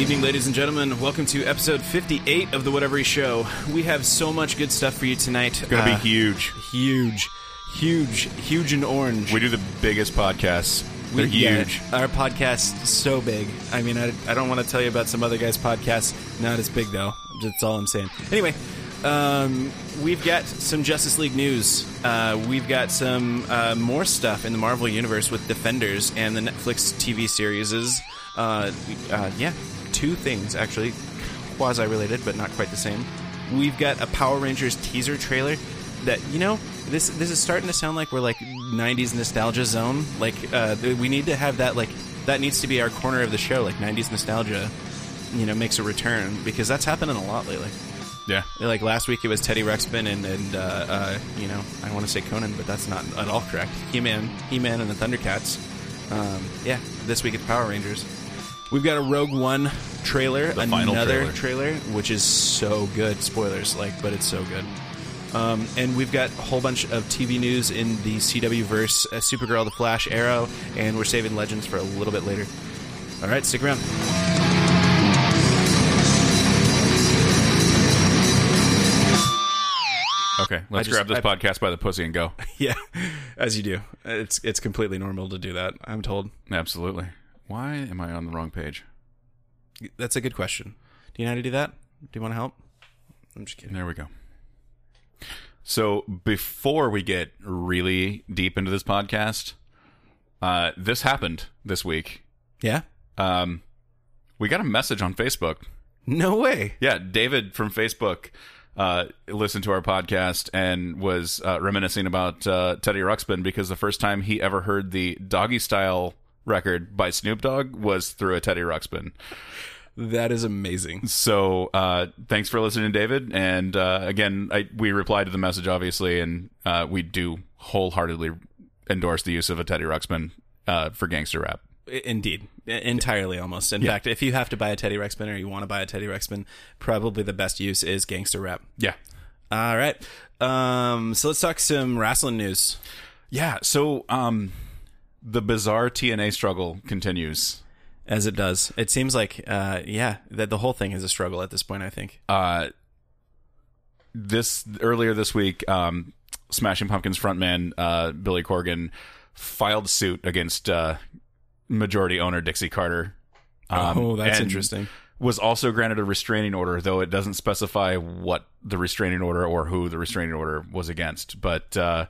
evening, ladies and gentlemen. Welcome to episode 58 of the Whatever Show. We have so much good stuff for you tonight. It's Gonna Uh, be huge. huge, huge, huge and orange. We do the biggest podcasts. They're We- yeah, huge. our podcast's so big. I mean, I, I don't want to tell you about some other guy's podcast. Not as big though. That's all I'm saying. Anyway, um, we've got some Justice League news. Uh, we've got some uh, more stuff in the Marvel universe with Defenders and the Netflix TV series. Uh, uh, yeah, two things actually, quasi related but not quite the same. We've got a Power Rangers teaser trailer that you know this this is starting to sound like we're like 90s nostalgia zone. Like uh we need to have that like that needs to be our corner of the show. Like 90s nostalgia you know makes a return because that's happening a lot lately. Yeah. like last week it was teddy ruxpin and, and uh, uh, you know i want to say conan but that's not at all correct. He-man he-man and the thundercats. Um, yeah this week it's power rangers we've got a rogue one trailer The another trailer. trailer which is so good spoilers like but it's so good um, and we've got a whole bunch of TV news in the CW verse, uh, Supergirl, The Flash, Arrow, and we're saving Legends for a little bit later. All right, stick around. Okay. Let's just- grab this I- podcast by the pussy and go. Yeah, as you do. It's it's completely normal to do that. I'm told. Absolutely. Why am I on the wrong page? That's a good question. Do you know how to do that? Do you want to help? I'm just kidding. There we go. So before we get really deep into this podcast, uh, this happened this week. Yeah. Um, we got a message on Facebook. No way. Yeah, David from Facebook uh, listened to our podcast and was uh, reminiscing about uh, Teddy Ruxpin because the first time he ever heard the Doggy Style record by Snoop Dogg was through a Teddy Ruxpin. That is amazing. So uh, thanks for listening, David. And uh, again, I, we replied to the message, obviously, and uh, we do wholeheartedly endorse the use of a Teddy Ruxpin uh, for gangster rap. Indeed, entirely almost. In fact, if you have to buy a Teddy Ruxpin or you want to buy a Teddy Ruxpin, probably the best use is gangster rap. Yeah. All right. Um, so let's talk some wrestling news. Yeah. So um, the bizarre TNA struggle continues. As it does, it seems like, uh, yeah, that the whole thing is a struggle at this point. I think. uh, this earlier this week, um, Smashing Pumpkins frontman uh, Billy Corgan filed suit against uh, majority owner Dixie Carter. Um, oh, that's interesting. Was also granted a restraining order, though it doesn't specify what the restraining order or who the restraining order was against. But uh,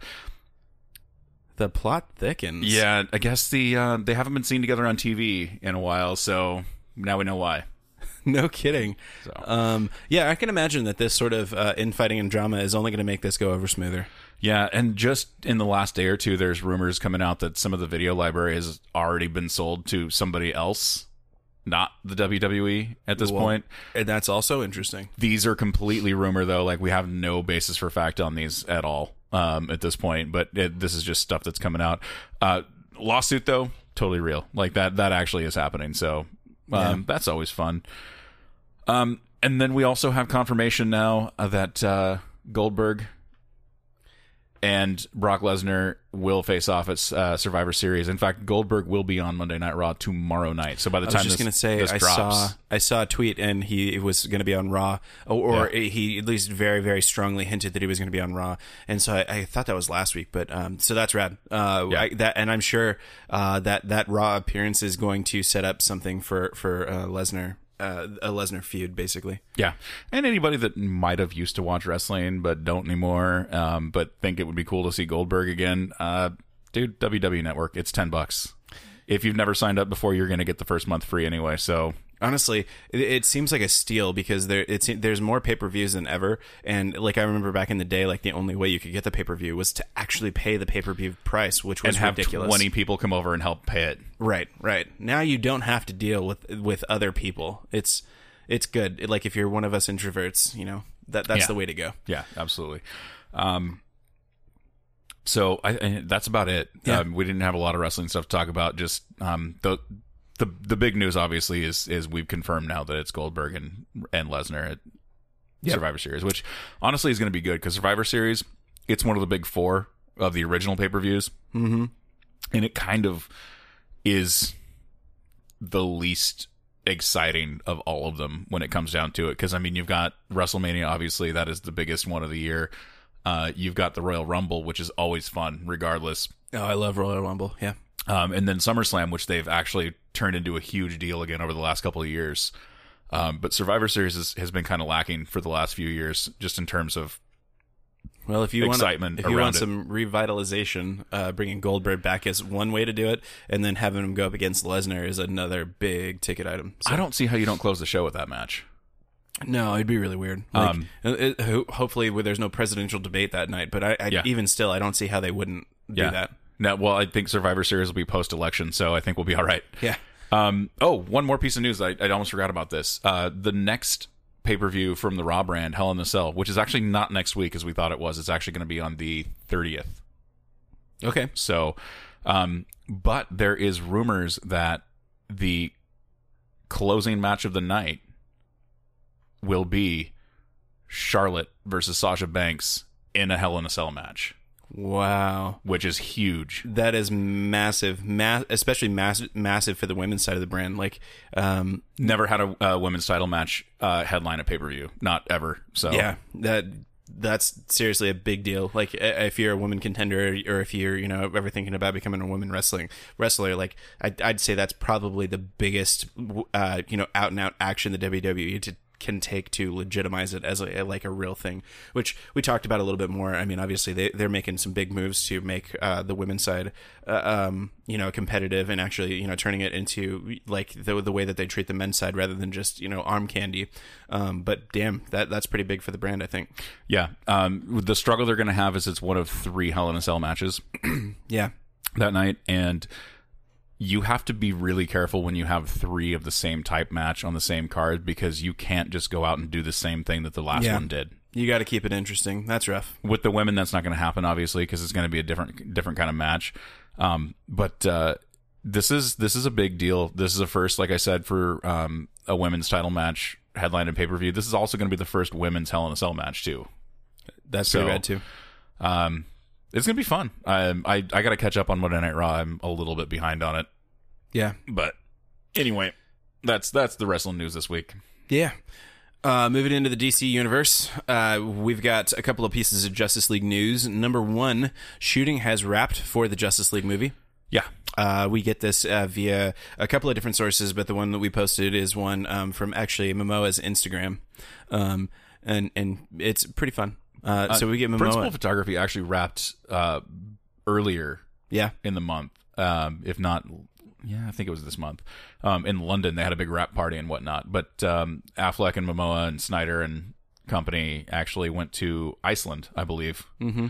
The plot thickens. yeah, I guess the uh, they haven't been seen together on TV in a while, so now we know why. no kidding. So. Um, yeah, I can imagine that this sort of uh, infighting and drama is only going to make this go over smoother. Yeah, and just in the last day or two, there's rumors coming out that some of the video library has already been sold to somebody else, not the WWE at this Well, point. and that's also interesting. These are completely rumor, though. Like we have no basis for fact on these at all um, at this point. But it, this is just stuff that's coming out. Uh, lawsuit, though, totally real. Like that. That actually is happening. So um, that's always fun. Um, and then we also have confirmation now uh, that uh, Goldberg and Brock Lesnar will face off at uh, Survivor Series. In fact, Goldberg will be on Monday Night Raw tomorrow night. So by the time I was just this, going to say I drops, saw I saw a tweet and he was going to be on Raw, or, or he at least very very strongly hinted that he was going to be on Raw, and so I, I thought that was last week, but um, so that's rad. Uh, Yeah. I, that and I'm sure uh, that that Raw appearance is going to set up something for for uh, Lesnar, uh, a Lesnar feud, basically. Yeah, and anybody that might have used to watch wrestling but don't anymore, um, but think it would be cool to see Goldberg again, uh, dude, WWE Network, it's ten bucks. If you've never signed up before, you're going to get the first month free anyway. So Honestly, it, it seems like a steal because there it's there's more pay per views than ever, and like I remember back in the day, like the only way you could get the pay per view was to actually pay the pay per view price, which was and have ridiculous. twenty people come over and help pay it. Right, right. Now you don't have to deal with with other people. It's it's good. Like if you're one of us introverts, you know that that's Yeah. the way to go. Yeah, absolutely. Um, so I, I, that's about it. Yeah. Um, we didn't have a lot of wrestling stuff to talk about. Just um, the the the big news, obviously, is is we've confirmed now that it's Goldberg and and Lesnar at Yep. Survivor Series, which honestly is going to be good because Survivor Series it's one of the big four of the original pay per views, Mm-hmm. and it kind of is the least exciting of all of them when it comes down to it. Because I mean, you've got WrestleMania, obviously that is the biggest one of the year. Uh, you've got the Royal Rumble, which is always fun, regardless. Oh, I love Royal Rumble. Yeah. Um, and then SummerSlam, which they've actually turned into a huge deal again over the last couple of years. Um, but Survivor Series has, has been kind of lacking for the last few years, just in terms of Well, if you Excitement want, if you want it. some revitalization, uh, bringing Goldberg back is one way to do it, and then having him go up against Lesnar is another big ticket item. So, I don't see how you don't close the show with that match. no, it'd be really weird. Like, Um, it- ho- hopefully, there's no presidential debate that night, but I, I Yeah. even still, I don't see how they wouldn't do Yeah. that. No, well, I think Survivor Series will be post election, so I think we'll be all right. Yeah. Um, oh, one more piece of news. I, I almost forgot about this. Uh, the next pay per view from the Raw brand, Hell in the Cell, which is actually not next week as we thought it was. It's actually going to be on the 30th. Okay. So, um, but there is rumors that the closing match of the night will be Charlotte versus Sasha Banks in a Hell in a Cell match, Wow. which is huge. That is massive, ma- especially mass- massive for the women's side of the brand. Like, um, Never had a, a women's title match uh, headline a pay per view, not ever. So yeah, that that's seriously a big deal. Like, if you're a woman contender, or if you're, you know, ever thinking about becoming a women wrestling wrestler, like, I'd, I'd say that's probably the biggest, uh, you know, out and out action the WWE to, can take to legitimize it as a, like a real thing. Which we talked about a little bit more. I mean, obviously they they're making some big moves to make uh, the women's side, uh, um, you know, competitive and actually, you know, turning it into like the the way that they treat the men's side rather than just you know arm candy. Um, but damn, that that's pretty big for the brand, I think. Yeah. Um, the struggle they're going to have is it's one of three Hell in a Cell matches Yeah, that night, and you have to be really careful when you have three of the same type match on the same card because you can't just go out and do the same thing that the last Yeah. one did. you got to keep it interesting. That's rough. With the women, that's not going to happen, obviously, because it's going to be a different different kind of match. Um, but uh, this is this is a big deal. This is a first, like I said, for um, a women's title match headline and pay per view. This is also going to be the first women's Hell in a Cell match too. That's So- pretty rad too. Um, it's gonna be fun. Um, I I got to catch up on Monday Night Raw. I'm a little bit behind on it, Yeah, but anyway, that's that's the wrestling news this week. Yeah. Uh, moving into the DC universe, uh, we've got a couple of pieces of Justice League news. Number one, shooting has wrapped for the Justice League movie. Yeah, Uh, we get this uh, via a couple of different sources, but the one that we posted is one um, from actually Momoa's Instagram, um, and and it's pretty fun. Uh, so we get Momoa. principal photography actually wrapped uh, earlier yeah, in the month, um, if not. Yeah, I think it was this month. Um, in London, they had a big wrap party and whatnot. But um, Affleck and Momoa and Snyder and company actually went to Iceland, I believe, mm-hmm.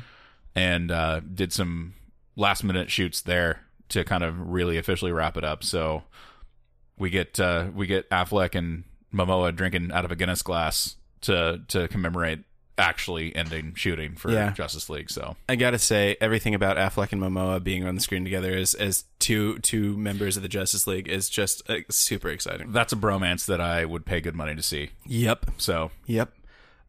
and uh, did some last minute shoots there to kind of really officially wrap it up. So we get uh, we get Affleck and Momoa drinking out of a Guinness glass to to commemorate actually ending shooting for Yeah. Justice League. So I gotta say, everything about Affleck and Momoa being on the screen together as as two two members of the Justice League is just uh, super exciting. that's a bromance that I would pay good money to see. Yep. So Yep.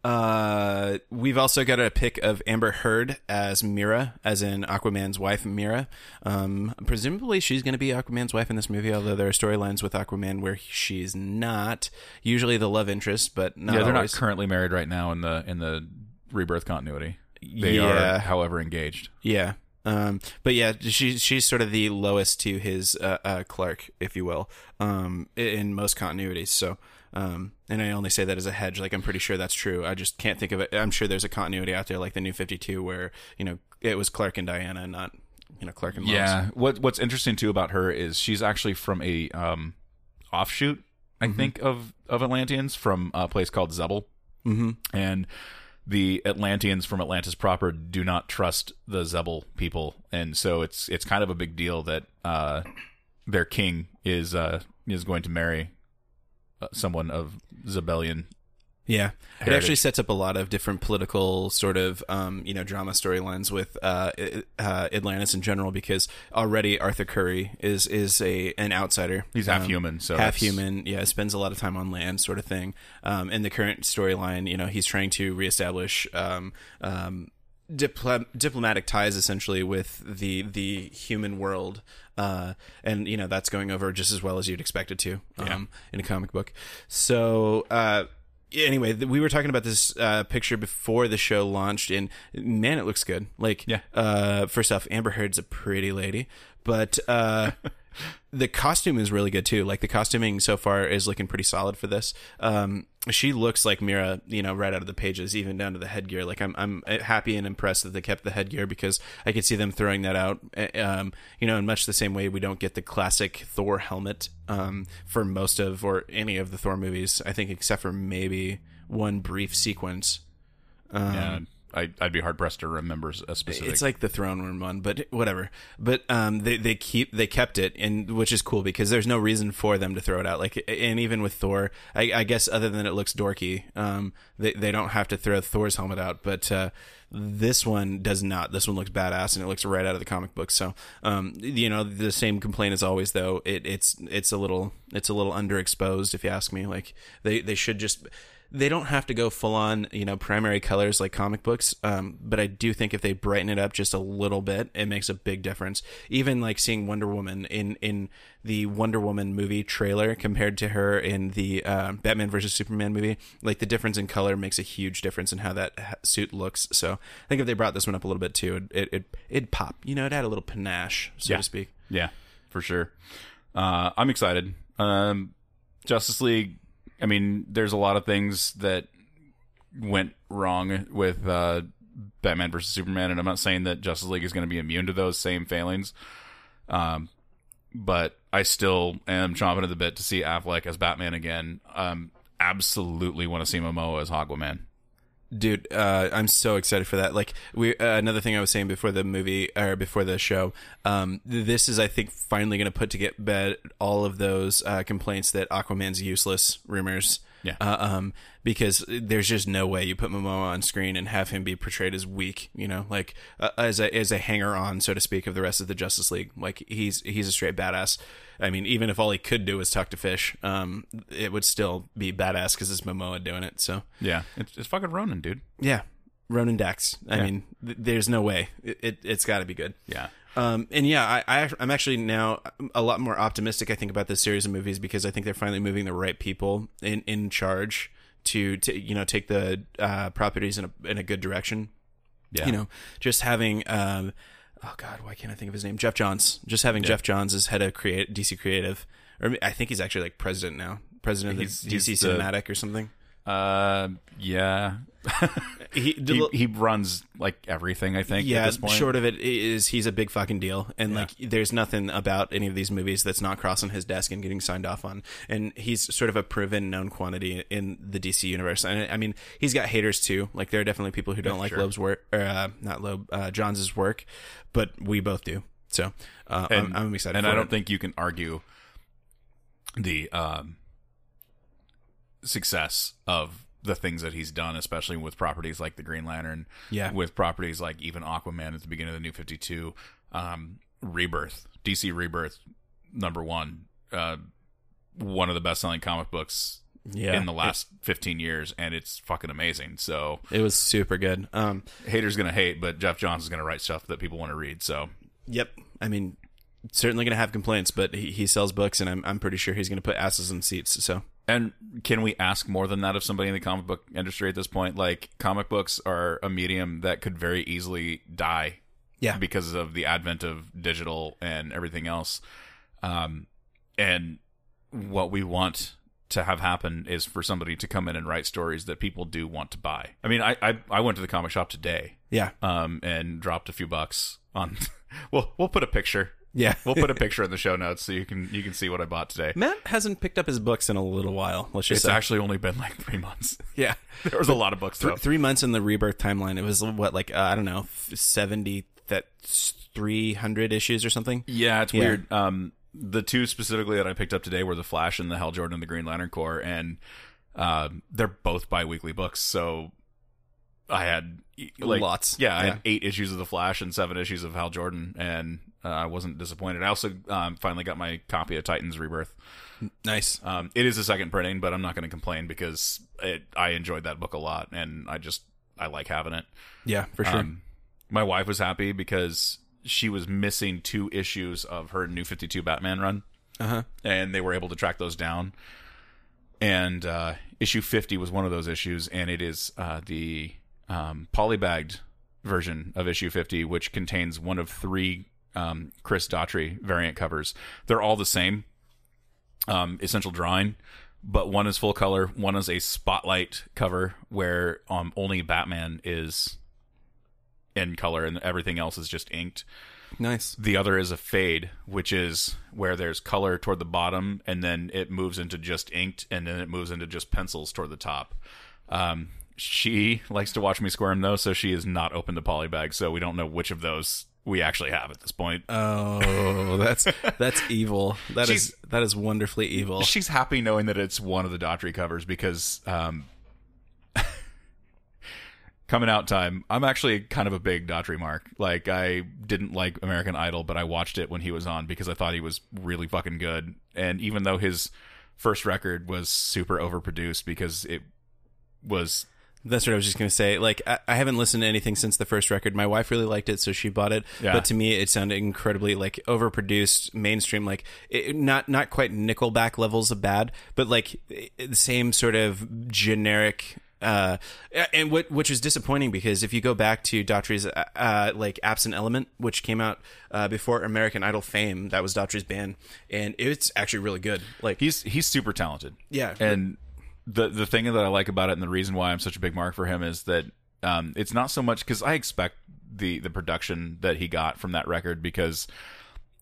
Uh, we've also got a pic of Amber Heard as Mera, as in Aquaman's wife, Mera. Um, presumably she's going to be Aquaman's wife in this movie, although there are storylines with Aquaman where she's not. Usually the love interest, but not yeah, they're always. not currently married right now in the in the rebirth continuity. They Yeah. are, however, engaged. Yeah. Um, but yeah, she, she's sort of the Lois to his uh, uh, Clark, if you will, um, in most continuities. So, um, and I only say that as a hedge. Like I'm pretty sure that's true. I just can't think of it. I'm sure there's a continuity out there, like the New Fifty Two, where you know it was Clark and Diana, not you know Clark and Lois. Yeah. What What's interesting too about her is she's actually from a um, offshoot, I think, of of Atlanteans from a place called Xebel, Mm-hmm. and the Atlanteans from Atlantis proper do not trust the Xebel people, and so it's it's kind of a big deal that uh, their king is uh, is going to marry someone of Xebelian. Yeah, it actually sets up a lot of different political sort of um, you know drama storylines with uh, uh, Atlantis in general because already Arthur Curry is is a an outsider. He's half Um, human, so half human. Yeah, spends a lot of time on land, sort of thing. Um, in the current storyline, you know, he's trying to reestablish um, um, dipl- diplomatic ties essentially with the the human world uh, and you know that's going over just as well as you'd expect it to um, in a comic book. So uh, anyway th- we were talking about this uh, picture before the show launched and man it looks good. Like Yeah. uh, first off amber heard's a pretty lady but uh, the costume is really good too. Like the costuming so far is looking pretty solid for this. Um, she looks like Mera, you know, right out of the pages, even down to the headgear. Like I'm, I'm happy and impressed that they kept the headgear because I could see them throwing that out. eh, Um, you know, in much the same way we don't get the classic Thor helmet um, for most of or any of the Thor movies. I think except for maybe one brief sequence. Um, yeah, I, I'd be hard pressed to remember a specific. it's like the throne room one, but whatever. But um, they they keep they kept it, and which is cool because there's no reason for them to throw it out. Like, and even with Thor, I, I guess other than it looks dorky, um, they they don't have to throw Thor's helmet out, but. Uh, this one does not. This one looks badass, and it looks right out of the comic book. So, um, you know, the same complaint as always, though. It, it's it's a little it's a little underexposed, if you ask me. Like they they should just they don't have to go full on, you know, primary colors like comic books. Um, but I do think if they brighten it up just a little bit, it makes a big difference. Even like seeing Wonder Woman in in the Wonder Woman movie trailer compared to her in the uh, Batman versus Superman movie, like the difference in color makes a huge difference in how that suit looks. So I think if they brought this one up a little bit too, it it it'd pop. You know, it had a little panache, so Yeah. to speak. Yeah, for sure. Uh, I'm excited. Um, Justice League. I mean, there's a lot of things that went wrong with uh, Batman versus Superman, and I'm not saying that Justice League is going to be immune to those same failings. Um, but I still am chomping at the bit to see Affleck as Batman again. Um, absolutely want to see Momoa as Aquaman. Dude uh, i'm so excited for that like we uh, another thing i was saying before the movie or before the show um, this is i think finally going to put to get bed all of those uh, complaints that aquaman's useless rumors Yeah. uh, um, because there's just no way you put Momoa on screen and have him be portrayed as weak, you know, like uh, as a as a hanger on, so to speak, of the rest of the Justice League. Like he's he's a straight badass. I mean, even if all he could do was talk to fish, um, it would still be badass because it's Momoa doing it. So Yeah, it's, it's fucking Ronon, dude. yeah, Ronon Dex. I Yeah. mean, th- there's no way it, it it's got to be good. Yeah. Um, and yeah, I, I I'm actually now a lot more optimistic. I think about this series of movies because I think they're finally moving the right people in in charge to to you know take the uh, properties in a in a good direction. Yeah. You know, just having um, oh god, why can't I think of his name? Geoff Johns. Just having Geoff Johns as head of create DC Creative, or I think he's actually like president now, president of the DC the- Cinematic or something. Uh, yeah. He, he, he runs like everything. I think. yeah At this point. short of it is he's a big fucking deal and like there's nothing about any of these movies that's not crossing his desk and getting signed off on and he's sort of a proven known quantity in the dc universe and i mean he's got haters too like there are definitely people who don't like sure. loeb's work or uh, not loeb uh, johns's work but we both do so uh, and, I'm, I'm excited And I don't it. think you can argue the um, success of the things that he's done, especially with properties like the Green Lantern. Yeah. With properties like even Aquaman at the beginning of the New Fifty Two, um, Rebirth, DC Rebirth, number one, uh, one of the best selling comic books yeah in the last fifteen years, and it's fucking amazing. So it, it was super good um haters gonna hate, but Geoff Johns is gonna write stuff that people want to read. So Yep. I mean, certainly going to have complaints, but he, he sells books, and I'm I'm pretty sure he's going to put asses in seats. So And can we ask more than that of somebody in the comic book industry at this point? Like, comic books are a medium that could very easily die yeah, because of the advent of digital and everything else. Um, and what we want to have happen is for somebody to come in and write stories that people do want to buy. I mean, I I, I went to the comic shop today yeah, um, and dropped a few bucks on. we'll we'll put a picture. Yeah. We'll put a picture in the show notes so you can you can see what I bought today. Matt hasn't picked up his books in a little while. Let's just It's say. actually only been like three months. yeah. There was a lot of books though. Th- three months in the rebirth timeline. It was what like uh, I don't know, seventy that three hundred issues or something. Yeah, it's Yeah. weird. Um, the two specifically that I picked up today were the Flash and the Hal Jordan and the Green Lantern Corps, and um, they're both bi-weekly books. So I had like Lots. Yeah, I Yeah. had eight issues of the Flash and seven issues of Hal Jordan, and uh, I wasn't disappointed. I also um, finally got my copy of Titans Rebirth. Nice. Um, it is a second printing, but I'm not going to complain because it, I enjoyed that book a lot, and I just I like having it. Yeah, for sure. Um, My wife was happy because she was missing two issues of her New Fifty Two Batman run, Uh-huh. and they were able to track those down. And uh, issue fifty was one of those issues, and it is uh, the um, polybagged version of issue fifty, which contains one of three um, Chris Daughtry variant covers. They're all the same, um, essential drawing, but one is full color. One is a spotlight cover where um, only Batman is in color and everything else is just inked. Nice. The other is a fade, which is where there's color toward the bottom and then it moves into just inked and then it moves into just pencils toward the top. Um, she likes to watch me squirm though, so she is not open to polybag, so we don't know which of those we actually have at this point. Oh, that's that's evil. That is She's- that is wonderfully evil. she's happy knowing that it's one of the Daughtry covers because um, coming out time, I'm actually kind of a big Daughtry mark. Like I didn't like American Idol, but I watched it when he was on because I thought he was really fucking good. And even though his first record was super overproduced because it was That's what I was just gonna say. Like, I, I haven't listened to anything since the first record. My wife really liked it, so she bought it. Yeah. But to me, it sounded incredibly like overproduced, mainstream. Like, it, not not quite Nickelback levels of bad, but like the same sort of generic. Uh, and what which was disappointing because if you go back to Daughtry's uh, uh, like Absent Element, which came out uh, before American Idol fame, that was Daughtry's band, and it's actually really good. Like, he's he's super talented. Yeah. And the the thing that I like about it and the reason why I'm such a big mark for him is that um, it's not so much because I expect the the production that he got from that record because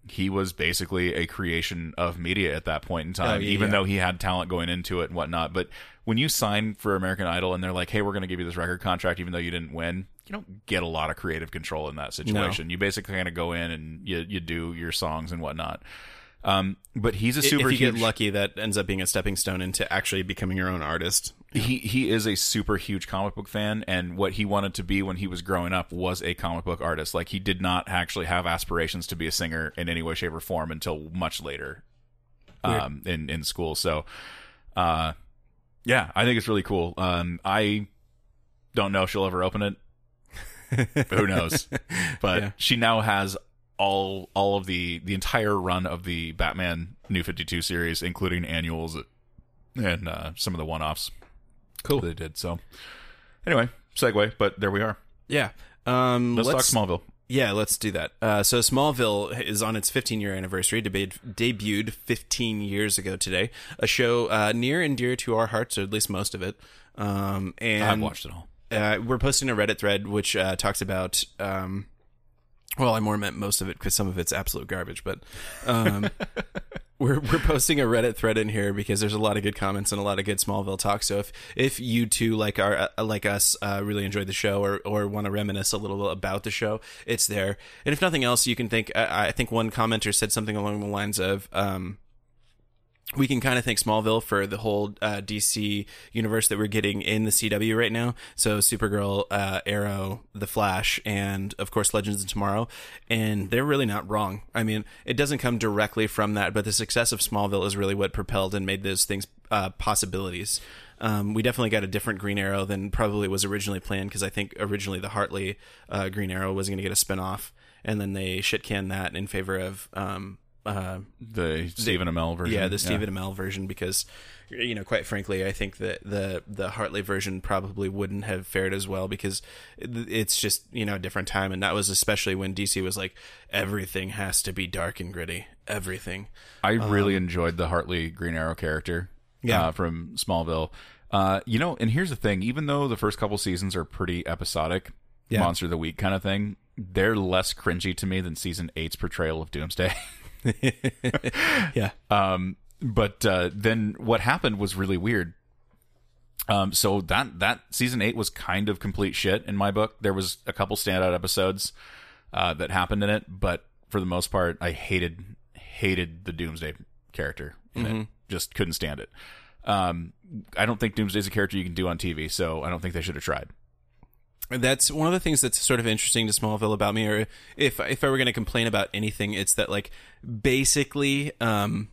he was basically a creation of media at that point in time, Oh, yeah, even yeah. though he had talent going into it and whatnot. But when you sign for American Idol and they're like, "Hey, we're going to give you this record contract, even though you didn't win," you don't get a lot of creative control in that situation. You basically kind of go in and you you do your songs and whatnot. Um, but he's a super if you huge get lucky, that ends up being a stepping stone into actually becoming your own artist. he he is a super huge comic book fan and what he wanted to be when he was growing up was a comic book artist. Like he did not actually have aspirations to be a singer in any way shape or form until much later um in in school. So uh yeah i think it's really cool. Um i don't know if she'll ever open it. Who knows? But Yeah. she now has all all of the the entire run of the batman new 52 series including annuals and uh some of the one-offs Cool. they did. So anyway, segue, but there we are. Yeah. Um, Let's, let's, talk Smallville. Yeah, let's do that. Uh, so Smallville is on its 15 year anniversary. Debuted, debuted 15 years ago today. A show uh, near and dear to our hearts, or at least most of it. Um, and I've watched it all. uh, we're posting a Reddit thread which uh, talks about. Um, well, I more meant most of it because some of it's absolute garbage, but um, we're we're posting a Reddit thread in here because there's a lot of good comments and a lot of good Smallville talk. So if if you too like our uh, like us uh, really enjoyed the show or or want to reminisce a little about the show, it's there. And if nothing else, you can think. I I think one commenter said something along the lines of. Um, we can kind of thank Smallville for the whole uh, DC universe that we're getting in the CW right now. So Supergirl, uh, Arrow, The Flash, and of course Legends of Tomorrow. And they're really not wrong. I mean, it doesn't come directly from that, but the success of Smallville is really what propelled and made those things uh, possibilities. Um, we definitely got a different Green Arrow than probably was originally planned because I think originally the Hartley uh, Green Arrow was going to get a spinoff, and then they shit canned that in favor of. Um, uh, The Stephen Amell version. yeah, the Stephen Amell version because you know, quite frankly, I think that the the Hartley version probably wouldn't have fared as well because it's just you know a different time, and that was especially when DC was like everything has to be dark and gritty, everything. I really enjoyed the Hartley Green Arrow character. Yeah. uh, from Smallville. Uh, you know, and here's the thing: even though the first couple seasons are pretty episodic, Yeah. monster of the week kind of thing, they're less cringy to me than season eight's portrayal of Doomsday. Yeah, Um, but uh, then what happened was really weird. Um, so that that season eight was kind of complete shit in my book. There was a couple standout episodes uh, that happened in it, but for the most part, I hated hated the Doomsday character in it. Just couldn't stand it. Um, I don't think Doomsday's a character you can do on TV, so I don't think they should have tried. That's one of the things that's sort of interesting to Smallville about me. Or if if I were going to complain about anything, it's that like basically, um,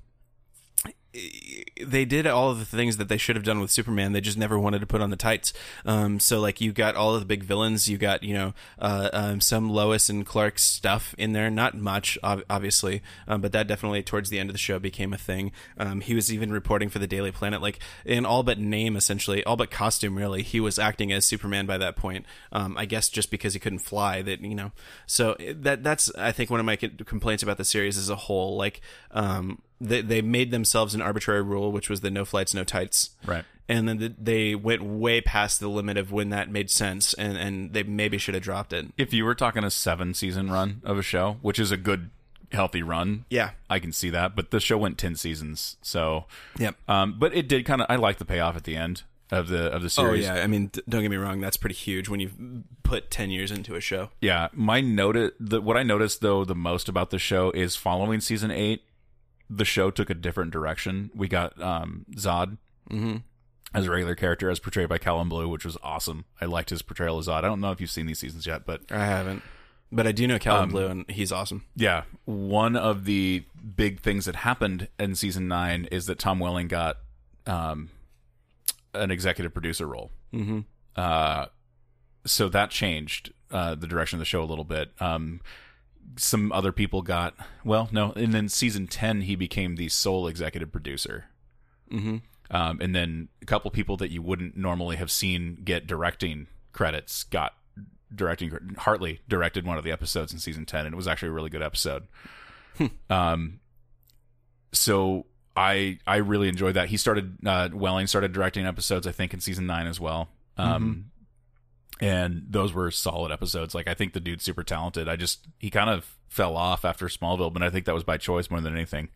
they did all of the things that they should have done with Superman. They just never wanted to put on the tights. Um, so like you got all of the big villains. You got you know uh, um, some Lois and Clark stuff in there. Not much, ob- obviously, um, but that definitely towards the end of the show became a thing. Um, he was even reporting for the Daily Planet, like in all but name, essentially, all but costume. Really, he was acting as Superman by that point. Um, I guess just because he couldn't fly, that you know. So that that's I think one of my complaints about the series as a whole. Like um, they, they made themselves an arbitrary rule, which was the no flights, no tights. Right. And then the, they went way past the limit of when that made sense, and, and they maybe should have dropped it. If you were talking a seven season run of a show, which is a good healthy run, Yeah. I can see that. But the show went ten seasons, so Yep. um, but it did kind of. I like the payoff at the end of the of the series. Oh series. yeah. I mean, don't get me wrong. That's pretty huge when you put ten years into a show. Yeah, my note the what I noticed though the most about the show is following season eight, the show took a different direction. We got um, Zod as a regular character, as portrayed by Callum Blue, which was awesome. I liked his portrayal of Zod. I don't know if you've seen these seasons yet, but I haven't, but I do know Callum Blue, and he's awesome. yeah, one of the big things that happened in season nine is that Tom Welling got um, an executive producer role. Mm-hmm. Uh, so that changed uh, the direction of the show a little bit. Um, some other people got well, no, and then season ten he became the sole executive producer. Mm-hmm. Um, and then a couple people that you wouldn't normally have seen get directing credits got directing. Hartley directed one of the episodes in season ten, and it was actually a really good episode. Um, so I I really enjoyed that. He started uh, Welling started directing episodes, I think, in season nine as well. Um, and those were solid episodes. Like I think the dude's super talented. I just he kind of fell off after Smallville, but I think that was by choice more than anything.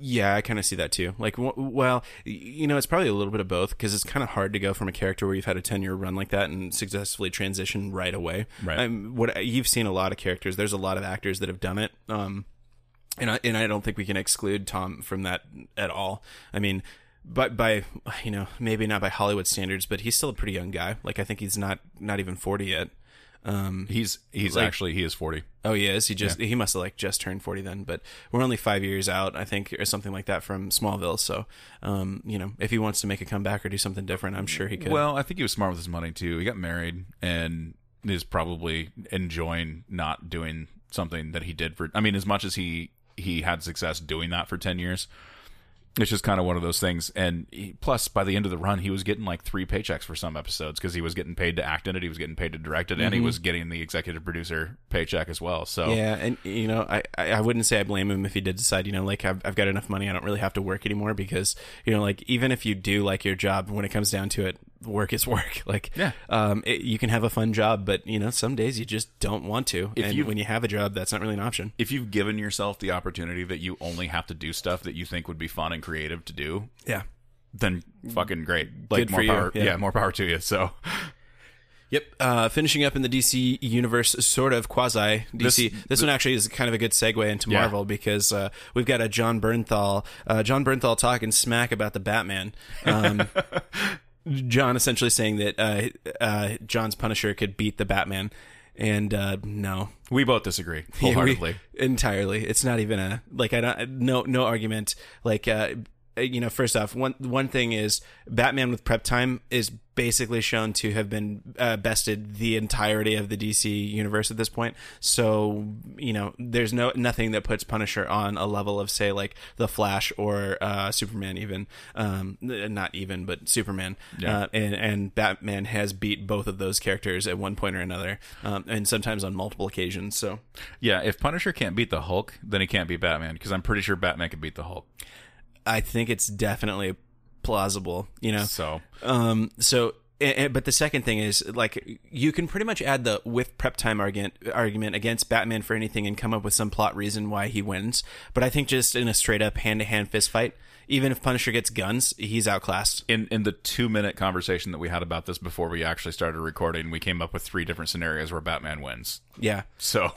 Yeah, I kind of see that too. Like, w- well, you know, it's probably a little bit of both because it's kind of hard to go from a character where you've had a ten year run like that and successfully transition right away. Right. Um, what you've seen a lot of characters. There's a lot of actors that have done it. Um, and I, and I don't think we can exclude Tom from that at all. I mean, but by you know maybe not by Hollywood standards, but he's still a pretty young guy. Like I think he's not not even forty yet. Um, He's he's Like- actually he is forty. Oh, he is. He just he must have like just turned forty then. But we're only five years out, I think, or something like that from Smallville. So, um, you know, if he wants to make a comeback or do something different, I'm sure he could. Well, I think he was smart with his money too. He got married and is probably enjoying not doing something that he did for. I mean, as much as he he had success doing that for ten years, it's just kind of one of those things. And he, plus, by the end of the run, he was getting like three paychecks for some episodes because he was getting paid to act in it, he was getting paid to direct it, and he mm-hmm. was getting the executive producer paycheck as well. So yeah, and you know, I, I I wouldn't say I blame him if he did decide, you know, like I've, I've got enough money, I don't really have to work anymore because you know, like even if you do like your job, when it comes down to it, work is work. Like, Yeah. um, it, you can have a fun job, but you know, some days you just don't want to, If and you- when you have a job, that's not really an option. if you've given yourself the opportunity that you only have to do stuff that you think would be fun and creative to do, Yeah. then fucking great. Like Good more power. yeah. yeah, more power to you. So Yep. Uh, finishing up in the DC universe, sort of quasi DC. This, one actually is kind of a good segue into Yeah. Marvel because uh, we've got a Jon Bernthal, uh, Jon Bernthal talking smack about the Batman. Um, Jon essentially saying that uh, uh, Jon's Punisher could beat the Batman, and uh, no, we both disagree Yeah, we- wholeheartedly. entirely. It's not even a like I don't no no argument. Like uh, you know, first off, one one thing is Batman with prep time is basically shown to have been uh, bested the entirety of the DC universe at this point. So you know, there's no nothing that puts Punisher on a level of say like the Flash or uh, Superman, even um, not even, but Superman. Yeah. Uh, and and Batman has beat both of those characters at one point or another, um, and sometimes on multiple occasions. So. Yeah, if Punisher can't beat the Hulk, then he can't beat Batman because I'm pretty sure Batman could beat the Hulk. I think it's definitely plausible, you know. So Um, so, a- a- but the second thing is like you can pretty much add the with prep time argument argument against Batman for anything and come up with some plot reason why he wins. But I think just in a straight up hand to hand fist fight, even if Punisher gets guns, he's outclassed. in in the two minute conversation that we had about this before we actually started recording, we came up with three different scenarios where Batman wins. Yeah. So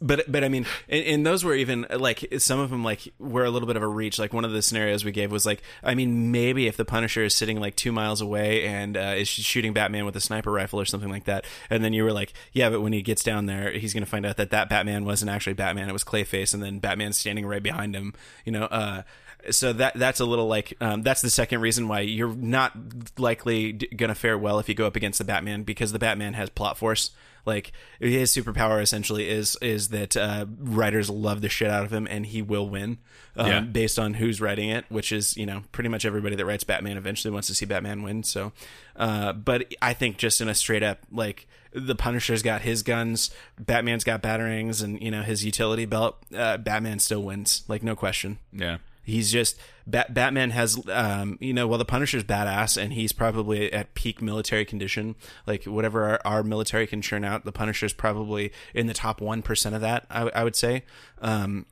But but I mean, and, and those were even like some of them like were a little bit of a reach. Like one of the scenarios we gave was like, I mean, maybe if the Punisher is sitting like two miles away and uh, is shooting Batman with a sniper rifle or something like that, and then you were like, yeah, but when he gets down there, he's gonna find out that that Batman wasn't actually Batman; it was Clayface, and then Batman's standing right behind him. You know, uh, so that that's a little like um, that's the second reason why you're not likely d- gonna fare well if you go up against the Batman because the Batman has plot force. Like his superpower essentially is is that uh, writers love the shit out of him and he will win um, Yeah. based on who's writing it, which is you know pretty much everybody that writes Batman eventually wants to see Batman win. So, uh, but I think just in a straight up like the Punisher's got his guns, Batman's got batarangs, and you know his utility belt. Uh, Batman still wins, like no question. yeah. He's just Bat- Batman has, um, you know, well, the Punisher's badass, and he's probably at peak military condition. Like whatever our, our military can churn out, the Punisher's probably in the top one percent of that. I, I would say. Um,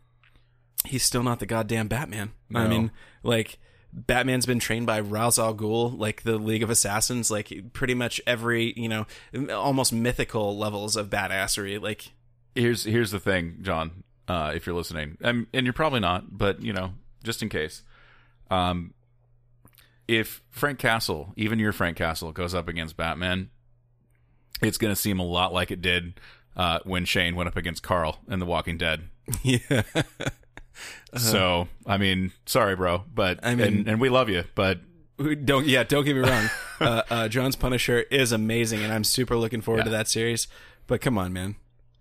he's still not the goddamn Batman. I mean, like. Batman's been trained by Ra's al Ghul, like the League of Assassins, like pretty much every, you know, almost mythical levels of badassery. Like, Here's here's the thing, Jon. Uh, if you're listening, um, and you're probably not, but you know, just in case, um, if Frank Castle, even your Frank Castle, goes up against Batman, it's going to seem a lot like it did uh, when Shane went up against Carl in The Walking Dead. yeah, So, I mean, sorry, bro, but I mean- and, and we love you, but don't yeah don't get me wrong. Uh, uh jon's punisher is amazing and i'm super looking forward to that series but come on man.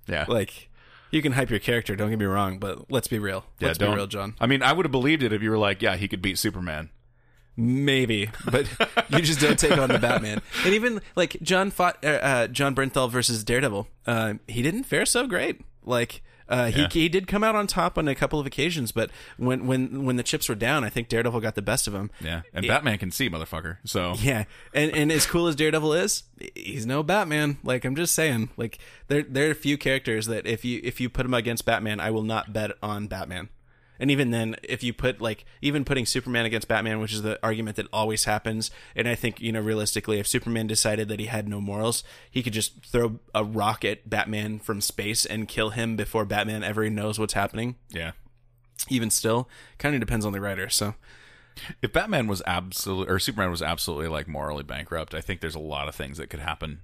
Yeah, like you can hype your character don't get me wrong but let's be real. Yeah, let's don't- real jon. I mean, I would have believed it if you were like, yeah, he could beat Superman. maybe but you just don't take on the batman. And even like jon fought uh, uh jon bernthal versus daredevil. Uh he didn't fare so great. Like uh, he, Yeah. he did come out on top on a couple of occasions, but when when when the chips were down, I think Daredevil got the best of him. Yeah, and Yeah. Batman can see, motherfucker. So Yeah, and and as cool as Daredevil is, he's no Batman. Like I'm just saying, like there there are a few characters that if you if you put him against Batman, I will not bet on Batman. And even then, if you put like even putting Superman against Batman, which is the argument that always happens, and I think you know realistically, if Superman decided that he had no morals, he could just throw a rock at Batman from space and kill him before Batman ever knows what's happening. yeah, Even still, kind of depends on the writer. So if Batman was absolutely or Superman was absolutely like morally bankrupt, I think there's a lot of things that could happen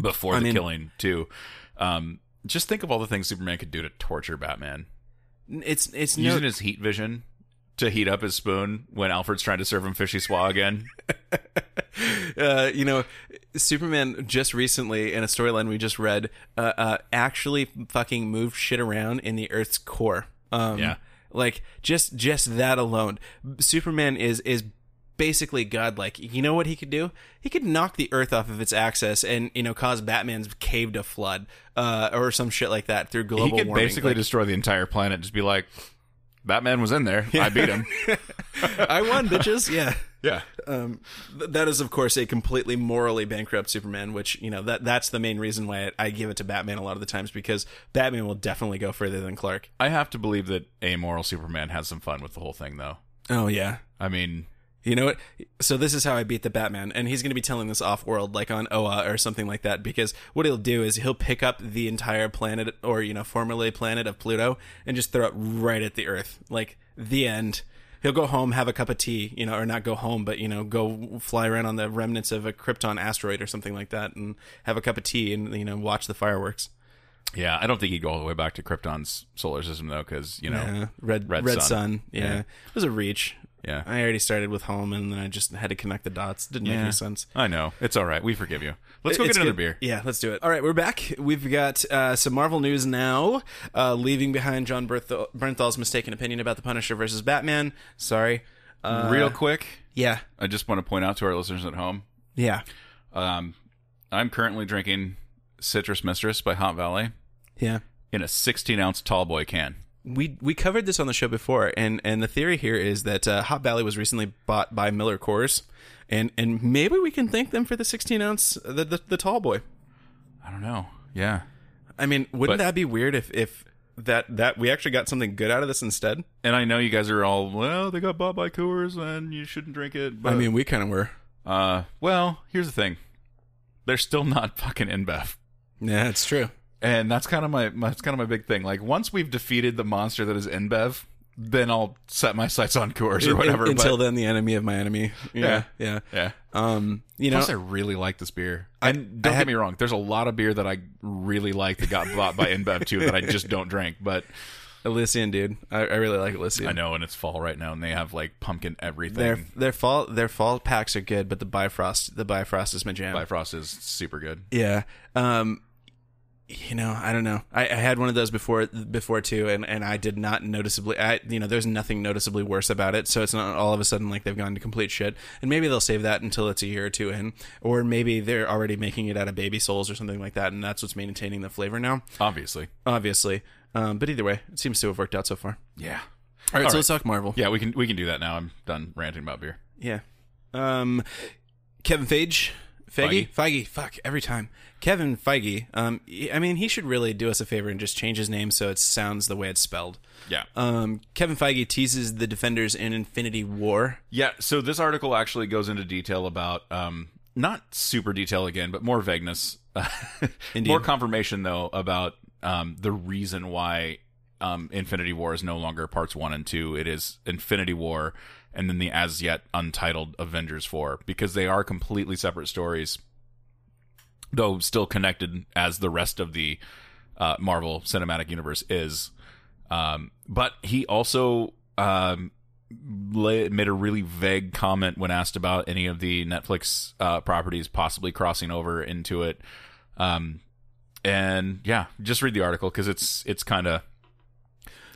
before I the mean- killing too. Um, just think of all the things Superman could do to torture Batman. It's it's no Using his heat vision to heat up his spoon when Alfred's trying to serve him vichyssoise again. uh, you know, Superman just recently in a storyline we just read, uh, uh, actually fucking moved shit around in the Earth's core. Um, Yeah. like just just that alone, Superman is is basically godlike. You know what he could do? He could knock the Earth off of its axis and you know cause Batman's cave to flood, uh, or some shit like that through global he could warming. basically Like, destroy the entire planet. Just be like, Batman was in there. I beat him. I won, bitches. Yeah. yeah. um, th- that is of course a completely morally bankrupt Superman, which you know that that's the main reason why I, I give it to Batman a lot of the times because Batman will definitely go further than Clark. I have to believe that amoral Superman has some fun with the whole thing, though. Oh yeah, I mean, you know what? So this is how I beat the Batman, and he's going to be telling this off world, like on Oa or something like that, because what he'll do is he'll pick up the entire planet or you know formerly planet of Pluto and just throw it right at the Earth, like the end. He'll go home, have a cup of tea, you know, or not go home, but you know, go fly around on the remnants of a Krypton asteroid or something like that, and have a cup of tea and you know watch the fireworks. yeah, I don't think he'd go all the way back to Krypton's solar system though, because you know, Yeah, red Red red, Sun. sun. Yeah. Yeah. it was a reach. Yeah, I already started with home, and then I just had to connect the dots. Didn't make Yeah. any sense. I know it's all right. We forgive you. Let's go It's get another good. beer. Yeah, let's do it. All right, we're back. We've got uh, some Marvel news now. Uh, leaving behind Jon Berth- Bernthal's mistaken opinion about the Punisher versus Batman. Sorry. Uh, Real quick, Yeah. I just want to point out to our listeners at home. Yeah. Um, I'm currently drinking Citrus Mistress by Hop Valley Yeah. in a 16 ounce tall boy can. We we covered this on the show before, and and the theory here is that uh, Hop Valley was recently bought by Miller Coors, and and maybe we can thank them for the 16 ounce the the, the tall boy. I don't know. Yeah. I mean, wouldn't But- that be weird if if that that we actually got something good out of this instead? And I know you guys are all well. They got bought by Coors, and you shouldn't drink it. But I mean, we kind of were. uh, well, here's the thing. They're still not fucking InBev. Yeah, it's true. And that's kind of my, my that's kind of my big thing. Like once we've defeated the monster that is InBev, then I'll set my sights on Coors or whatever. Until but, then, the enemy of my enemy. Yeah, yeah. yeah. Um, you know, I really like this beer. And don't I had- get me wrong, there's a lot of beer that I really like that got bought by InBev too that I just don't drink. But Elysian, dude. I, I really like Elysian. I know, and it's fall right now, and they have like pumpkin everything. Their their fall their fall packs are good, but the Bifrost the Bifrost is my jam. Bifrost is super good. Yeah. Um you know, I don't know. I, I had one of those before before too, and, and I did not noticeably. I you know, there's nothing noticeably worse about it. So it's not all of a sudden like they've gone to complete shit. And maybe they'll save that until it's a year or two in, or maybe they're already making it out of baby souls or something like that, and that's what's maintaining the flavor now. Obviously, Obviously, um, but either way, it seems to have worked out so far. yeah, All right, All so right. let's talk Marvel. yeah. We can we can do that now. I'm done ranting about beer. Yeah. Um, Kevin Feige. Feige? Feige. Fuck, every time. Kevin Feige. Um, I mean, he should really do us a favor and just change his name so it sounds the way it's spelled. Yeah, Um, Kevin Feige teases the Defenders in Infinity War. yeah. So this article actually goes into detail about um not super detail again, but more vagueness, more confirmation though about um the reason why um Infinity War is no longer parts one and two. It is Infinity War and then the as yet untitled Avengers four because they are completely separate stories. though still connected as the rest of the uh, Marvel Cinematic Universe is. Um, but he also um, made a really vague comment when asked about any of the Netflix uh, properties possibly crossing over into it. Um, and yeah, just read the article because it's it's kind of.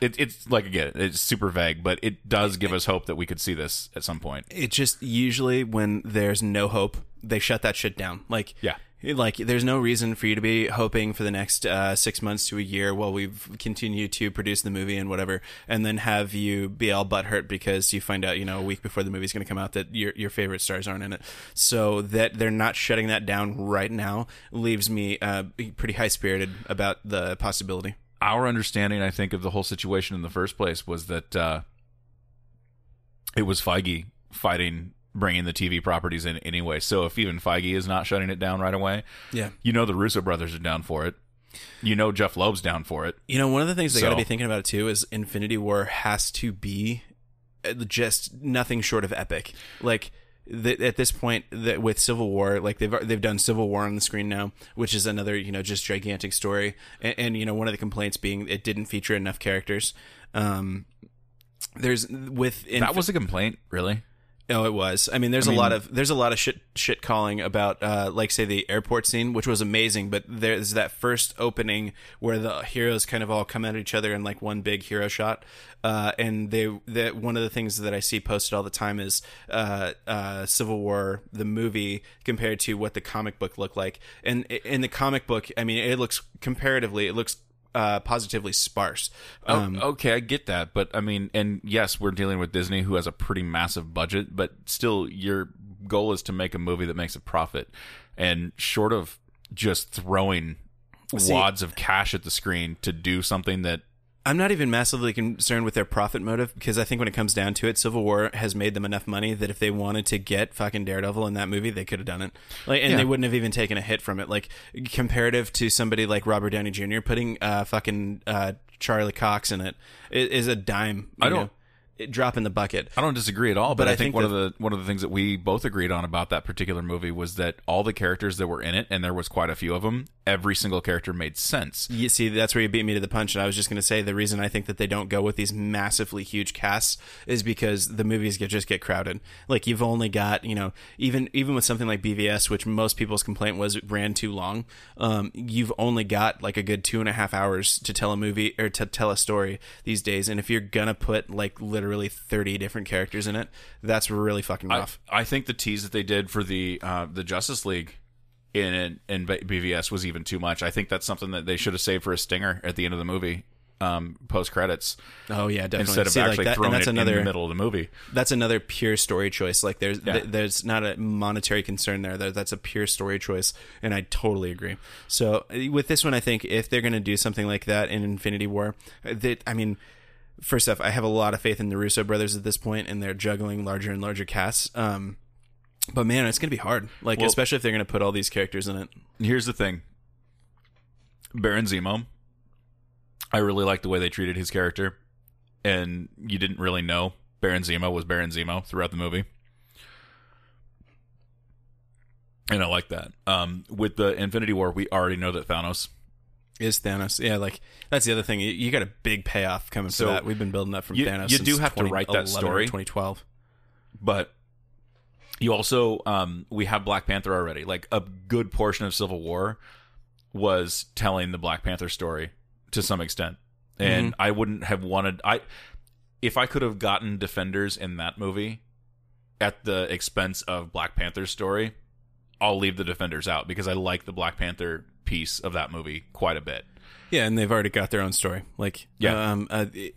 It, it's like again, it's super vague, but it does give us hope that we could see this at some point. It just usually when there's no hope, they shut that shit down. Like, Yeah. like there's no reason for you to be hoping for the next uh, six months to a year while we've continued to produce the movie and whatever, and then have you be all butthurt because you find out, you know, a week before the movie's going to come out that your your favorite stars aren't in it. So that they're not shutting that down right now leaves me uh, pretty high spirited about the possibility. Our understanding, I think, of the whole situation in the first place was that uh, it was Feige fighting bringing the TV properties in anyway. So if even Feige is not shutting it down right away, Yeah. you know the Russo brothers are down for it. You know Jeph Loeb's down for it. You know, one of the things they got to be thinking about too is Infinity War has to be uh, just nothing short of epic. Like th- at this point, that with Civil War, like they've they've done Civil War on the screen now, which is another you know just gigantic story. And, and you know, one of the complaints being it didn't feature enough characters. Um, there's with Inf- That was a complaint, really. Oh, it was. I mean, there's a lot of there's a lot of shit shit calling about, uh, like say the airport scene, which was amazing. But there's that first opening where the heroes kind of all come at each other in like one big hero shot. Uh, and they that one of the things that I see posted all the time is uh, uh, Civil War the movie compared to what the comic book looked like. And in the comic book, I mean, it looks comparatively, it looks uh, positively sparse. Um, Oh, okay, I get that, but I mean, and yes, we're dealing with Disney, who has a pretty massive budget, but still, your goal is to make a movie that makes a profit, and short of just throwing See- wads of cash at the screen to do something that I'm not even massively concerned with their profit motive because I think when it comes down to it, Civil War has made them enough money that if they wanted to get fucking Daredevil in that movie, they could have done it. Like, and Yeah. they wouldn't have even taken a hit from it. Like comparative to somebody like Robert Downey Jr. putting uh, fucking uh, Charlie Cox in it is a dime. I don't- know, drop in the bucket. I don't disagree at all, but, But I, I think, think one that- of the one of the things that we both agreed on about that particular movie was that all the characters that were in it, and there was quite a few of them, every single character made sense. You see, that's where you beat me to the punch. And I was just going to say the reason I think that they don't go with these massively huge casts is because the movies get just get crowded. Like you've only got, you know, even even with something like BVS, which most people's complaint was it ran too long. Um, you've only got like a good two and a half hours to tell a movie or to tell a story these days. And if you're gonna put like literally thirty different characters in it, that's really fucking I, rough. I think the tease that they did for the uh, the Justice League in in B- BVS was even too much. I think that's something that they should have saved for a stinger at the end of the movie, um, post credits, oh yeah, definitely. instead of See, like actually that- throwing that's it another, in the middle of the movie. that's another pure story choice. Like there's Yeah. th- there's not a monetary concern there. That's a pure story choice, and I totally agree. So with this one, I think if they're going to do something like that in Infinity War, that I mean, first off, I have a lot of faith in the Russo brothers at this point, and they're juggling larger and larger casts. Um, but man, it's going to be hard. Like Well- especially if they're going to put all these characters in it. Here's the thing. Baron Zemo. I really like the way they treated his character, and you didn't really know Baron Zemo was Baron Zemo throughout the movie. And I like that. Um, with the Infinity War, we already know that Thanos Is Thanos? Yeah, like that's the other thing. You, you got a big payoff coming So, for that. We've been building that from you- Thanos. you do have to write that story. 2012. but you also um we have Black Panther already. Like a good portion of Civil War was telling the Black Panther story to some extent. And I wouldn't have wanted I if I could have gotten Defenders in that movie at the expense of Black Panther's story, I'll leave the Defenders out because I like the Black Panther piece of that movie quite a bit. Yeah, and they've already got their own story. Like, Yeah. um, uh, it-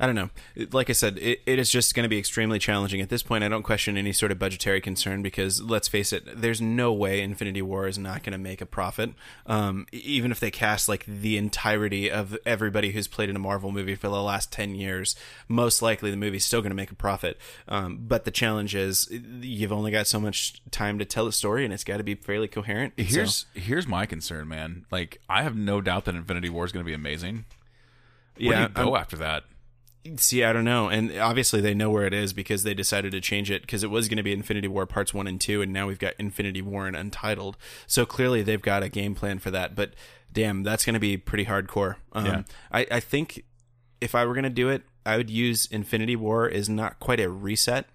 I don't know. Like I said, it, it is just going to be extremely challenging at this point. I don't question any sort of budgetary concern because let's face it, there's no way Infinity War is not going to make a profit. Um, even if they cast like the entirety of everybody who's played in a Marvel movie for the last ten years, most likely the movie's still going to make a profit. Um, but the challenge is you've only got so much time to tell the story, and it's got to be fairly coherent. So- Here's here's my concern, man. Like I have no doubt that Infinity War is going to be amazing. Where yeah, do you go I'm- after that? See, I don't know. And obviously they know where it is because they decided to change it because it was going to be Infinity War parts 1 and 2 and now we've got Infinity War and Untitled. So clearly they've got a game plan for that, but damn, that's going to be pretty hardcore. Um, Yeah. I, I think if I were going to do it, I would use Infinity War is not quite a reset,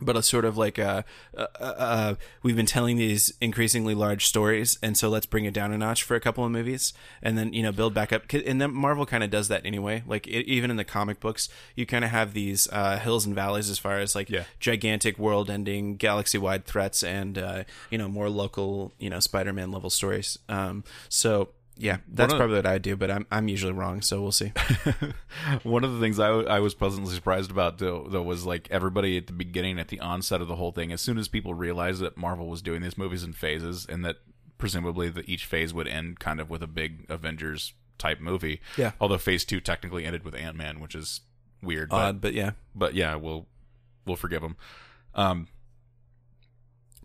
but a sort of like a, uh, uh, we've been telling these increasingly large stories, and so let's bring it down a notch for a couple of movies, and then you know build back up And then Marvel kind of does that anyway. Like it, even in the comic books, you kind of have these uh, hills and valleys as far as like Yeah. gigantic world-ending, galaxy-wide threats, and uh, you know more local, you know Spider-Man level stories. Um, so. Yeah, that's probably what I do, but I'm I'm usually wrong, so we'll see. One of the things I, I was pleasantly surprised about though, though was like everybody at the beginning, at the onset of the whole thing, as soon as people realized that Marvel was doing these movies in phases, and that presumably that each phase would end kind of with a big Avengers type movie. Yeah. Although Phase Two technically ended with Ant Man, which is weird. But, Odd, but yeah, but yeah, we'll we'll forgive them. Um,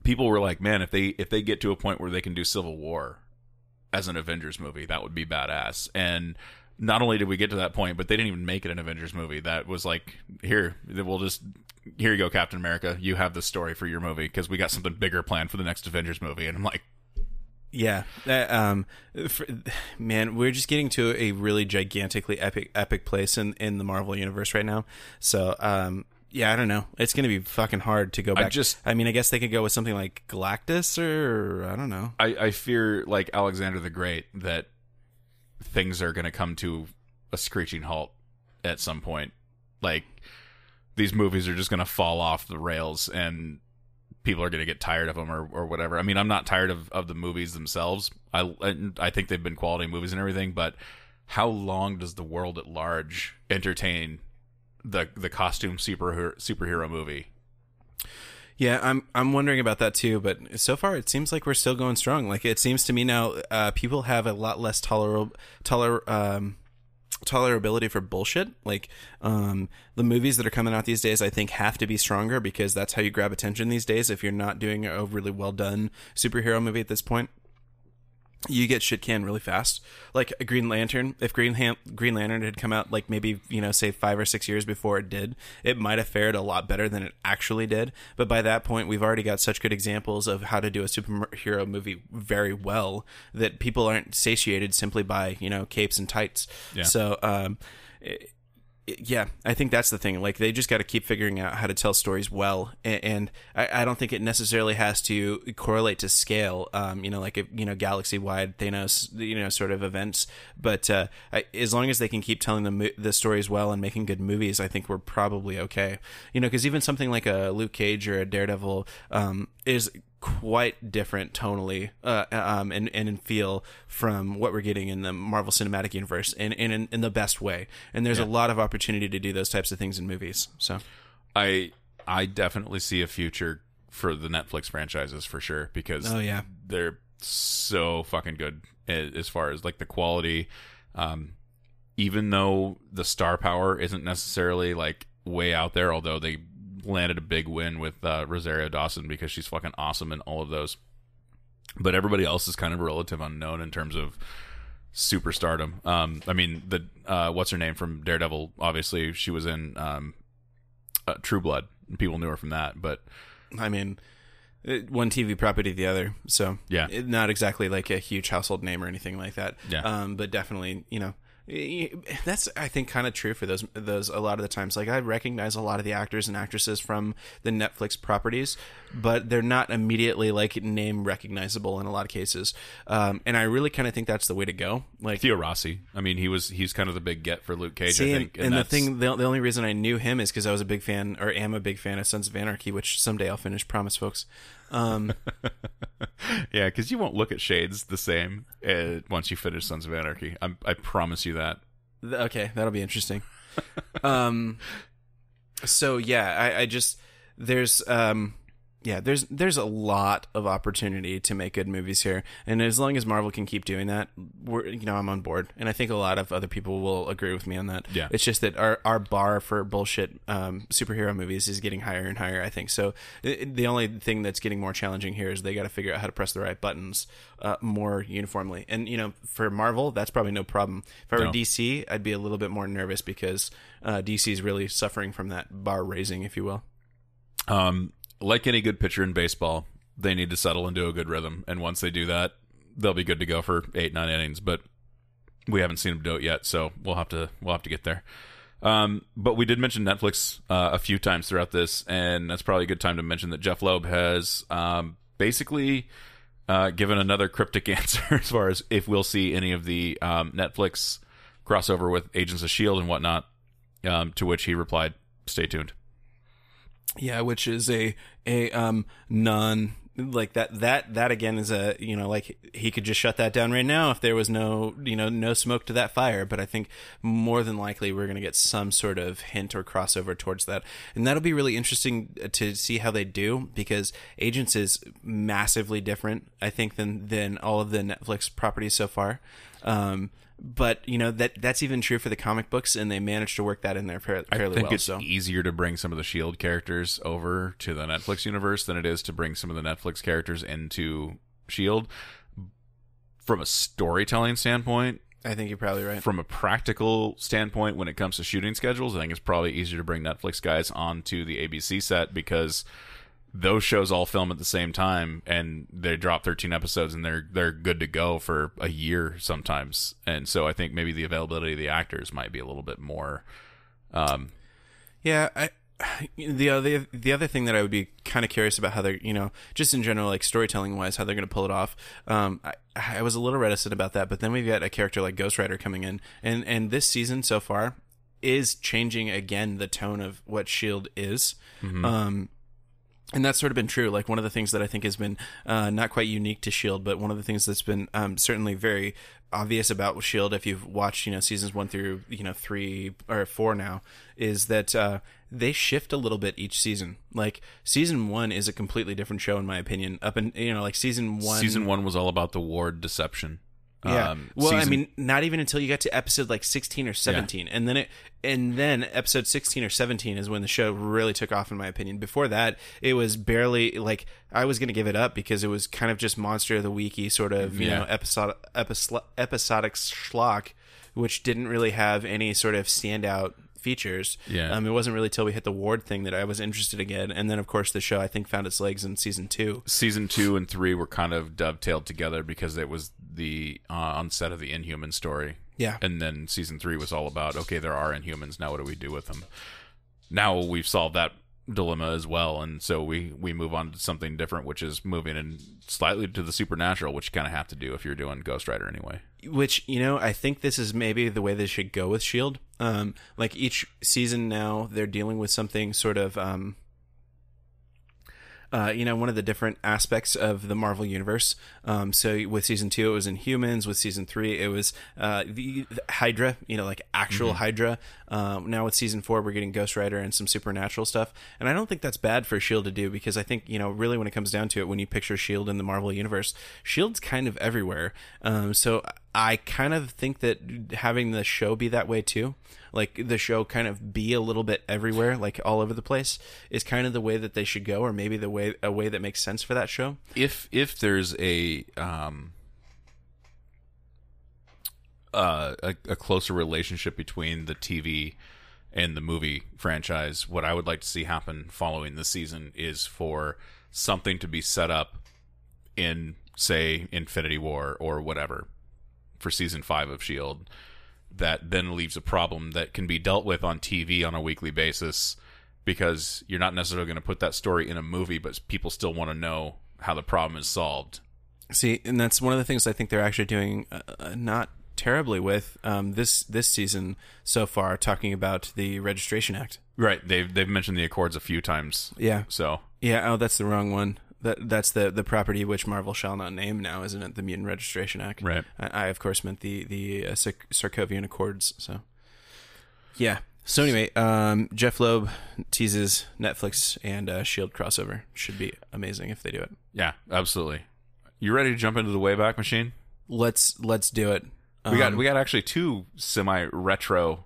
people were like, man, if they if they get to a point where they can do Civil War as an Avengers movie, that would be badass. And not only did we get to that point, but they didn't even make it an Avengers movie. That was like, here, we'll just here you go, Captain America. You have the story for your movie because we got something bigger planned for the next Avengers movie. And I'm like, Yeah, that, um, for, man, we're just getting to a really gigantically epic, epic place in in the Marvel universe right now. So, um, yeah, I don't know. It's gonna be fucking hard to go back. I just- I mean, I guess they could go with something like Galactus, or, I don't know. I, I fear like Alexander the Great that things are going to come to a screeching halt at some point. Like these movies are just going to fall off the rails and people are going to get tired of them or, or whatever. I mean, I'm not tired of, of the movies themselves. I I think they've been quality movies and everything, but how long does the world at large entertain the the costume superhero superhero movie? Yeah, I'm I'm wondering about that too. But so far, it seems like we're still going strong. Like it seems to me now, uh, people have a lot less tolerable toler um, tolerability for bullshit. Like um, the movies that are coming out these days, I think have to be stronger because that's how you grab attention these days. If you're not doing a really well done superhero movie at this point. You get shit canned really fast, like a Green Lantern. If Green Ham- Green Lantern had come out like maybe you know say five or six years before it did, it might have fared a lot better than it actually did. But by that point, we've already got such good examples of how to do a superhero movie very well that people aren't satiated simply by you know capes and tights. Yeah. So um, it- yeah, I think that's the thing. Like they just got to keep figuring out how to tell stories well, and, and I, I don't think it necessarily has to correlate to scale. Um, you know, like a, you know, galaxy wide Thanos, you know, sort of events. But uh, I, as long as they can keep telling the mo- the stories well and making good movies, I think we're probably okay. You know, because even something like a Luke Cage or a Daredevil um, is quite different tonally uh, um, and, and in feel from what we're getting in the Marvel Cinematic Universe and, and in, in the best way. And there's a lot of opportunity to do those types of things in movies. So I I definitely see a future for the Netflix franchises for sure because Oh, yeah. they're so fucking good as far as like the quality. Um, even though the star power isn't necessarily like way out there, although they landed a big win with uh, Rosario Dawson because she's fucking awesome in all of those. But everybody else is kind of a relative unknown in terms of superstardom. Um, I mean, the uh, what's her name from Daredevil? Obviously, she was in um, uh, True Blood. People knew her from that, but I mean, one TV property, the other. So Yeah. it, not exactly like a huge household name or anything like that. Yeah. Um, but definitely, you know, that's I think kind of true for those those a lot of the times. Like I recognize a lot of the actors and actresses from the Netflix properties, but they're not immediately like name recognizable in a lot of cases. Um, and I really kind of think that's the way to go. Like Theo Rossi. I mean, he was he's kind of the big get for Luke Cage. See, I and, think, and the thing, the, the only reason I knew him is because I was a big fan, or am a big fan of Sons of Anarchy, which someday I'll finish. Promise, folks. Um, yeah, because you won't look at Shades the same uh, once you finish Sons of Anarchy. I'm, I promise you that. th- okay, that'll be interesting. um, so yeah, I, I just there's um, yeah, there's there's a lot of opportunity to make good movies here, and as long as Marvel can keep doing that, we're you know I'm on board, and I think a lot of other people will agree with me on that. Yeah. it's just that our our bar for bullshit um, superhero movies is getting higher and higher. I think so. i- The only thing that's getting more challenging here is they got to figure out how to press the right buttons uh, more uniformly, and you know for Marvel that's probably no problem. If I were No. DC, I'd be a little bit more nervous because uh, DC is really suffering from that bar raising, if you will. Um, like any good pitcher in baseball, they need to settle into a good rhythm, and once they do that, they'll be good to go for eight nine innings. But we haven't seen them do it yet, so we'll have to we'll have to get there. Um, but we did mention Netflix uh, a few times throughout this, and that's probably a good time to mention that Jeph Loeb has um, basically uh, given another cryptic answer as far as if we'll see any of the um, Netflix crossover with Agents of Shield and whatnot. Um, to which he replied, "Stay tuned." Yeah, which is a a um non like that that that again is a you know like he could just shut that down right now if there was no you know no smoke to that fire. But i think more than likely we're going to get some sort of hint or crossover towards that. And that'll be really interesting to see how they do because agents is massively different i think than than all of the netflix properties so far. Um but you know that that's even true for the comic books and they managed to work that in there fairly, I think well it's so easier to bring some of the Shield characters over to the Netflix universe than it is to bring some of the Netflix characters into Shield. From a storytelling standpoint, i think you're probably right from a practical standpoint, when it comes to shooting schedules, I think it's probably easier to bring Netflix guys onto the ABC set because those shows all film at the same time and they drop 13 episodes and they're they're good to go for a year sometimes. And so I think maybe the availability of the actors might be a little bit more um, Yeah, I the other the other thing that I would be kind of curious about how they're you know just in general like storytelling wise how they're going to pull it off. Um, I, I was a little reticent about that, but then we've got a character like Ghost Rider coming in, and and this season so far is changing again the tone of what Shield is. Um, and that's sort of been true. Like one of the things that I think has been uh, not quite unique to Shield, but one of the things that's been um, certainly very obvious about Shield, if you've watched you know seasons one through you know three or four now, is that uh, they shift a little bit each season. Like season one is a completely different show in my opinion. Up in you know like season one, season one was all about the ward deception. Yeah. Um, well, I mean, not even until you get to episode like sixteen or seventeen, and then it, and then episode sixteen or seventeen is when the show really took off, in my opinion. Before that, it was barely like I was going to give it up because it was kind of just monster of the weeky sort of you Yeah. know episode episod, episodic schlock, which didn't really have any sort of standout features. Yeah. Um, it wasn't really till we hit the ward thing that I was interested again, and then of course the show I think found its legs in season two. season two and three were kind of dovetailed together because it was the uh, onset of the Inhuman story. Yeah. and then season three was all about okay, there are Inhumans now. What do we do with them? Now we've solved that dilemma as well, and so we we move on to something different, which is moving in slightly to the supernatural, which you kind of have to do if you're doing Ghost Rider anyway. which you know i think this is maybe the way they should go with shield um like each season now they're dealing with something sort of um uh, you know, one of the different aspects of the Marvel universe. Um, so with season two, it was Inhumans. With season three, it was uh, the, the Hydra. You know, like actual Hydra. Um, now with season four, we're getting Ghost Rider and some supernatural stuff. And I don't think that's bad for Shield to do because I think you know, really, when it comes down to it, when you picture Shield in the Marvel universe, Shield's kind of everywhere. Um, so I kind of think that having the show be that way too, like the show kind of be a little bit everywhere, like all over the place, is kind of the way that they should go, or maybe the way a way that makes sense for that show. if if there's a um uh, a, a closer relationship between the TV and the movie franchise. What I would like to see happen following this season is for something to be set up in, say, Infinity War or whatever for season five of Shield. That then leaves a problem that can be dealt with on TV on a weekly basis because you're not necessarily going to put that story in a movie, but people still want to know how the problem is solved. See, and that's one of the things I think they're actually doing uh, uh, not terribly with um, this this season so far, talking about the Registration Act. Right. They've they've mentioned the Accords a few times. Yeah, So yeah. Oh, that's the wrong one. That that's the the property which Marvel shall not name now, isn't it? The Mutant Registration Act. Right. I, I of course meant the the uh, Sokovian Accords. So, yeah. So anyway, um, Jeph Loeb teases Netflix and uh, Shield crossover. Should be amazing if they do it. yeah, absolutely. You ready to jump into the Wayback Machine? Let's let's do it. We got Um, we got actually two semi retro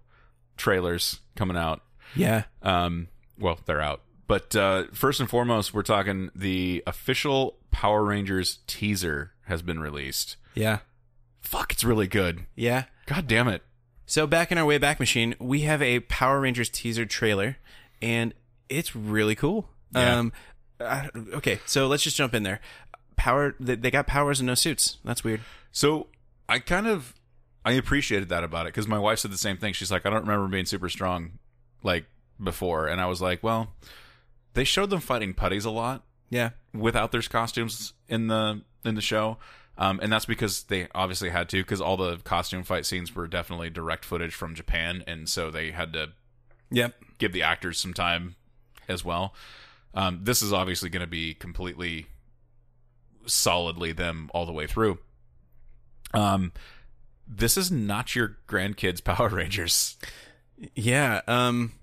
trailers coming out. yeah. Um, well, they're out. But uh, first and foremost, we're talking the official Power Rangers teaser has been released. Yeah. Fuck, it's really good. Yeah. God damn it. So back in our way back machine, we have a Power Rangers teaser trailer, and it's really cool. Yeah. Um, I- okay, so let's just jump in there. Power, they, they got powers and no suits. That's weird. So I kind of I appreciated that about it because my wife said the same thing. She's like, I don't remember being super strong like before, and I was like, well, they showed them fighting putties a lot Yeah, without their costumes in the in the show. Um, and that's because they obviously had to, because all the costume fight scenes were definitely direct footage from Japan, and so they had to yep, give the actors some time as well. Um, this is obviously going to be completely solidly them all the way through. Um, this is not your grandkids' Power Rangers. yeah. Um,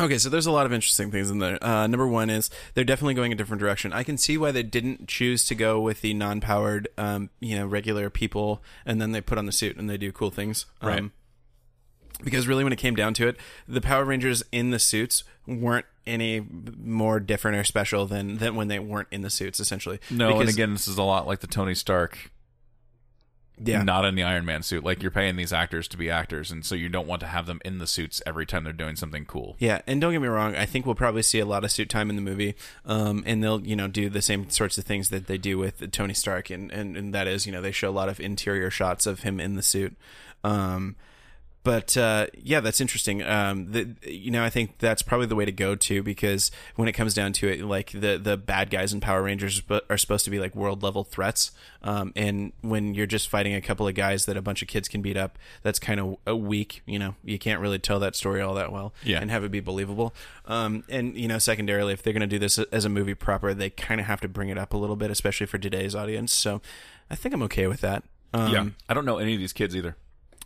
okay, so there's a lot of interesting things in there. Uh, number one is they're definitely going a different direction. I can see why they didn't choose to go with the non-powered, um, you know, regular people, and then they put on the suit and they do cool things. Um, Right. because really when it came down to it the power rangers in the suits weren't any more different or special than than when they weren't in the suits essentially No, and again, this is a lot like the Tony Stark, yeah not in the Iron Man suit. Like you're paying these actors to be actors, and so you don't want to have them in the suits every time they're doing something cool. yeah and don't get me wrong i think we'll probably see a lot of suit time in the movie um, and they'll you know do the same sorts of things that they do with tony stark and, and and that is you know they show a lot of interior shots of him in the suit um but uh, yeah, that's interesting. Um, the, you know, I think that's probably the way to go too, because when it comes down to it, like the the bad guys in Power Rangers are supposed to be like world level threats, um, and when you're just fighting a couple of guys that a bunch of kids can beat up, that's kind of a weak. You know, you can't really tell that story all that well, Yeah. and have it be believable. Um, and you know, secondarily, if they're going to do this as a movie proper, they kind of have to bring it up a little bit, especially for today's audience. So, I think I'm okay with that. Um, yeah, I don't know any of these kids either,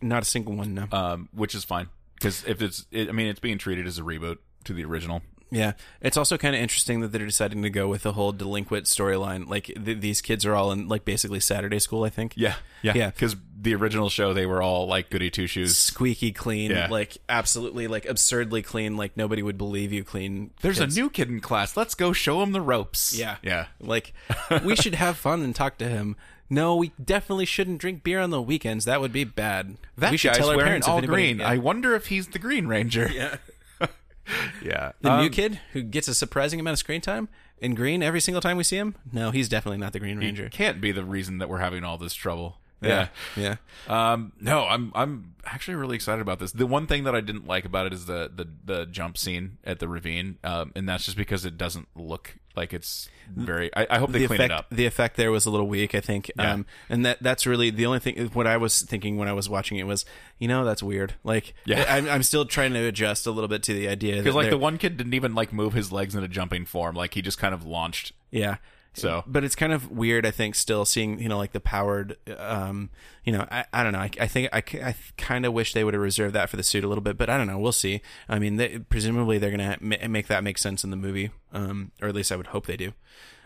not a single one. No. um, which is fine because if it's, it, I mean, it's being treated as a reboot to the original. Yeah, it's also kind of interesting that they're deciding to go with the whole delinquent storyline. Like th- these kids are all in like basically Saturday school, I think. Yeah, yeah, Yeah. Because the original show, they were all like goody two shoes. Squeaky clean, Yeah. like absolutely, like absurdly clean. Like nobody would believe you clean. There's kids. a new kid in class. Let's go show him the ropes. Yeah. yeah. Like we should have fun and talk to him. No, we definitely shouldn't drink beer on the weekends. That would be bad. That we should guy's tell our wearing parents all green. Yeah. I wonder if he's the Green Ranger. yeah. yeah. The new Um, kid who gets a surprising amount of screen time in green every single time we see him. No, he's definitely not the Green Ranger. can't be the reason that we're having all this trouble. Yeah, yeah. Um, no, I'm I'm actually really excited about this. The one thing that I didn't like about it is the the, the jump scene at the ravine, um, and that's just because it doesn't look like it's very. I, I hope they the clean effect, it up. The effect there was a little weak, I think. Yeah. Um, and that that's really the only thing. What I was thinking when I was watching it was, you know, that's weird. Like, Yeah. I'm I'm still trying to adjust a little bit to the idea Because like the one kid didn't even like move his legs in a jumping form. Like he just kind of launched. yeah. So But it's kind of weird, I think, still seeing you know like the powered, um, you know, I, I don't know. I, I think I, I kind of wish they would have reserved that for the suit a little bit, but I don't know. We'll see. I mean, they, presumably they're gonna ma- make that make sense in the movie, um, or at least I would hope they do.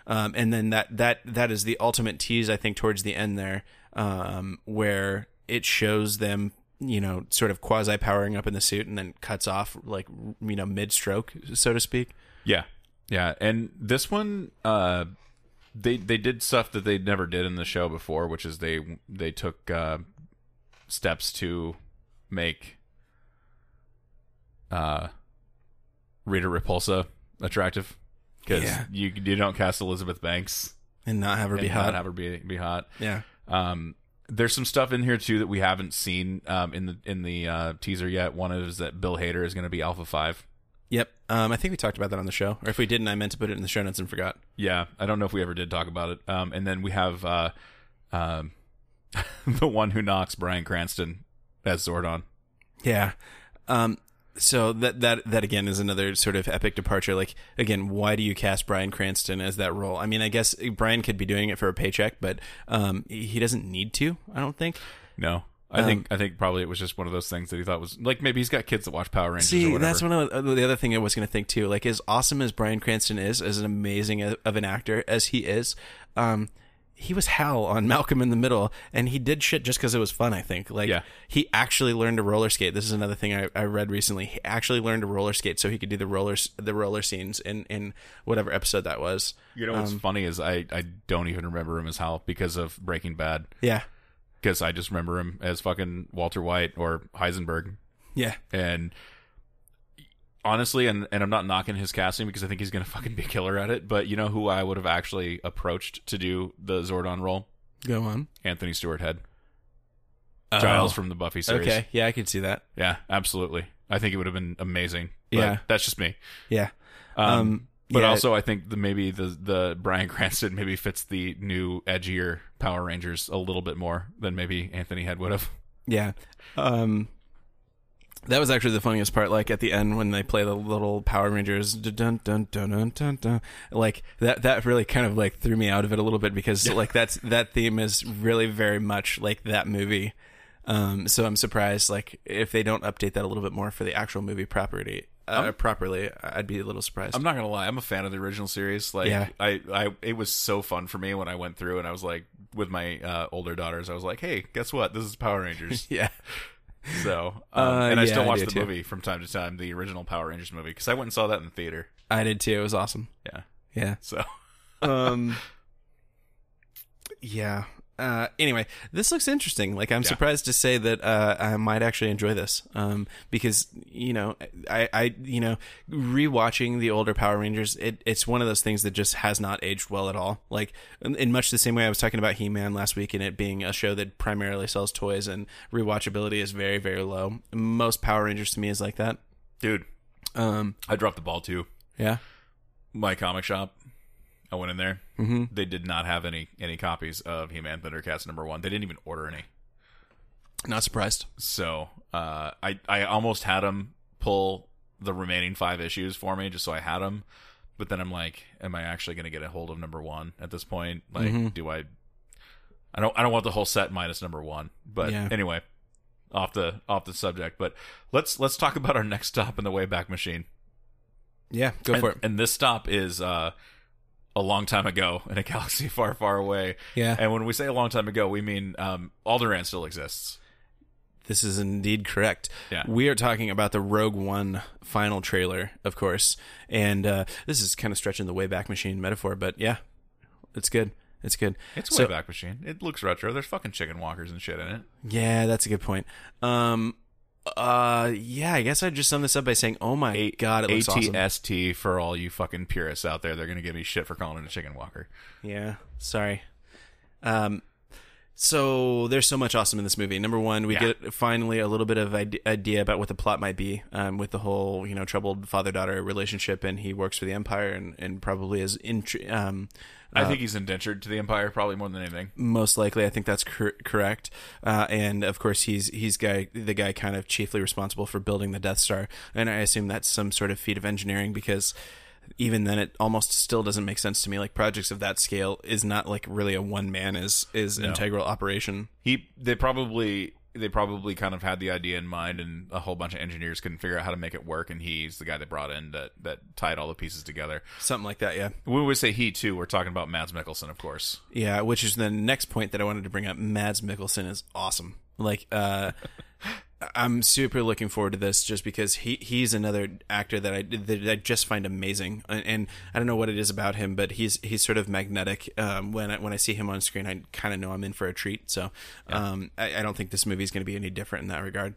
Um, and then that that that is the ultimate tease, I think, towards the end there, um, where it shows them, you know, sort of quasi powering up in the suit, and then cuts off like you know mid stroke, so to speak. yeah, yeah. And this one, uh, they they did stuff that they never did in the show before, which is they they took uh, steps to make uh Rita Repulsa attractive because Yeah. you you don't cast Elizabeth Banks and not have her be hot. not have her be be hot. yeah. Um, there's some stuff in here too that we haven't seen um, in the in the uh, teaser yet. One is that Bill Hader is going to be Alpha Five. Yep. Um, I think we talked about that on the show, or if we didn't, I meant to put it in the show notes and forgot. Yeah, I don't know if we ever did talk about it. Um, and then we have uh, um, the one who knocks Bryan Cranston as Zordon. Yeah. Um, so that that that again is another sort of epic departure. Like again, why do you cast Bryan Cranston as that role? I mean, I guess Bryan could be doing it for a paycheck, but um, he doesn't need to. I don't think. No, I Um, think I think probably it was just one of those things that he thought was like maybe he's got kids that watch Power Rangers. See, that's one of the the other thing I was going to think too. Like as awesome as Bryan Cranston is, as an amazing a- of an actor as he is, um, he was hell on Malcolm in the Middle, and he did shit just because it was fun. I think. Like Yeah. he actually learned to roller skate. This is another thing I, I read recently. He actually learned to roller skate so he could do the rollers the roller scenes in in whatever episode that was. You know what's funny is I I don't even remember him as Hal because of Breaking Bad. Yeah, Because I just remember him as fucking Walter White or Heisenberg. yeah, And honestly, and, and I'm not knocking his casting because I think he's going to fucking be a killer at it. But you know who I would have actually approached to do the Zordon role? go on. Anthony Stewart Head. Giles from the Buffy series. Oh. Okay, yeah, I can see that. Yeah, absolutely. I think it would have been amazing. But Yeah. That's just me. Yeah, Um, Um, but yeah. also, I think the maybe the the Bryan Cranston maybe fits the new edgier Power Rangers a little bit more than maybe Anthony Head would have. Yeah. Um that was actually the funniest part like at the end when they play the little Power Rangers dun dun dun dun dun dun like that that really kind of like threw me out of it a little bit because like that's that theme is really very much like that movie. Um so I'm surprised like if they don't update that a little bit more for the actual movie property uh, properly I'd be a little surprised. I'm not gonna lie, I'm a fan of the original series. Like, Yeah. I, I, it was so fun for me when I went through and I was like, with my uh, older daughters, I was like, hey, guess what? This is Power Rangers. yeah. so, um, Uh, and I yeah, still watch do the too. movie from time to time, the original Power Rangers movie, because I went and saw that in the theater. I did too. It was awesome. Yeah. Yeah. So, um yeah uh anyway this looks interesting. Like i'm surprised to say that uh i might actually enjoy this um because you know i i you know rewatching the older power rangers it it's one of those things that just has not aged well at all. Like in, in much the same way i was talking about he-man last week and it being a show that primarily sells toys and rewatchability is very very low. Most power rangers to me is like that. Dude, um I dropped the ball too. yeah? My comic shop, I went in there. mm-hmm. They did not have any any copies of He-Man Thundercats number one. They didn't even order any. not surprised So uh, I I almost had them pull the remaining five issues for me just so I had them, but then I'm like, am I actually going to get a hold of number one at this point? Like, Mm-hmm. do I? I don't I don't want the whole set minus number one. But Yeah. anyway, off the off the subject. But let's let's talk about our next stop in the Wayback Machine. yeah go and, for it And this stop is uh, a long time ago in a galaxy far, far away. Yeah. And when we say a long time ago, we mean um, Alderaan still exists. This is indeed correct. Yeah. We are talking about the Rogue One final trailer, of course. And uh, this is kind of stretching the Wayback Machine metaphor, but yeah, it's good. It's good. It's a So- Wayback Machine. It looks retro. There's fucking chicken walkers and shit in it. Yeah, that's a good point. Um, uh, yeah, I guess I'd just sum this up by saying, oh my god, it looks awesome. ATST for all you fucking purists out there. They're gonna give me shit for calling it a chicken walker. Yeah, sorry. Um, so there's so much awesome in this movie. Number one, we Yeah. get finally a little bit of ide- idea about what the plot might be um, with the whole you know troubled father daughter relationship, and he works for the Empire and and probably is intri- um, I think he's indentured to the Empire probably more than anything. most likely. I think that's cor- correct. Uh, and of course, he's he's guy the guy kind of chiefly responsible for building the Death Star, and I assume that's some sort of feat of engineering because even then, it almost still doesn't make sense to me. Like projects of that scale is not like really a one man is is integral operation. He they probably they probably kind of had the idea in mind and a whole bunch of engineers couldn't figure out how to make it work and he's the guy that brought in that that tied all the pieces together. Something like that, yeah. When we say he too, we're talking about Mads Mikkelsen, of course. Yeah, which is the next point that I wanted to bring up. Mads Mikkelsen is awesome. Like, uh, I'm super looking forward to this just because he he's another actor that I that I just find amazing, and, and I don't know what it is about him, but he's he's sort of magnetic. Um, when I, when I see him on screen, I kind of know I'm in for a treat. So um, I, I don't think this movie is going to be any different in that regard.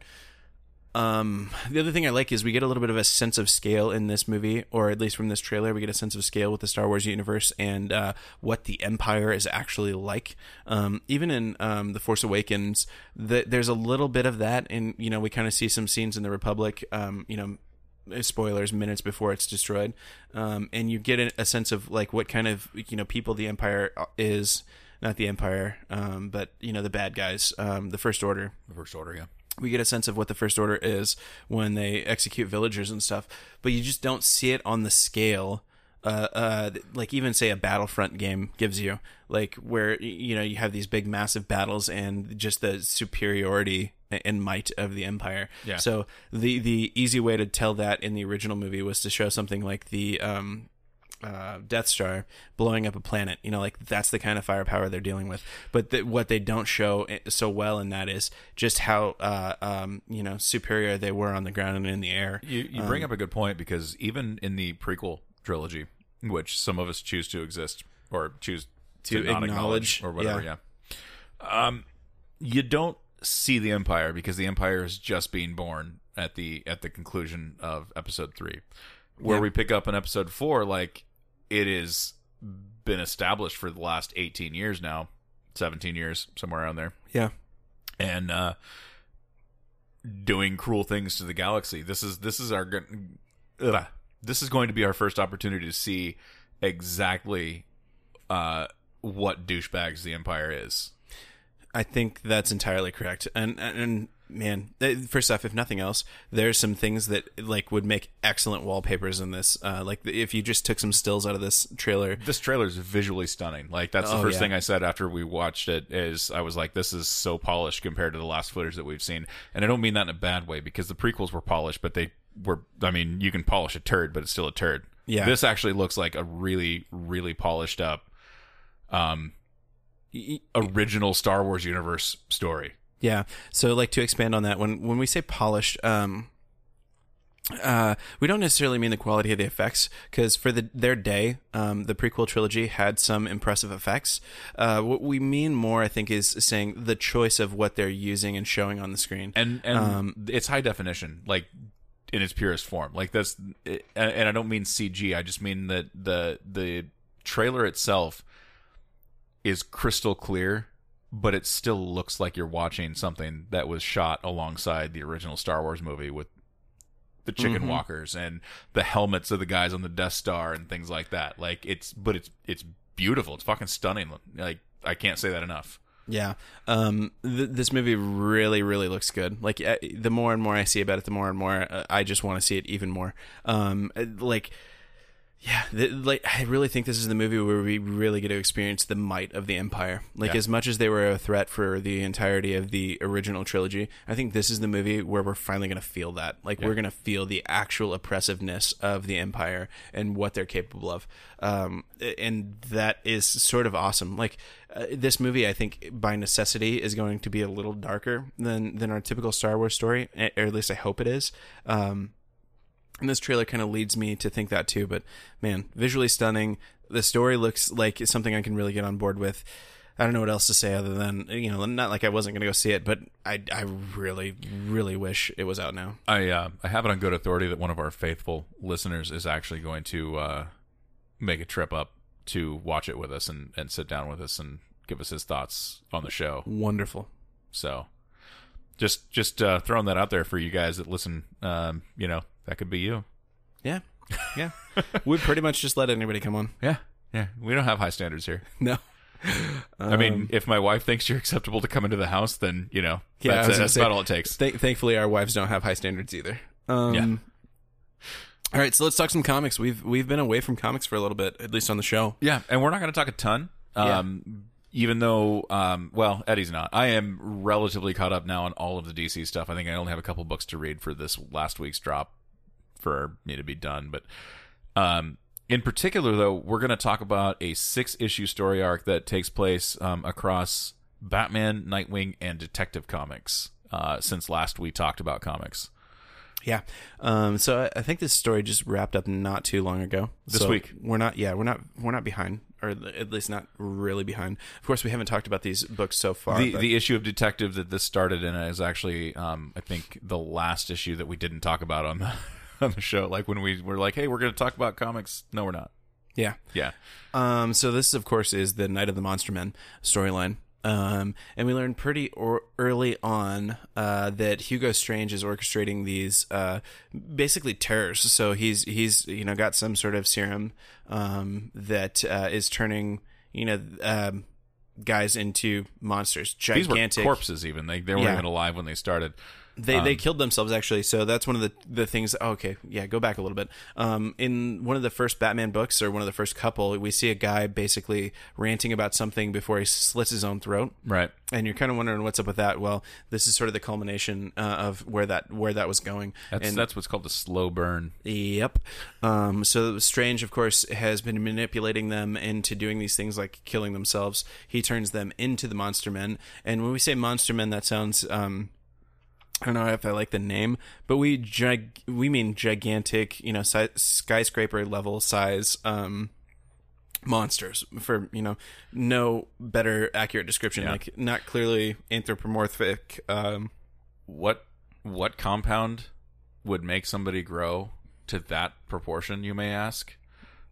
Um, the other thing I like is we get a little bit of a sense of scale in this movie, or at least from this trailer, we get a sense of scale with the Star Wars universe and uh, what the Empire is actually like. Um, even in um, the Force Awakens, the, there's a little bit of that, and you know we kind of see some scenes in the Republic. Um, you know, spoilers minutes before it's destroyed, um, and you get a, sense of like what kind of you know people the Empire is. Not the Empire, um, but you know the bad guys, the First Order The first order, yeah. We get a sense of what the first order is when they execute villagers and stuff but you just don't see it on the scale uh, uh, like even say a battlefront game gives you like where you know you have these big massive battles and just the superiority and might of the empire Yeah. so the the easy way to tell that in the original movie was to show something like the um uh, Death Star blowing up a planet. You know, like that's the kind of firepower they're dealing with. But th- what they don't show so well in that is just how uh, um, you know superior they were on the ground and in the air. You you bring up a good point because even in the prequel trilogy, which some of us choose to exist or choose to, To not acknowledge, or whatever, yeah. Um, you don't see the Empire because the Empire is just being born at the at the conclusion of Episode three, where Yeah. we pick up in Episode four, like it is been established for the last eighteen years now, seventeen years somewhere around there Yeah, and uh, doing cruel things to the galaxy. This is this is our ugh. this is going to be our first opportunity to see exactly uh, what douchebags the Empire is. I think that's entirely correct. And and, man, eh, first off, if nothing else, there's some things that like would make excellent wallpapers in this. Uh, like if you just took some stills out of this trailer. This trailer is visually stunning. Like that's the Oh, first yeah. thing I said after we watched it. Is I was like, this is so polished compared to the last footage that we've seen, and I don't mean that in a bad way because the prequels were polished, but they were. I mean, you can polish a turd, but it's still a turd. Yeah. This actually looks like a really, really polished up, um, original Star Wars universe story. Yeah. So like to expand on that, when when we say polished, um uh, we don't necessarily mean the quality of the effects because for the, their day, um, the prequel trilogy had some impressive effects. Uh, what we mean more, I think, is saying the choice of what they're using and showing on the screen. and and Um, it's high definition, like in its purest form. Like that's, and and I don't mean CG. I just mean that the the trailer itself is crystal clear, but it still looks like you're watching something that was shot alongside the original Star Wars movie with the chicken Mhm. walkers and the helmets of the guys on the Death Star and things like that. Like it's, but it's it's beautiful. It's fucking stunning. Like I can't say that enough. Yeah. Um, th- this movie really, really looks good. Like uh, the more and more I see about it, the more and more uh, I just want to see it even more. Um, uh, like, yeah, th- like I really think this is the movie where we really get to experience the might of the Empire. Like, Yeah. as much as they were a threat for the entirety of the original trilogy, I think this is the movie where we're finally going to feel that. Like, we're going to feel the actual oppressiveness of the Empire and what they're capable of. Um, and that is sort of awesome. Like, uh, this movie, I think, by necessity, is going to be a little darker than than our typical Star Wars story, or at least I hope it is. Um, and this trailer kind of leads me to think that too. But man, visually stunning. The story looks like it's something I can really get on board with. I don't know what else to say other than you know, not like I wasn't going to go see it, but I I really really wish it was out now. I uh, I have it on good authority that one of our faithful listeners is actually going to uh, make a trip up to watch it with us and, and sit down with us and give us his thoughts on the show. Wonderful. So just just uh, throwing that out there for you guys that listen. Um, you know that could be you. Yeah, yeah. we pretty much just let anybody come on. Yeah, yeah. We don't have high standards here. No. I mean, if my wife thinks you're acceptable to come into the house, then you know Yeah, that's, that's say- about all it takes. Th- thankfully, our wives don't have high standards either. Um, Yeah. All right, so let's talk some comics. We've we've been away from comics for a little bit, at least on the show. Yeah, and we're not going to talk a ton. Um, Even though, um, well, Eddie's not. I am relatively caught up now on all of the DC stuff. I think I only have a couple books to read for this last week's drop for me to be done. But um, in particular, though, we're going to talk about a six issue story arc that takes place um, across Batman, Nightwing, and Detective Comics. uh, since last we talked about comics. Yeah. Um, so I, I think this story just wrapped up not too long ago. This So week. We're not. Yeah, we're not. We're not behind, or at least not really behind. Of course, we haven't talked about these books so far. The the issue of Detective that this started in is actually, um, I think, the last issue that we didn't talk about on the on the show. Like when we were like, "Hey, we're going to talk about comics." No, we're not. yeah. Yeah, Um, so this, of course, is the Night of the Monster Men storyline. Um, and we learned pretty or- early on uh, that Hugo Strange is orchestrating these uh, basically terrors. So he's he's you know got some sort of serum um, that uh, is turning you know um, guys into monsters, these were corpses. Even they they weren't Yeah. even alive when they started. They Um, they killed themselves actually. So that's one of the the things. oh, okay, yeah, go back a little bit. Um, in one of the first Batman books, or one of the first couple, we see a guy basically ranting about something before he slits his own throat, Right. and you're kind of wondering what's up with that. Well, this is sort of the culmination uh, of where that where that was going. That's and that's what's called the slow burn. Yep. Um, so Strange, of course, has been manipulating them into doing these things like killing themselves. He turns them into the Monster Men, and when we say Monster Men, that sounds. Um, I don't know if I like the name, but we gig- we mean gigantic, you know, si- skyscraper level size um, monsters. For you know, no better accurate description. Yeah. Like not clearly anthropomorphic. Um, What what compound would make somebody grow to that proportion? You may ask.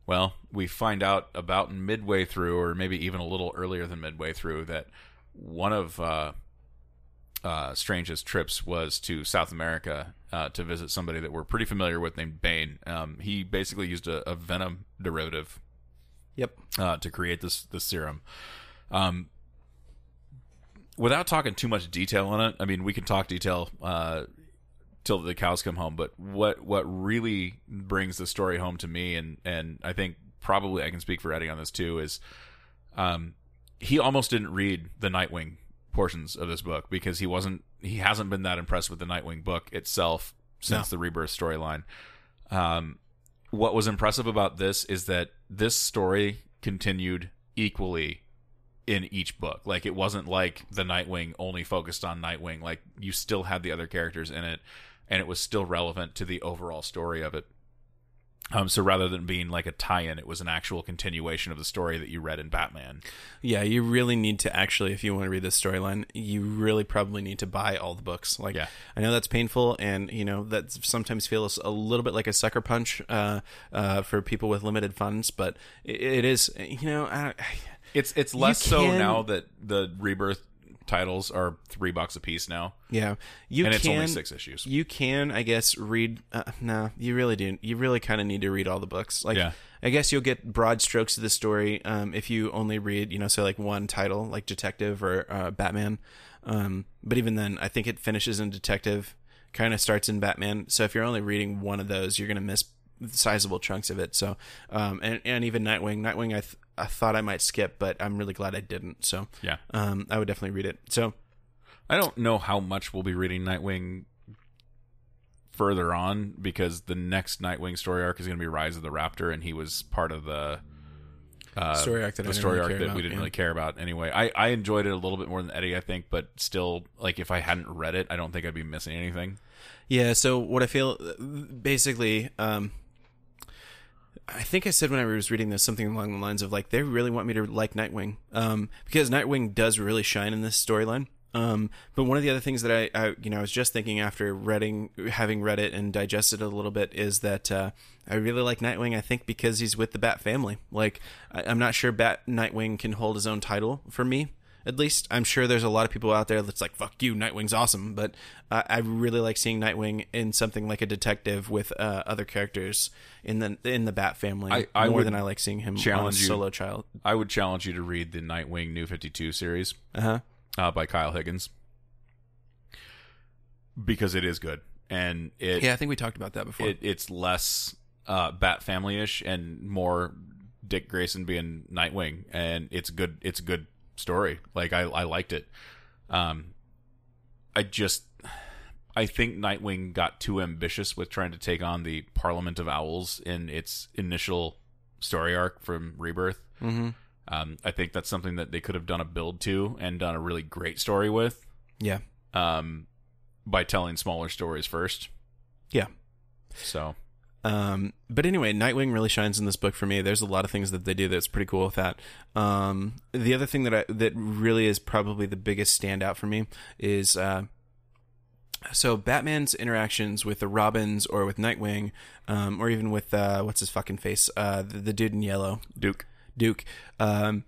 Well, we find out about midway through, or maybe even a little earlier than midway through, that one of uh, uh, Strange's trips was to South America uh, to visit somebody that we're pretty familiar with named Bane. Um, he basically used a, a venom derivative yep. uh, to create this this serum. Um, without talking too much detail on it, I mean, we can talk detail uh, till the cows come home. But what what really brings the story home to me, and and I think probably I can speak for Eddie on this too, is um, he almost didn't read the Nightwing portions of this book because he wasn't he hasn't been that impressed with the Nightwing book itself since the Rebirth storyline. Um, what was impressive about this is that this story continued equally in each book. Like it wasn't like the Nightwing only focused on Nightwing. Like you still had the other characters in it, and it was still relevant to the overall story of it. Um, so rather than being like a tie-in, it was an actual continuation of the story that you read in Batman. Yeah, you really need to actually, if you want to read this storyline, you really probably need to buy all the books. Like, Yeah. I know that's painful, and you know that sometimes feels a little bit like a sucker punch uh, uh, for people with limited funds, but it, it is, you know, I, It's it's less so now that the Rebirth titles are three bucks a piece now, yeah, you and can. it's only six issues. You can, I guess, read. Uh, no, you really do. You really kind of need to read all the books. Like, Yeah. I guess you'll get broad strokes of the story um, if you only read, you know, say like one title, like Detective or uh, Batman. Um, but even then, I think it finishes in Detective, kind of starts in Batman. So if you're only reading one of those, you're gonna miss sizable chunks of it. So, um, and and even Nightwing, Nightwing, I th- I thought I might skip, but I'm really glad I didn't. So, Yeah. um, I would definitely read it. So, I don't know how much we'll be reading Nightwing further on because the next Nightwing story arc is going to be Rise of the Raptor, and he was part of the uh, Story arc that the story really arc that about, we didn't yeah. really care about anyway. I, I enjoyed it a little bit more than Eddie, I think, but still, like if I hadn't read it, I don't think I'd be missing anything. Yeah, so what I feel basically, um, I think I said when I was reading this something along the lines of like they really want me to like Nightwing, um, because Nightwing does really shine in this storyline. Um, but one of the other things that I, I, you know, I was just thinking after reading, having read it and digested it a little bit, is that uh, I really like Nightwing. I think because he's with the Bat family. Like I, I'm not sure Bat Nightwing can hold his own title for me. At least I'm sure there's a lot of people out there that's like, "Fuck you, Nightwing's awesome." But uh, I really like seeing Nightwing in something like a detective with uh, other characters in the in the Bat family I- I more than I like seeing him on a challenge you- solo child. I would challenge you to read the Nightwing New 52 series Uh huh. uh, by Kyle Higgins because it is good. And it, Yeah, I think we talked about that before. it it's less uh, Bat Family ish and more Dick Grayson being Nightwing, and it's good. It's good story. Like I I liked it. Um, I just I think Nightwing got too ambitious with trying to take on the Parliament of Owls in its initial story arc from Rebirth. mm-hmm. Um, I think that's something that they could have done a build to and done a really great story with. Yeah. Um, by telling smaller stories first. Yeah. So Um, but anyway, Nightwing really shines in this book for me. There's a lot of things that they do that's pretty cool with that. Um, the other thing that I, that really is probably the biggest standout for me is uh, so Batman's interactions with the Robins or with Nightwing, um, or even with uh, what's his fucking face, uh, the, the dude in yellow, Duke. Duke, um,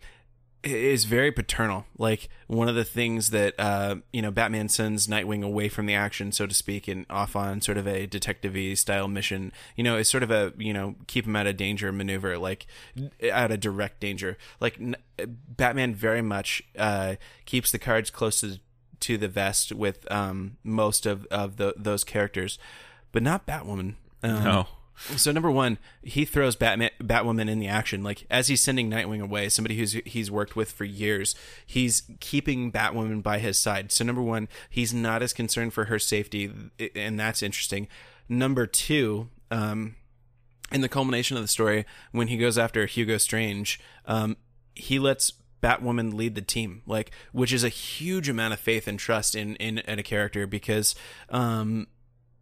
is very paternal. Like one of the things that uh, you know, Batman sends Nightwing away from the action, so to speak, and off on sort of a detective style mission. You know, is sort of a you know keep him out of danger maneuver, like out of direct danger. Like n- Batman very much uh, keeps the cards close to to the vest with um, most of of the, those characters, but not Batwoman. Um, No. So number one, he throws Batman, Batwoman in the action. Like as he's sending Nightwing away, somebody who's he's worked with for years, he's keeping Batwoman by his side. So number one, he's not as concerned for her safety, and that's interesting. Number two, um, in the culmination of the story, when he goes after Hugo Strange, um, he lets Batwoman lead the team, like which is a huge amount of faith and trust in in, in a character because um,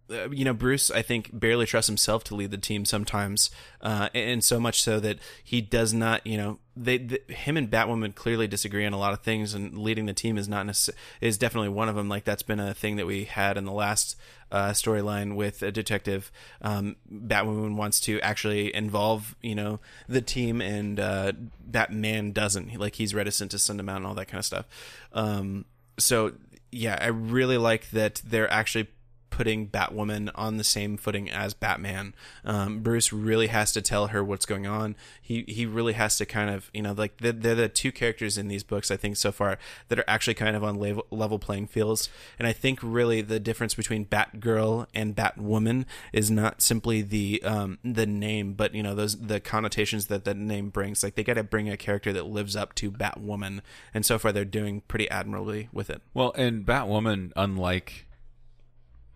uh, you know, Bruce, I think, barely trusts himself to lead the team sometimes, uh, and so much so that he does not, you know, they, th him and Batwoman clearly disagree on a lot of things, and leading the team is not necess- is definitely one of them. Like that's been a thing that we had in the last uh, storyline with a detective. Um, Batwoman wants to actually involve, you know, the team, and uh, Batman doesn't. Like he's reticent to send him out and all that kind of stuff. Um, so yeah, I really like that they're actually putting Batwoman on the same footing as Batman. Um, Bruce really has to tell her what's going on. He he really has to kind of you know like they're, they're the two characters in these books I think so far that are actually kind of on level, level playing fields. And I think really the difference between Batgirl and Batwoman is not simply the um, the name, but you know those the connotations that that name brings. Like they got to bring a character that lives up to Batwoman, and so far they're doing pretty admirably with it. Well, and Batwoman, unlike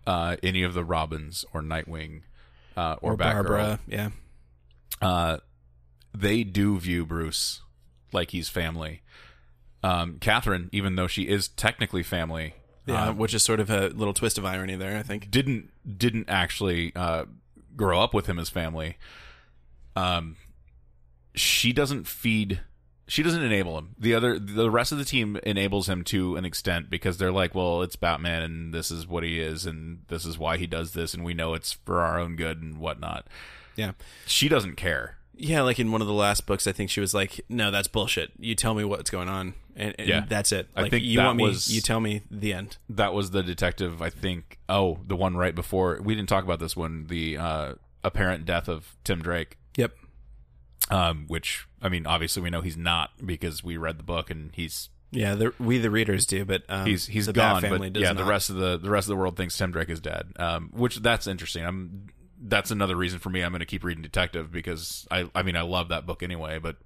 uh, any of the Robins or Nightwing uh, or, Batgirl, Barbara, yeah. uh, they do view Bruce like he's family. Um, Catherine, even though she is technically family, Yeah, uh, which is sort of a little twist of irony there, I think. didn't didn't actually uh, grow up with him as family. Um, she doesn't feed. She doesn't enable him. The other, the rest of the team enables him to an extent because they're like, well, it's Batman, and this is what he is, and this is why he does this, and we know it's for our own good and whatnot. Yeah. She doesn't care. Yeah, like in one of the last books, I think she was like, "No, that's bullshit. You tell me what's going on, and, and Yeah. that's it. I think you want me, was- you tell me the end." That was the detective. I think. Oh, the one right before. We didn't talk about this one. The uh, apparent death of Tim Drake. Um, which I mean, obviously we know he's not because we read the book and he's Yeah, the, we the readers do, but um, he's he's the gone. Bat family but does yeah, not. the rest of the the rest of the world thinks Tim Drake is dead. Um, which that's interesting. I'm that's another reason for me. I'm going to keep reading Detective because I I mean I love that book anyway, but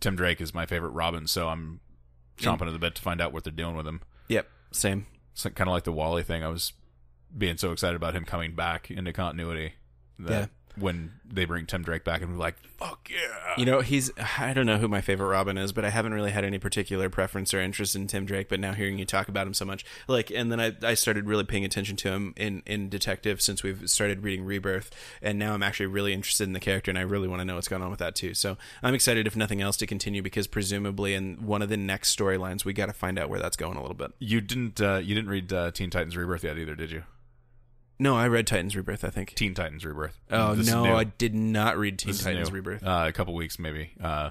Tim Drake is my favorite Robin, so I'm chomping at the bit to find out what they're doing with him. Yep, same. It's kind of like the Wally thing. I was being so excited about him coming back into continuity that Yeah. When they bring Tim Drake back and we're like, fuck yeah. You know, he's I don't know who my favorite Robin is, but I haven't really had any particular preference or interest in Tim Drake. But now hearing you talk about him so much, like, and then I, I started really paying attention to him in in Detective since we've started reading Rebirth, and now I'm actually really interested in the character, and I really want to know what's going on with that too. So I'm excited, if nothing else, to continue because presumably in one of the next storylines, we got to find out where that's going a little bit. You didn't uh, you didn't read uh, Teen Titans Rebirth yet either, did you? No, I read Titans Rebirth. I think. Teen Titans Rebirth. Oh This is no, new. I did not read Teen This is Titans new. Rebirth. Uh, a couple weeks maybe. Uh,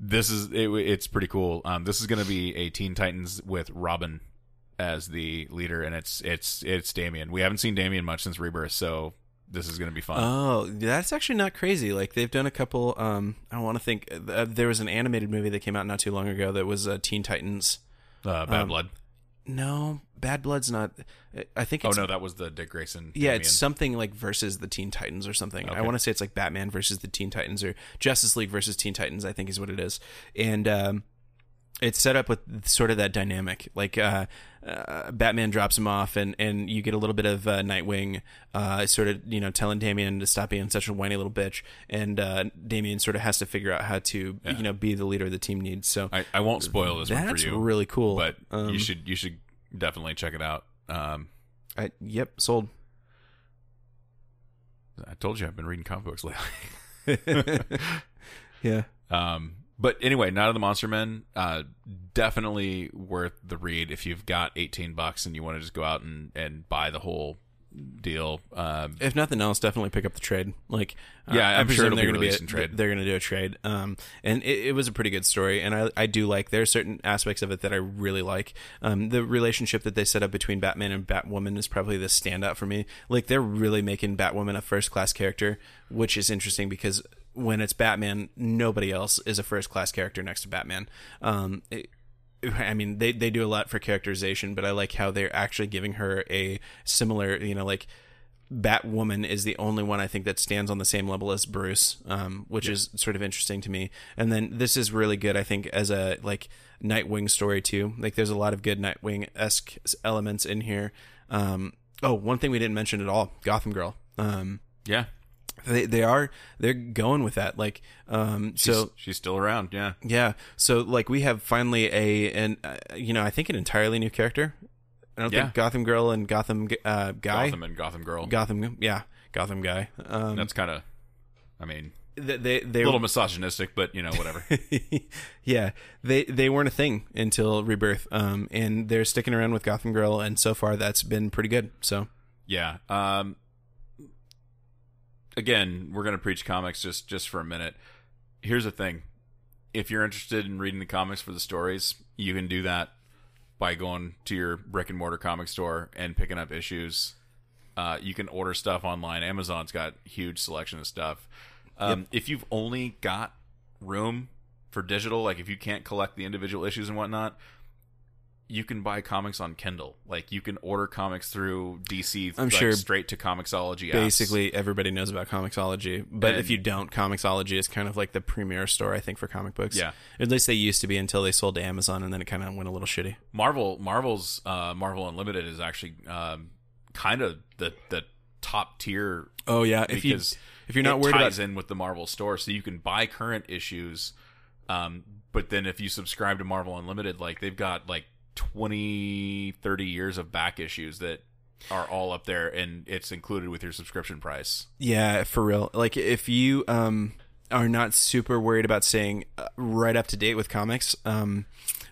this is it, it's pretty cool. Um, this is going to be a Teen Titans with Robin as the leader, and it's it's it's Damian. We haven't seen Damian much since Rebirth, so this is going to be fun. Oh, that's actually not crazy. Like they've done a couple. Um, I want to think. Uh, there was an animated movie that came out not too long ago that was uh, Teen Titans. Uh, Bad um, Blood. No, Bad Blood's not. I think. Oh no, that was the Dick Grayson. Yeah, Damian. it's something like versus the Teen Titans or something. I want to say it's like Batman versus the Teen Titans or Justice League versus Teen Titans. I think is what it is, and um, it's set up with sort of that dynamic. Like uh, uh, Batman drops him off, and and you get a little bit of uh, Nightwing, uh, sort of you know telling Damian to stop being such a whiny little bitch, and uh, Damian sort of has to figure out how to you know be the leader the team needs. So I, I won't spoil this one for you, really cool. but Um, you should you should definitely check it out. Um, I, yep, sold. I told you I've been reading comic books lately. Yeah. Um, but anyway, Night of the Monster Men, uh, definitely worth the read if you've got 18 bucks and you want to just go out and, and buy the whole deal. Um, If nothing else, definitely pick up the trade. Like, uh, Yeah, I I'm presume sure they're gonna released a- trade. They're going to do a trade. Um, and it, it was a pretty good story, and I I do like. There are certain aspects of it that I really like. Um, the relationship that they set up between Batman and Batwoman is probably the standout for me. Like, they're really making Batwoman a first class character, which is interesting because when it's Batman, nobody else is a first class character next to Batman. Um, it, I mean, they they do a lot for characterization, but I like how they're actually giving her a similar, you know, like Batwoman is the only one I think that stands on the same level as Bruce, um, which is sort of interesting to me. And then this is really good, I think, as a like Nightwing story too. Like, there's a lot of good Nightwing esque elements in here. Um, oh, one thing we didn't mention at all: Gotham Girl. Um, yeah. They they are they're going with that. Like, um, so she's, she's still around. Yeah. yeah. So like we have finally a and uh, you know I think an entirely new character. I don't Yeah. think Gotham Girl and Gotham uh, Guy. Gotham and Gotham Girl. Gotham, yeah, Gotham Guy. Um, That's kind of, I mean, they they, they a little misogynistic, but you know, whatever. yeah, they they weren't a thing until Rebirth, um, and they're sticking around with Gotham Girl, and so far that's been pretty good. So Yeah. Um again, we're going to preach comics just just for a minute. Here's the thing. If you're interested in reading the comics for the stories, you can do that by going to your brick and mortar comic store and picking up issues. Uh, you can order stuff online. Amazon's got huge selection of stuff. Um, If you've only got room for digital, like if you can't collect the individual issues and whatnot, you can buy comics on Kindle. Like you can order comics through DC. I'm like, sure straight to Comixology. apps. basically everybody knows about Comixology, but And- if you don't, Comixology is kind of like the premier store I think for comic books. Yeah. at least they used to be until they sold to Amazon, and then it kind of went a little shitty. Marvel. Marvel's uh, Marvel Unlimited is actually um, kind of the the top tier Oh yeah, if you if you're not it worried about ties in with the Marvel store, so you can buy current issues. Um, but then if you subscribe to Marvel Unlimited, like they've got like 20, 30 years of back issues that are all up there, and it's included with your subscription price. Yeah, for real. Like if you um are not super worried about staying uh, right up to date with comics, um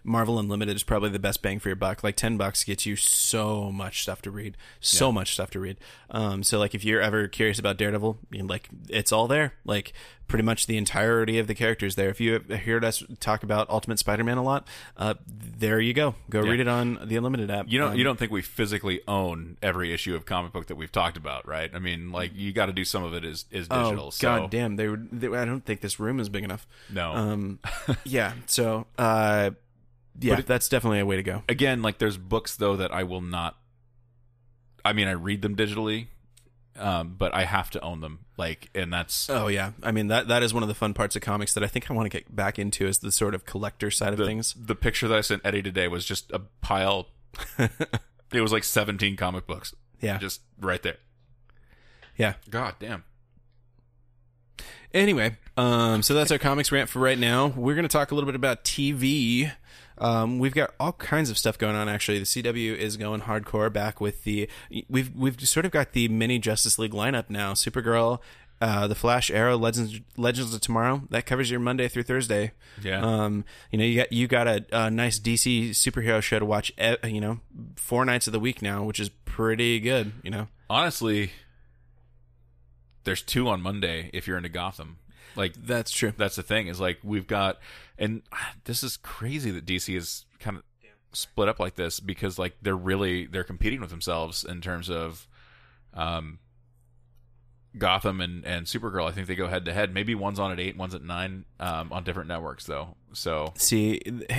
Marvel Unlimited is probably the best bang for your buck. Like 10 bucks gets you so much stuff to read. So much stuff to read. Um so like if you're ever curious about Daredevil, you know, like it's all there. Like pretty much the entirety of the characters there. If you have heard us talk about Ultimate Spider-Man a lot, uh there you go. Go read it on the Unlimited app. You don't Um, you don't think we physically own every issue of comic book that we've talked about, right? I mean, like you got to do some of it is is digital. Oh, so god damn. They, would they I don't think this room is big enough. no. Um, yeah. So, uh, yeah, it- that's definitely a way to go. Again, like there's books though that I will not. I mean, I read them digitally, um, but I have to own them. Like, and that's Oh yeah. I mean that that is one of the fun parts of comics that I think I want to get back into is the sort of collector side of the, things. the picture that I sent Eddie today was just a pile. it was like 17 comic books, Yeah. just right there. Yeah. God damn. Anyway, um, so that's our comics rant for right now. We're going to talk a little bit about TV. Um, we've got all kinds of stuff going on. Actually, the CW is going hardcore back with the. We've we've sort of got the mini Justice League lineup now. Supergirl, uh, the Flash, Arrow, Legends Legends of Tomorrow. That covers your Monday through Thursday. Yeah. Um, you know, you got you got a, a nice DC superhero show to watch. e- You know, four nights of the week now, which is pretty good. You know. Honestly, there's two on Monday if you're into Gotham. Like That's true. that's the thing is like we've got and this is crazy that DC is kind of split up like this because like they're really they're competing with themselves in terms of um Gotham and and Supergirl I think they go head to head maybe one's on at 8 one's at 9 um on different networks though so See,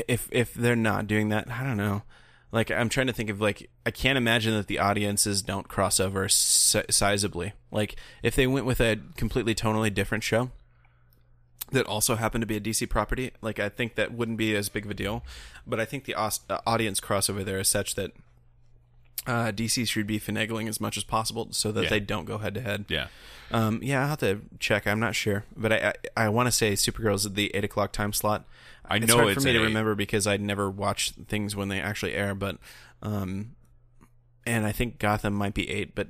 if if they're not doing that, I don't know. Like I'm trying to think of like I can't imagine that the audiences don't cross over si- sizably. Like if they went with a completely tonally different show that also happened to be a DC property, like I think that wouldn't be as big of a deal. But I think the uh, audience crossover there is such that uh, DC should be finagling as much as possible so that Yeah. they don't go head to head. yeah Um, yeah, I'll have to check. I'm not sure, but I I, I want to say Supergirl's at the eight o'clock time slot. I it's know hard it's for me to eight. remember because I never watch things when they actually air. But um, and I think Gotham might be eight, but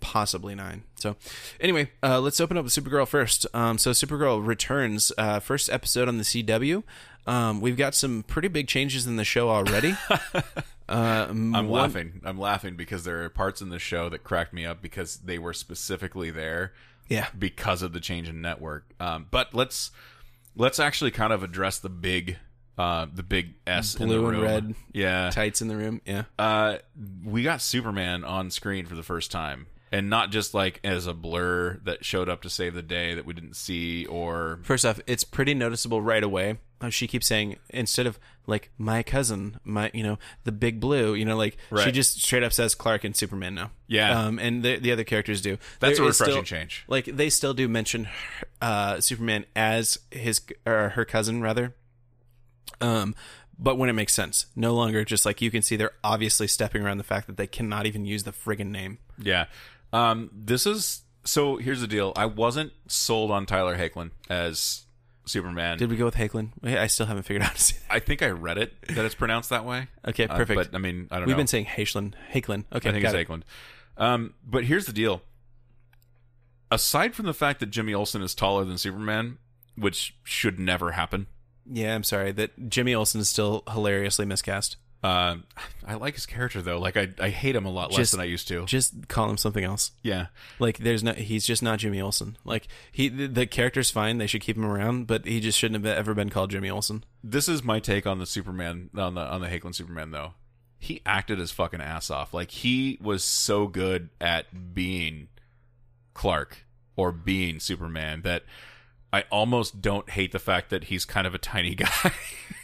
possibly nine. So, anyway, uh, let's open up with Supergirl first. Um, so, Supergirl returns, uh, first episode on the CW. Um, we've got some pretty big changes in the show already. uh, I'm one- laughing. I'm laughing because there are parts in the show that cracked me up because they were specifically there Yeah. because of the change in network. Um, but let's let's actually kind of address the big uh, the big S in the Blue and room. red Yeah. Tights in the room. Yeah. Uh, we got Superman on screen for the first time, and not just like as a blur that showed up to save the day that we didn't see, or First off, it's pretty noticeable right away. how She keeps saying instead of like my cousin, my you know the big blue, you know like she Right. just straight up says Clark and Superman now. Yeah. um, and the the other characters do. That's a is refreshing change. Like they still do mention uh, Superman as his or her cousin rather. Um, but when it makes sense, no longer just like you can see they're obviously stepping around the fact that they cannot even use the friggin' name. yeah. Um, this is so. Here's the deal. I wasn't sold on Tyler Hoechlin as Superman. Did we go with Hoechlin? I still haven't figured out how to say I think I read it that it's pronounced that way. Okay, Uh, perfect. but I mean, I don't know. We've know. been saying Hoechlin. Hoechlin. Okay, I think got it's it. Um, but here's the deal. Aside from the fact that Jimmy Olsen is taller than Superman, which should never happen, Yeah, I'm sorry that Jimmy Olsen is still hilariously miscast. Uh, I like his character though. Like I, I hate him a lot less Just- than I used to. Just call him something else. Yeah, Like there's no he's just not Jimmy Olsen. Like he the, the character's fine, they should keep him around, but he just shouldn't have ever been called Jimmy Olsen. this is my take on the Superman on the on the Hoechlin Superman though. He acted his fucking ass off. Like he was so good at being Clark or being Superman that I almost don't hate the fact that he's kind of a tiny guy.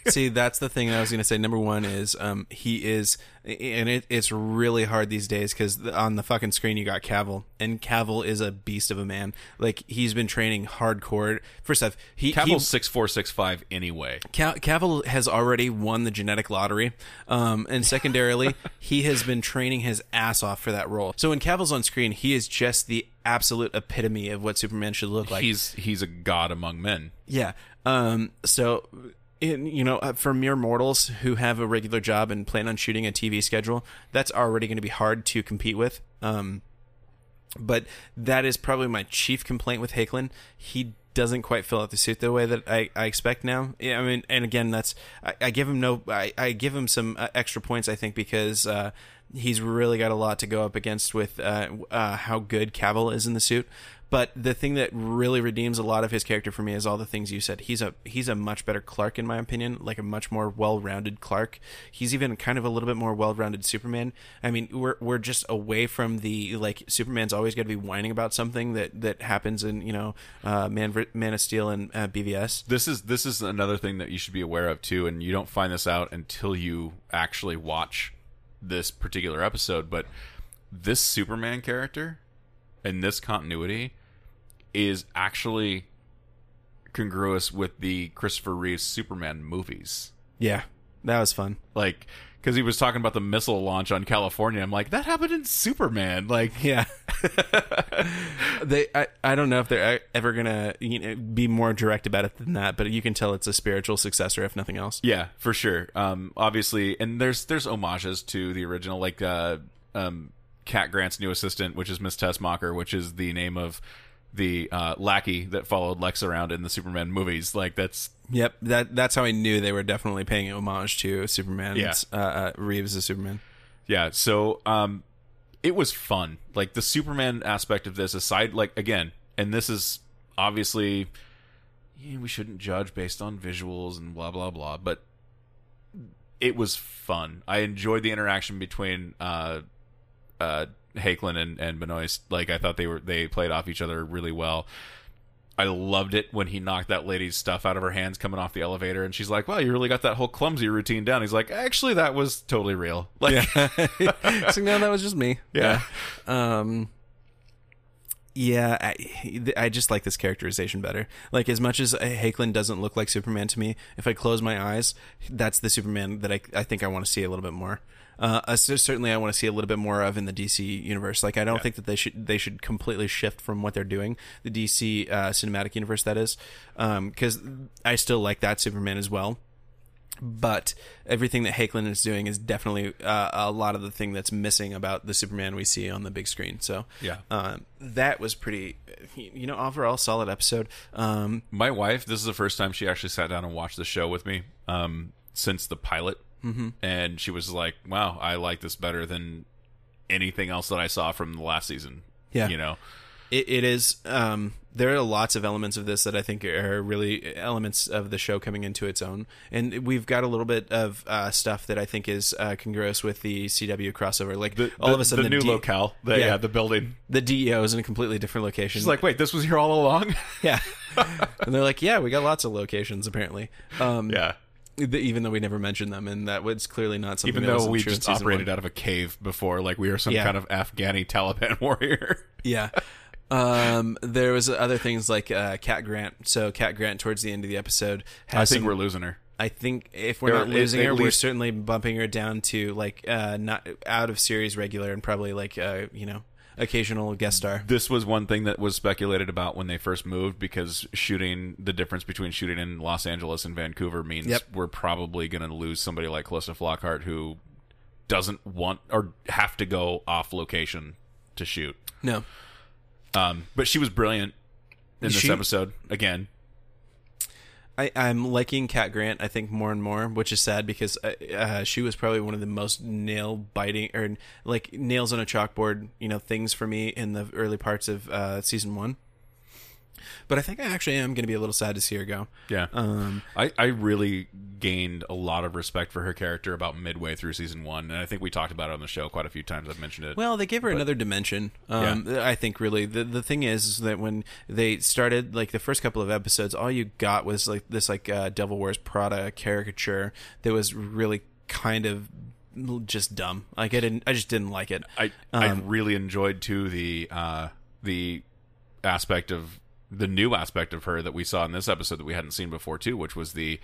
See, that's the thing I was going to say. Number one is um, he is, and it, it's really hard these days because on the fucking screen you got Cavill, and Cavill is a beast of a man. Like he's been training hardcore. First off, he Cavill's six four six five anyway. Ca- Cavill has already won the genetic lottery, um, and secondarily, he has been training his ass off for that role. So when Cavill's on screen, he is just the absolute epitome of what Superman should look like. he's he's a god among men. Yeah. Um. So, in, you know, uh, for mere mortals who have a regular job and plan on shooting a TV schedule, that's already going to be hard to compete with. Um. But that is probably my chief complaint with Hoechlin. He doesn't quite fill out the suit the way that I, I expect now. Yeah, I mean, and again, that's I, I give him no, I, I give him some uh, extra points. I think because uh, he's really got a lot to go up against with uh, uh, how good Cavill is in the suit. But the thing that really redeems a lot of his character for me is all the things you said. He's a he's a much better Clark in my opinion, like a much more well-rounded Clark. He's even kind of a little bit more well-rounded Superman. I mean, we're we're just away from the like Superman's always got to be whining about something that that happens in you know uh, Man Man of Steel and uh, BVS. This is this is another thing that you should be aware of too, and you don't find this out until you actually watch this particular episode. But this Superman character in this continuity is actually congruous with the Christopher Reeve Superman movies. Yeah, that was fun. Like, because he was talking about the missile launch on California. I'm like, that happened in Superman. Like, Yeah. they I, I don't know if they're ever going to you know, be more direct about it than that, but you can tell it's a spiritual successor if nothing else. Yeah, for sure. Um, obviously, and there's there's homages to the original, like uh, um, Cat Grant's new assistant, which is Miss Tessmacher, which is the name of the uh, lackey that followed Lex around in the Superman movies. Like that's Yep, that that's how I knew they were definitely paying homage to Superman. Yeah. uh, uh, Reeves as Superman. yeah. So um, it was fun. Like the Superman aspect of this, aside, like again, and this is obviously yeah, we shouldn't judge based on visuals and blah blah blah, but it was fun. I enjoyed the interaction between uh, uh, Hoechlin and and Benoist. Like I thought they were they played off each other really well. I loved it when he knocked that lady's stuff out of her hands coming off the elevator, and she's like, "Wow, you really got that whole clumsy routine down." He's like, "Actually, that was totally real." Like, so no, that was just me. Yeah. Um. Yeah, I, I just like this characterization better. Like as much as Hoechlin doesn't look like Superman to me, if I close my eyes, that's the Superman that I I think I want to see a little bit more. Uh, uh, certainly I want to see a little bit more of in the DC universe. Like I don't think that they should they should completely shift from what they're doing, the DC uh, cinematic universe that is, because I still like that Superman as well. but everything that Hoechlin is doing is definitely uh, a lot of the thing that's missing about the Superman we see on the big screen. So Yeah. um, that was pretty, you know, overall solid episode. Um, My wife, this is the first time she actually sat down and watched the show with me um, since the pilot, mm-hmm. and she was like, "Wow, I like this better than anything else that I saw from the last season." Yeah. you know, it, it is. Um, there are lots of elements of this that I think are really elements of the show coming into its own, and we've got a little bit of uh, stuff that I think is uh, congruous with the CW crossover. Like the, all the- of a sudden, the, new D- locale, the, Yeah. yeah. the building. the DEO is in a completely different location. She's like, "Wait, this was here all along." yeah, and they're like, yeah, we got lots of locations apparently. Um, yeah, th- even though we never mentioned them, and that was clearly not something. even that though wasn't we true just operated one. out of a cave before, like we were some Yeah. kind of Afghani Taliban warrior. Yeah. Um, there was other things like uh, Cat Grant. So Cat Grant, towards the end of the episode, has I think some- we're losing her. I think if we're Or not losing her, we're certainly bumping her down to like uh, not out of series regular and probably like uh, you know occasional guest star. This was one thing that was speculated about when they first moved because shooting the difference between shooting in Los Angeles and Vancouver means Yep. we're probably going to lose somebody like Calista Flockhart who doesn't want or have to go off location to shoot. No, Um, but she was brilliant in this She- episode again. I, I'm liking Cat Grant. I think more and more, which is sad because uh, uh, she was probably one of the most nail biting or like nails on a chalkboard, you know, things for me in the early parts of uh, season one. But I think I actually am going to be a little sad to see her go. Yeah. Um, I, I really gained a lot of respect for her character about midway through season one, and I think we talked about it on the show quite a few times. I've mentioned it. Well, they gave her another dimension. Um, I think really the the thing is, is that when they started like the first couple of episodes, all you got was like this like uh, Devil Wears Prada caricature that was really kind of just dumb. Like I didn't, I just didn't like it. I I Um, really enjoyed too the uh, the aspect of the new aspect of her that we saw in this episode that we hadn't seen before too, which was the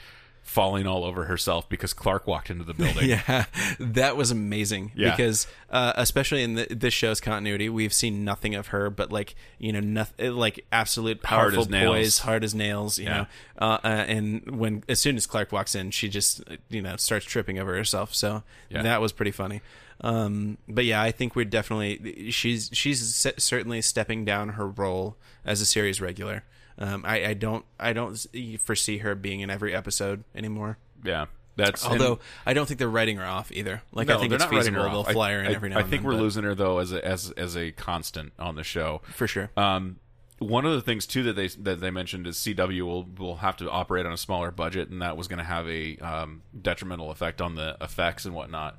falling all over herself because Clark walked into the building. Yeah, that was amazing. Yeah. Because uh, especially in the, this show's continuity, we've seen nothing of her but like you know nothing like absolute Hard powerful nails. poise, hard as nails. You Yeah. know, uh, uh, and when as soon as Clark walks in, she just you know starts tripping over herself. So Yeah. that was pretty funny. Um, but yeah, I think we're definitely she's she's certainly stepping down her role as a series regular. Um, I, I don't I don't foresee her being in every episode anymore. Yeah. That's Although and- I don't think they're writing her off either. Like no, I think they're it's not writing feasible they'll fly her in I, every now I think then, we're but- losing her though as a as as a constant on the show. for sure. Um, one of the things too that they that they mentioned is CW will will have to operate on a smaller budget, and that was going to have a um, detrimental effect on the effects and whatnot.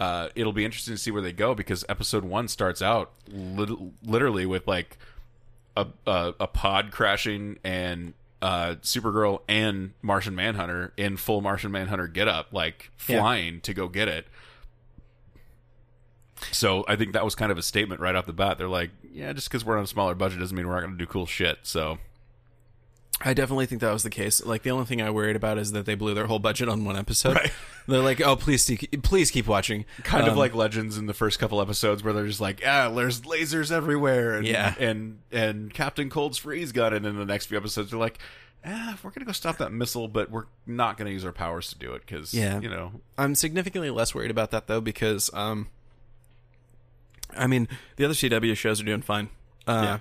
Uh, it'll be interesting to see where they go because episode one starts out lit- literally with like a, a a pod crashing and uh, Supergirl and Martian Manhunter in full Martian Manhunter getup, like Yeah. flying to go get it. So I think that was kind of a statement right off the bat. They're like, yeah, just because we're on a smaller budget doesn't mean we're not going to do cool shit. So I definitely think that was the case. Like the only thing I worried about is that they blew their whole budget on one episode. Right. They're like, "Oh, please, keep- please keep watching." kind of Um, like Legends in the first couple episodes where they're just like, yeah, there's lasers everywhere, and Yeah. and and Captain Cold's freeze gun, and in the next few episodes they're like, ah, we're gonna go stop that missile, but we're not gonna use our powers to do it because Yeah. you know, I'm significantly less worried about that though because, um, I mean, the other CW shows are doing fine. Uh, Yeah.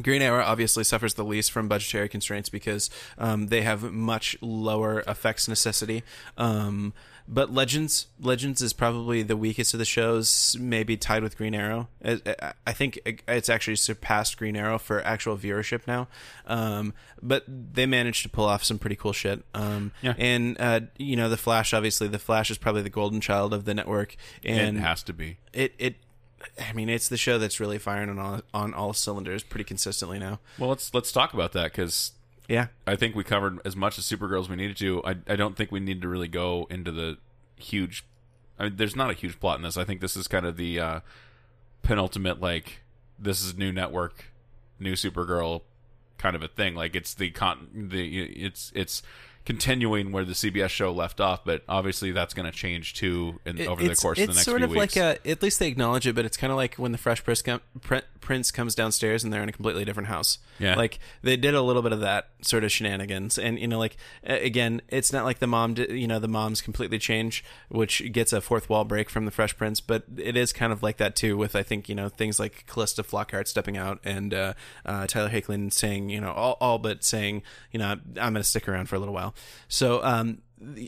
Green Arrow obviously suffers the least from budgetary constraints because um, they have much lower effects necessity. Um, but Legends, Legends is probably the weakest of the shows, maybe tied with Green Arrow. I, I- think it's actually surpassed Green Arrow for actual viewership now. Um, but they managed to pull off some pretty cool shit. Um, Yeah. And uh, you know, the Flash. Obviously, the Flash is probably the golden child of the network, and it has to be. it it I mean it's the show that's really firing on all, on all cylinders pretty consistently now. Well, let's let's talk about that because Yeah. I think we covered as much as Supergirl as we needed to. I I don't think we need to really go into the huge. I mean, there's not a huge plot in this. I think this is kind of the uh, penultimate like this is new network, new Supergirl kind of a thing. Like it's the con the it's it's continuing where the CBS show left off, but obviously that's going to change too in, It- over the course of the it's next sort few of weeks. like a, at least they acknowledge it, but it's kind of like when the Fresh Prince, com- Prince comes downstairs and they're in a completely different house. Yeah. like they did a little bit of that sort of shenanigans, and you know, like again, it's not like the mom, di- you know, the mom's completely change, which gets a fourth wall break from the Fresh Prince, but it is kind of like that too. With I think you know things like Calista Flockhart stepping out and uh, uh, Tyler Hoechlin saying you know all, all but saying you know I'm going to stick around for a little while. So um,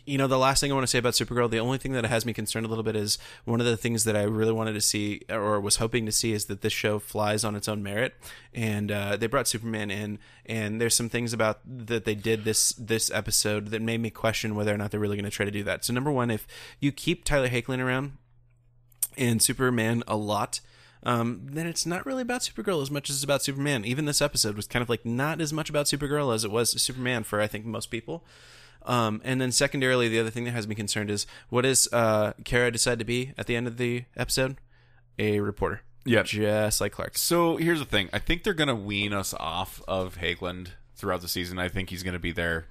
you know, the last thing I want to say about Supergirl, the only thing that has me concerned a little bit is one of the things that I really wanted to see or was hoping to see is that this show flies on its own merit. And uh, they brought Superman in, and there's some things about that they did this this episode that made me question whether or not they're really going to try to do that. So number one, if you keep Tyler Hoechlin around and Superman a lot. Um, then it's not really about Supergirl as much as it's about Superman. Even this episode was kind of like not as much about Supergirl as it was Superman for I think most people. Um, and then secondarily, the other thing that has me concerned is what does uh, Kara decide to be at the end of the episode? A reporter. Yeah. Just like Clark. So here's the thing. I think they're going to wean us off of Hoechlin throughout the season. I think he's going to be there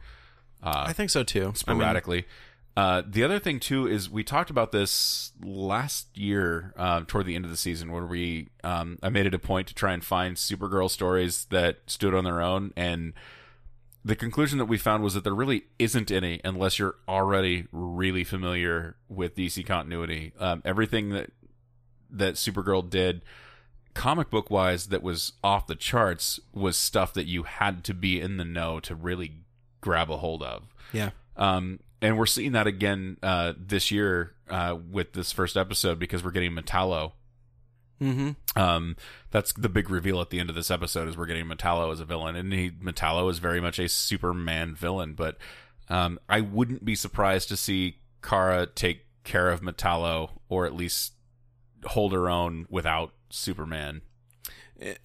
I think so too. I mean, sporadically. Uh, the other thing too is we talked about this last year uh, toward the end of the season, where we um, I made it a point to try and find Supergirl stories that stood on their own, and the conclusion that we found was that there really isn't any unless you're already really familiar with DC continuity. Um, everything that that Supergirl did comic book wise that was off the charts was stuff that you had to be in the know to really grab a hold of. yeah. Um, and we're seeing that again uh, this year uh, with this first episode because we're getting Metallo. Mm-hmm. Um, that's the big reveal at the end of this episode is we're getting Metallo as a villain, and he Metallo is very much a Superman villain. But um, I wouldn't be surprised to see Kara take care of Metallo, or at least hold her own without Superman.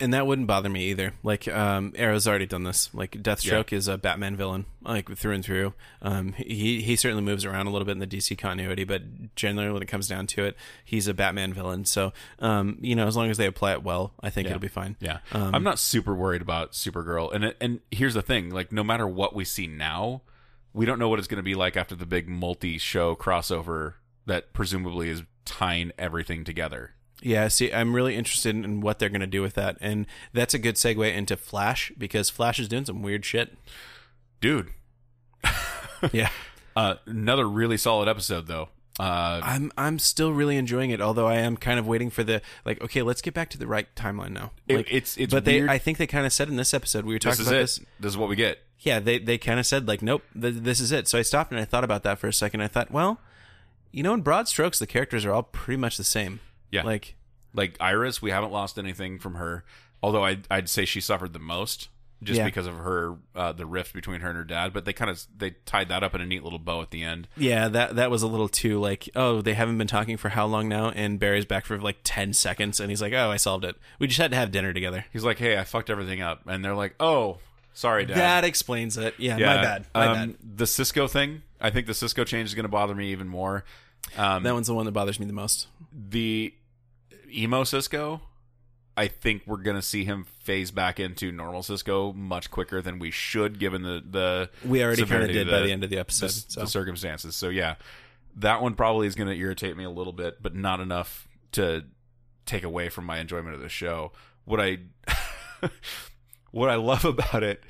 And that wouldn't bother me either. Like, um, Arrow's already done this. Like, Deathstroke is a Batman villain, like through and through. Um, he he certainly moves around a little bit in the DC continuity, but generally, when it comes down to it, he's a Batman villain. So, um, you know, as long as they apply it well, I think Yeah. it'll be fine. Yeah, Um, I'm not super worried about Supergirl, and and here's the thing: like, no matter what we see now, we don't know what it's going to be like after the big multi-show crossover that presumably is tying everything together. Yeah, see, I'm really interested in what they're going to do with that, and that's a good segue into Flash because Flash is doing some weird shit. Dude, Yeah, uh, another really solid episode though. Uh, I'm I'm still really enjoying it, although I am kind of waiting for the like. Okay, let's get back to the right timeline now. It- it's- it's but weird. they I think they kind of said in this episode we were this talking is about it. this. This is what we get. Yeah, they they kind of said like, nope, th- this is it. So I stopped and I thought about that for a second. I thought, well, you know, in broad strokes, the characters are all pretty much the same. Yeah. like Like Iris, we haven't lost anything from her, although I'd, I'd say she suffered the most just Yeah. because of her uh, the rift between her and her dad. But they kind of they tied that up in a neat little bow at the end. Yeah, that that was a little too like, oh, they haven't been talking for how long now? And Barry's back for like ten seconds, and he's like, oh, I solved it. We just had to have dinner together. He's like, "Hey, I fucked everything up," and they're like, "Oh, sorry, dad." That explains it. Yeah, my bad. My um, bad. The Cisco thing, I think the Cisco change is going to bother me even more. Um, That one's the one that bothers me the most. the emo Cisco, I think we're going to see him phase back into normal Cisco much quicker than we should, given the the We already kind of did of by the end of the episode. the, so. the circumstances. So yeah, that one probably is going to irritate me a little bit, but not enough to take away from my enjoyment of the show. What I what I love about it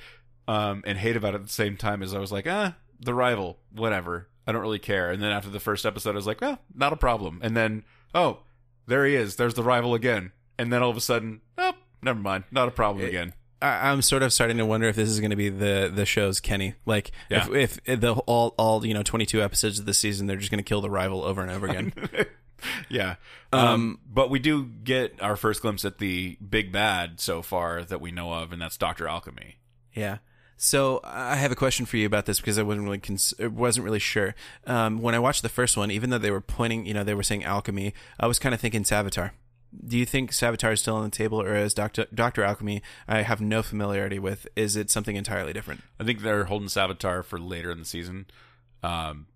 um, and hate about it at the same time is I was like, ah, the rival, whatever. I don't really care. And then after the first episode, I was like, well, not a problem. And then, oh, there he is. There's the rival again. And then all of a sudden, oh, never mind, not a problem again. I, I'm sort of starting to wonder if this is going to be the the show's Kenny. Like, Yeah. if, if the all all you know 22 episodes of the season, they're just going to kill the rival over and over again. Yeah. Um, but we do get our first glimpse at the big bad so far that we know of, and that's Doctor Alchemy. Yeah. So I have a question for you about this because I wasn't really cons- wasn't really sure. Um, when I watched the first one, even though they were pointing, you know, they were saying alchemy, I was kind of thinking Savitar. Do you think Savitar is still on the table, or is Doctor Doctor Alchemy? I have no familiarity with. Is it something entirely different? I think they're holding Savitar for later in the season. Um,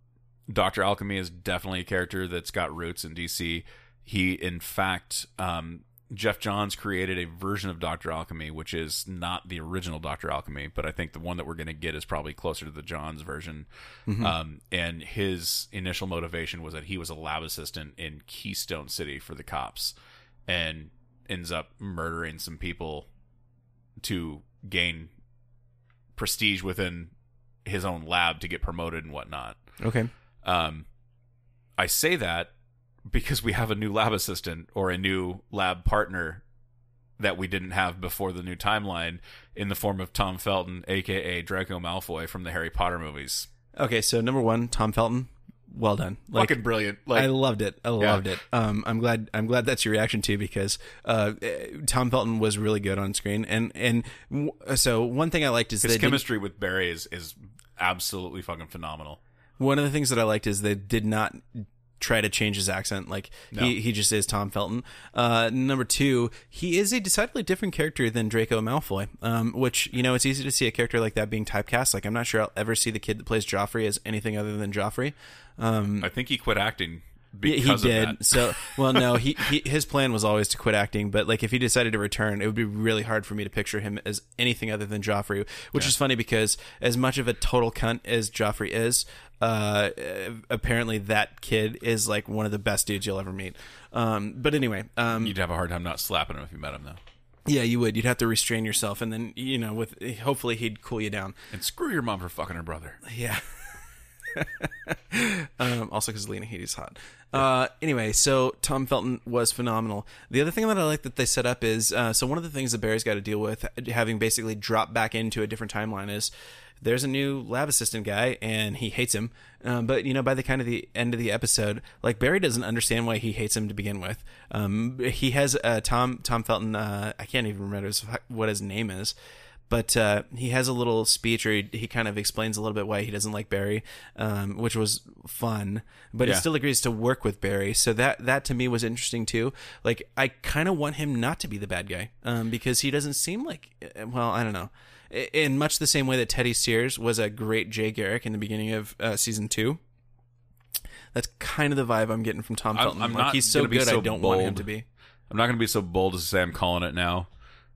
Doctor Alchemy is definitely a character that's got roots in DC. He, in fact, um, Geoff Johns created a version of Doctor Alchemy, which is not the original Doctor Alchemy, but I think the one that we're going to get is probably closer to the Johns version. Um, and his initial motivation was that he was a lab assistant in Keystone City for the cops, and ends up murdering some people to gain prestige within his own lab to get promoted and whatnot. Okay. Um, I say that because we have a new lab assistant or a new lab partner that we didn't have before the new timeline in the form of Tom Felton, aka Draco Malfoy from the Harry Potter movies. Okay. So number one, Tom Felton. Well done. Like Fucking brilliant! Like I loved it. I loved it. Um, I'm glad. I'm glad that's your reaction too, because uh, Tom Felton was really good on screen, and and w- so one thing I liked is his they did- chemistry with Barry is is absolutely fucking phenomenal. one of the things that I liked is they did not try to change his accent. Like he, he just is Tom Felton. Uh, number two, he is a decidedly different character than Draco Malfoy. Um, which you know it's easy to see a character like that being typecast. Like I'm not sure I'll ever see the kid that plays Joffrey as anything other than Joffrey. Um, I think he quit acting because he of did. that. So, well, no, he, he his plan was always to quit acting. But like, if he decided to return, it would be really hard for me to picture him as anything other than Joffrey. Which is funny because as much of a total cunt as Joffrey is, uh, apparently that kid is like one of the best dudes you'll ever meet. Um, but anyway, um, You'd have a hard time not slapping him if you met him though. yeah, you would. You'd have to restrain yourself, and then you know, with hopefully he'd cool you down. And screw your mom for fucking her brother. Yeah. um, also, because Lena Headey's hot. Uh, anyway, so Tom Felton was phenomenal. The other thing that I like that they set up is uh, so one of the things that Barry's got to deal with, having basically dropped back into a different timeline, is there's a new lab assistant guy and he hates him. Um, but you know, by the kind of the end of the episode, like Barry doesn't understand why he hates him to begin with. Um, he has uh, Tom Tom Felton. Uh, I can't even remember his, what his name is but uh, he has a little speech or he, he kind of explains a little bit why he doesn't like Barry, um, which was fun. But he still agrees to work with Barry, so that that to me was interesting too. Like I kind of want him not to be the bad guy um, because he doesn't seem like uh, well, I don't know. I- In much the same way that Teddy Sears was a great Jay Garrick in the beginning of uh, season two. That's kind of the vibe I'm getting from Tom I'm- Felton. I'm like not he's so good, I so don't want him bold. to be. I'm not going to be so bold as to say I'm calling it now,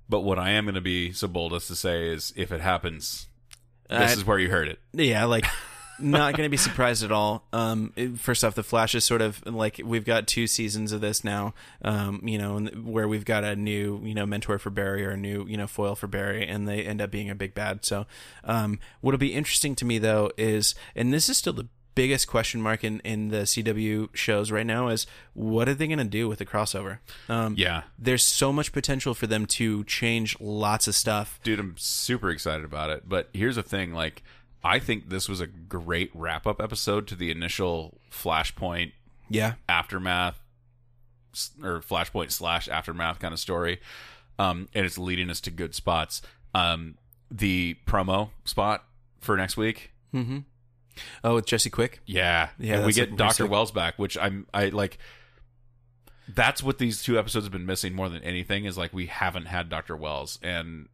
but what I am going to be so bold as to say is if it happens, this I- is where you heard it. Yeah, like not going to be surprised at all. Um, it- first off, the Flash is sort of like we've got two seasons of this now. Um, you know, where we've got a new you know mentor for Barry or a new you know foil for Barry, and they end up being a big bad. So, um, what'll be interesting to me though is, and this is still the biggest question mark in in the CW shows right now is what are they going to do with the crossover? Um, Yeah. there's so much potential for them to change lots of stuff. Dude, I'm super excited about it. But here's the thing like, I think this was a great wrap up episode to the initial Flashpoint Yeah, aftermath or Flashpoint slash aftermath kind of story. Um, and it's leading us to good spots. Um, the promo spot for next week. oh, with Jesse Quick. Yeah, Yeah, we get Doctor. Wells back, which I'm I like. That's what these two episodes have been missing more than anything is like we haven't had Doctor Wells, and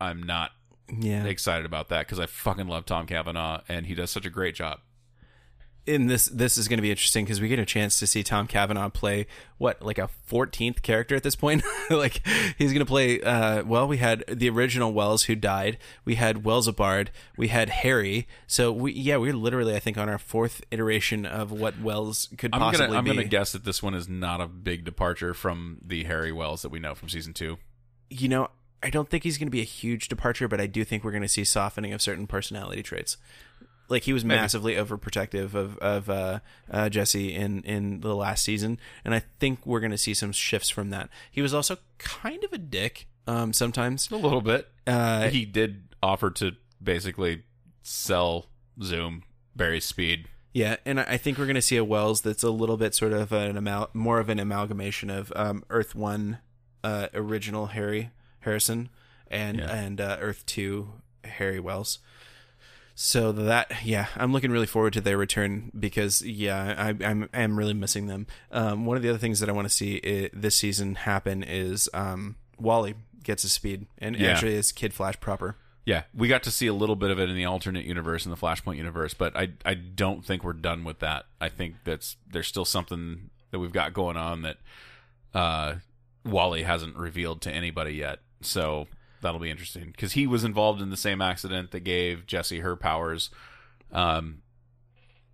I'm not Yeah, excited about that because I fucking love Tom Cavanagh and he does such a great job. and this this is going to be interesting because we get a chance to see Tom Cavanagh play what like a 14th character at this point. like he's going to play. Uh, well, we had the original Wells who died. We had Wells Wellsabard. We had Harry. So we yeah we're literally I think on our fourth iteration of what Wells could I'm possibly gonna I'm be. gonna guess that this one is not a big departure from the Harry Wells that we know from season two. you know. I don't think he's going to be a huge departure, but I do think we're going to see softening of certain personality traits. Like he was massively overprotective of of uh, uh, Jesse in in the last season, and I think we're going to see some shifts from that. He was also kind of a dick um, sometimes. A little bit. Uh, he did offer to basically sell Zoom Barry's speed. Yeah, and I I think we're going to see a Wells that's a little bit sort of an amal- more of an amalgamation of um, Earth One uh, original Harry Harrison and Yeah. and uh, Earth Two Harry Wells. So that yeah, I'm looking really forward to their return because yeah, I, I'm I'm really missing them. Um, one of the other things that I want to see i this season happen is um, Wally gets his speed and Yeah. actually is Kid Flash proper. Yeah, we got to see a little bit of it in the alternate universe in the Flashpoint universe, but I I don't think we're done with that. I think that's there's still something that we've got going on that uh Wally hasn't revealed to anybody yet. So that'll be interesting because he was involved in the same accident that gave Jesse her powers. Um,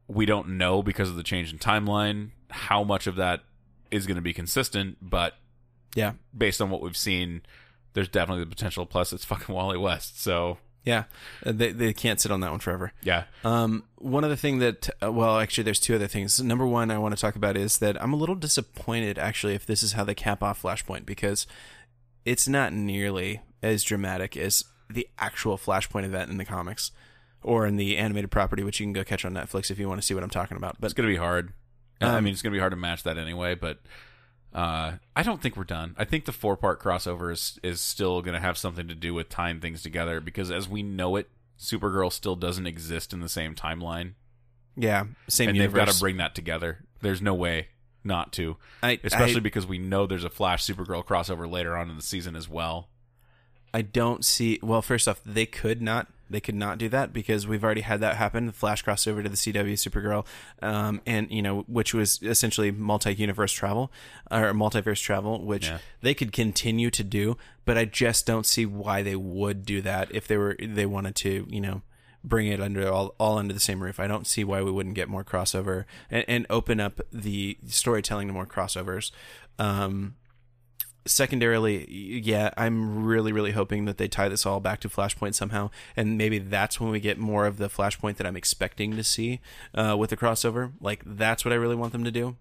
we don't know because of the change in timeline how much of that is going to be consistent, but Yeah. based on what we've seen, there's definitely the potential. Plus, it's fucking Wally West, so Yeah. Uh, They, they can't sit on that one forever. yeah, Um, one other thing that, uh, well, actually, there's two other things. Number one, I want to talk about is that I'm a little disappointed, actually, if this is how they cap off Flashpoint, because it's not nearly as dramatic as the actual Flashpoint event in the comics or in the animated property, which you can go catch on Netflix if you want to see what I'm talking about. But it's gonna be hard. I Um, mean, it's gonna be hard to match that anyway, but. Uh, I don't think we're done. I think the four part crossover is, is still going to have something to do with tying things together because, as we know it, Supergirl still doesn't exist in the same timeline. yeah, same and universe. they've got to bring that together. There's no way not to, I, especially I, because we know there's a Flash Supergirl crossover later on in the season as well. I don't see. Well, first off, they could not. They could not do that because we've already had that happen. Flash crossed over to the CW Supergirl, um, and you know, which was essentially multi-universe travel or multiverse travel, which Yeah. they could continue to do. But I just don't see why they would do that if they were they wanted to, you know, bring it under all all under the same roof. I don't see why we wouldn't get more crossover and, and open up the storytelling to more crossovers. Um, secondarily, yeah, I'm really, really hoping that they tie this all back to Flashpoint somehow, and maybe that's when we get more of the Flashpoint that I'm expecting to see uh, with the crossover. Like that's what I really want them to do.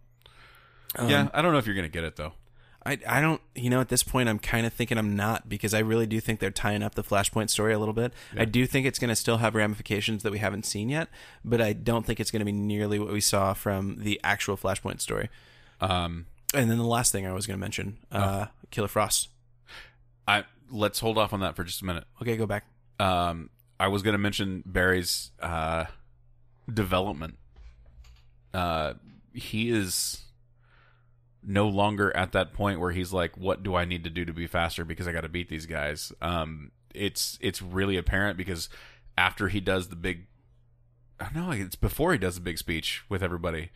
Um, yeah, I don't know if you're going to get it though. I, I don't, you know, at this point, I'm kind of thinking I'm not because I really do think they're tying up the Flashpoint story a little bit. I do think it's going to still have ramifications that we haven't seen yet, but I don't think it's going to be nearly what we saw from the actual Flashpoint story. Um, And then the last thing I was going to mention, uh, Killer Frost. I let's hold off on that for just a minute. Okay, go back. Um, I was going to mention Barry's uh, development. Uh, he is no longer at that point where he's like, "What do I need to do to be faster?" Because I got to beat these guys. Um, it's it's really apparent because after he does the big, I know, it's before he does the big speech with everybody.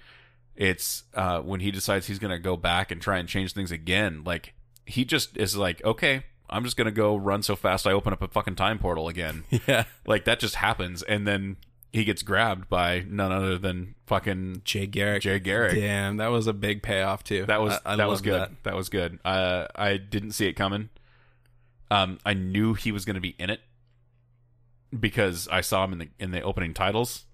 It's uh, when he decides he's going to go back and try and change things again. Like he just is like, okay, I'm just going to go run so fast I open up a fucking time portal again. Yeah. like that just happens, and then he gets grabbed by none other than fucking Jay Garrick. Jay Garrick. Damn, that was a big payoff too. That was I, I that was good. that. That. was good. Uh, I didn't see it coming. Um, I knew he was going to be in it because I saw him in the in the opening titles,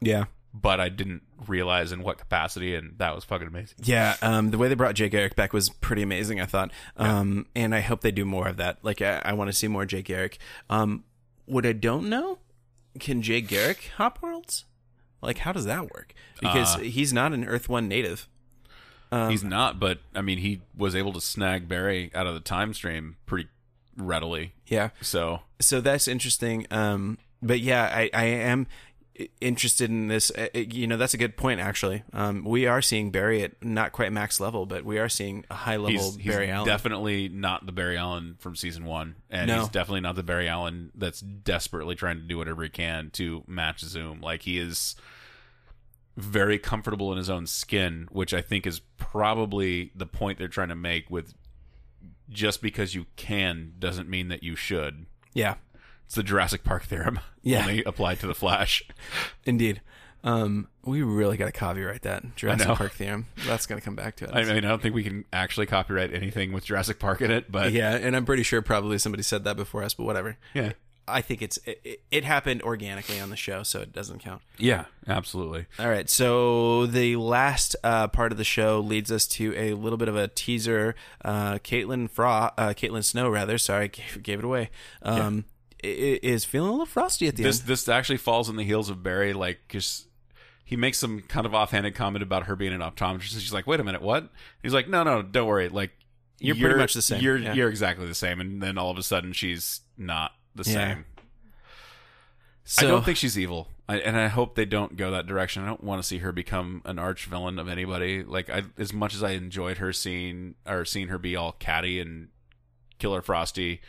Yeah. but I didn't realize in what capacity, and that was fucking amazing. Yeah, um, the way they brought Jay Garrick back was pretty amazing. I thought, um, and I hope they do more of that. Like, I, I want to see more Jay Garrick. Um, what I don't know, can Jay Garrick hop worlds? Like, how does that work? Because Uh, he's not an Earth One native. Um, He's not, but I mean, he was able to snag Barry out of the time stream pretty readily. Yeah, So so that's interesting. Um, but yeah, I, I am interested in this. Uh, You know, that's a good point. Actually, um, we are seeing Barry at not quite max level, but we are seeing a high level he's, he's Barry Allen. definitely not the Barry Allen from season one, and No. he's definitely not the Barry Allen that's desperately trying to do whatever he can to match Zoom. Like he is very comfortable in his own skin, which I think is probably the point they're trying to make. With just because you can doesn't mean that you should. yeah, It's the Jurassic Park theorem, Yeah. only applied to the Flash. Indeed. Um, we really got to copyright that Jurassic. Park theorem. That's going to come back to us. I mean, I don't think we can actually copyright anything with Jurassic Park in it, but yeah, and I'm pretty sure probably somebody said that before us, but whatever. yeah, I think it's it, it happened organically on the show, so it doesn't count. yeah, absolutely. All right, so the last uh, part of the show leads us to a little bit of a teaser. Uh, Caitlin Fro, uh, Caitlin Snow, rather. Sorry, gave, gave it away. Um, i- is feeling a little frosty at the this end. this actually falls on the heels of Barry. Like, just he makes some kind of offhanded comment about her being an optometrist. And she's like, "Wait a minute, what?" He's like, "No, no, don't worry. Like, You're pretty much the same, You're yeah. you're exactly the same." And then all of a sudden, she's not the Yeah. same. So, I don't think she's evil, I, and I hope they don't go that direction. I don't want to see her become an arch villain of anybody. Like, I, as much as I enjoyed her seeing or seeing her be all catty and Killer Frosty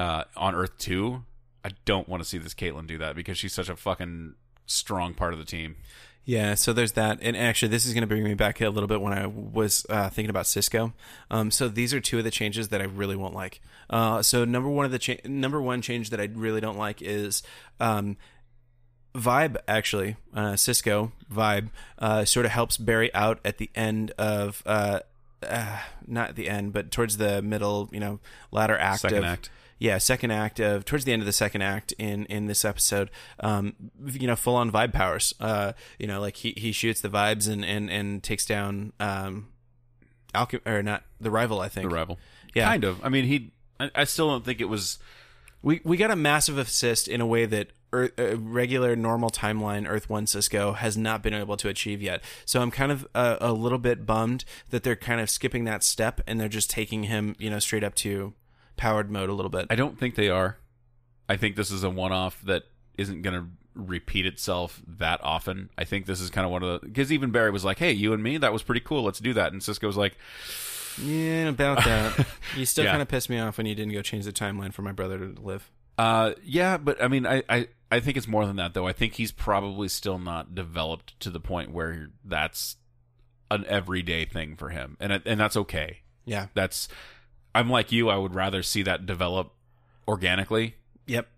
uh, on Earth Two, I don't want to see this Caitlin do that because she's such a fucking strong part of the team. Yeah, so there's that, and actually, this is going to bring me back a little bit when I was uh, thinking about Cisco. Um, so these are two of the changes that I really won't like. Uh, so number one of the cha- number one change that I really don't like is um, Vibe. Actually, uh, Cisco Vibe uh, sort of helps Barry out at the end of. Uh, uh, not the end, but towards the middle, you know, latter act Second of, act. Yeah, second act of towards the end of the second act in in this episode, um, you know, full on vibe powers. Uh, you know, like he he shoots the vibes and and and takes down um, Alchem or not the rival. I think The rival. Yeah. Kind of. I mean, he. I, I still don't think it was. we we got a massive assist in a way that. Earth, uh, regular normal timeline Earth One Cisco has not been able to achieve yet. So I'm kind of uh, a little bit bummed that they're kind of skipping that step and they're just taking him, you know, straight up to powered mode a little bit. I don't think they are. I think this is a one-off that isn't going to repeat itself that often. I think this is kind of one of the because even Barry was like, "Hey, you and me, that was pretty cool. Let's do that." And Cisco was like, Yeah, about that. you still Yeah. kind of pissed me off when you didn't go change the timeline for my brother to live. Uh, yeah, but I mean, I, I, I think it's more than that, though. I think he's probably still not developed to the point where that's an everyday thing for him, and and that's okay. Yeah. That's, I'm like you. I would rather see that develop organically. Yep.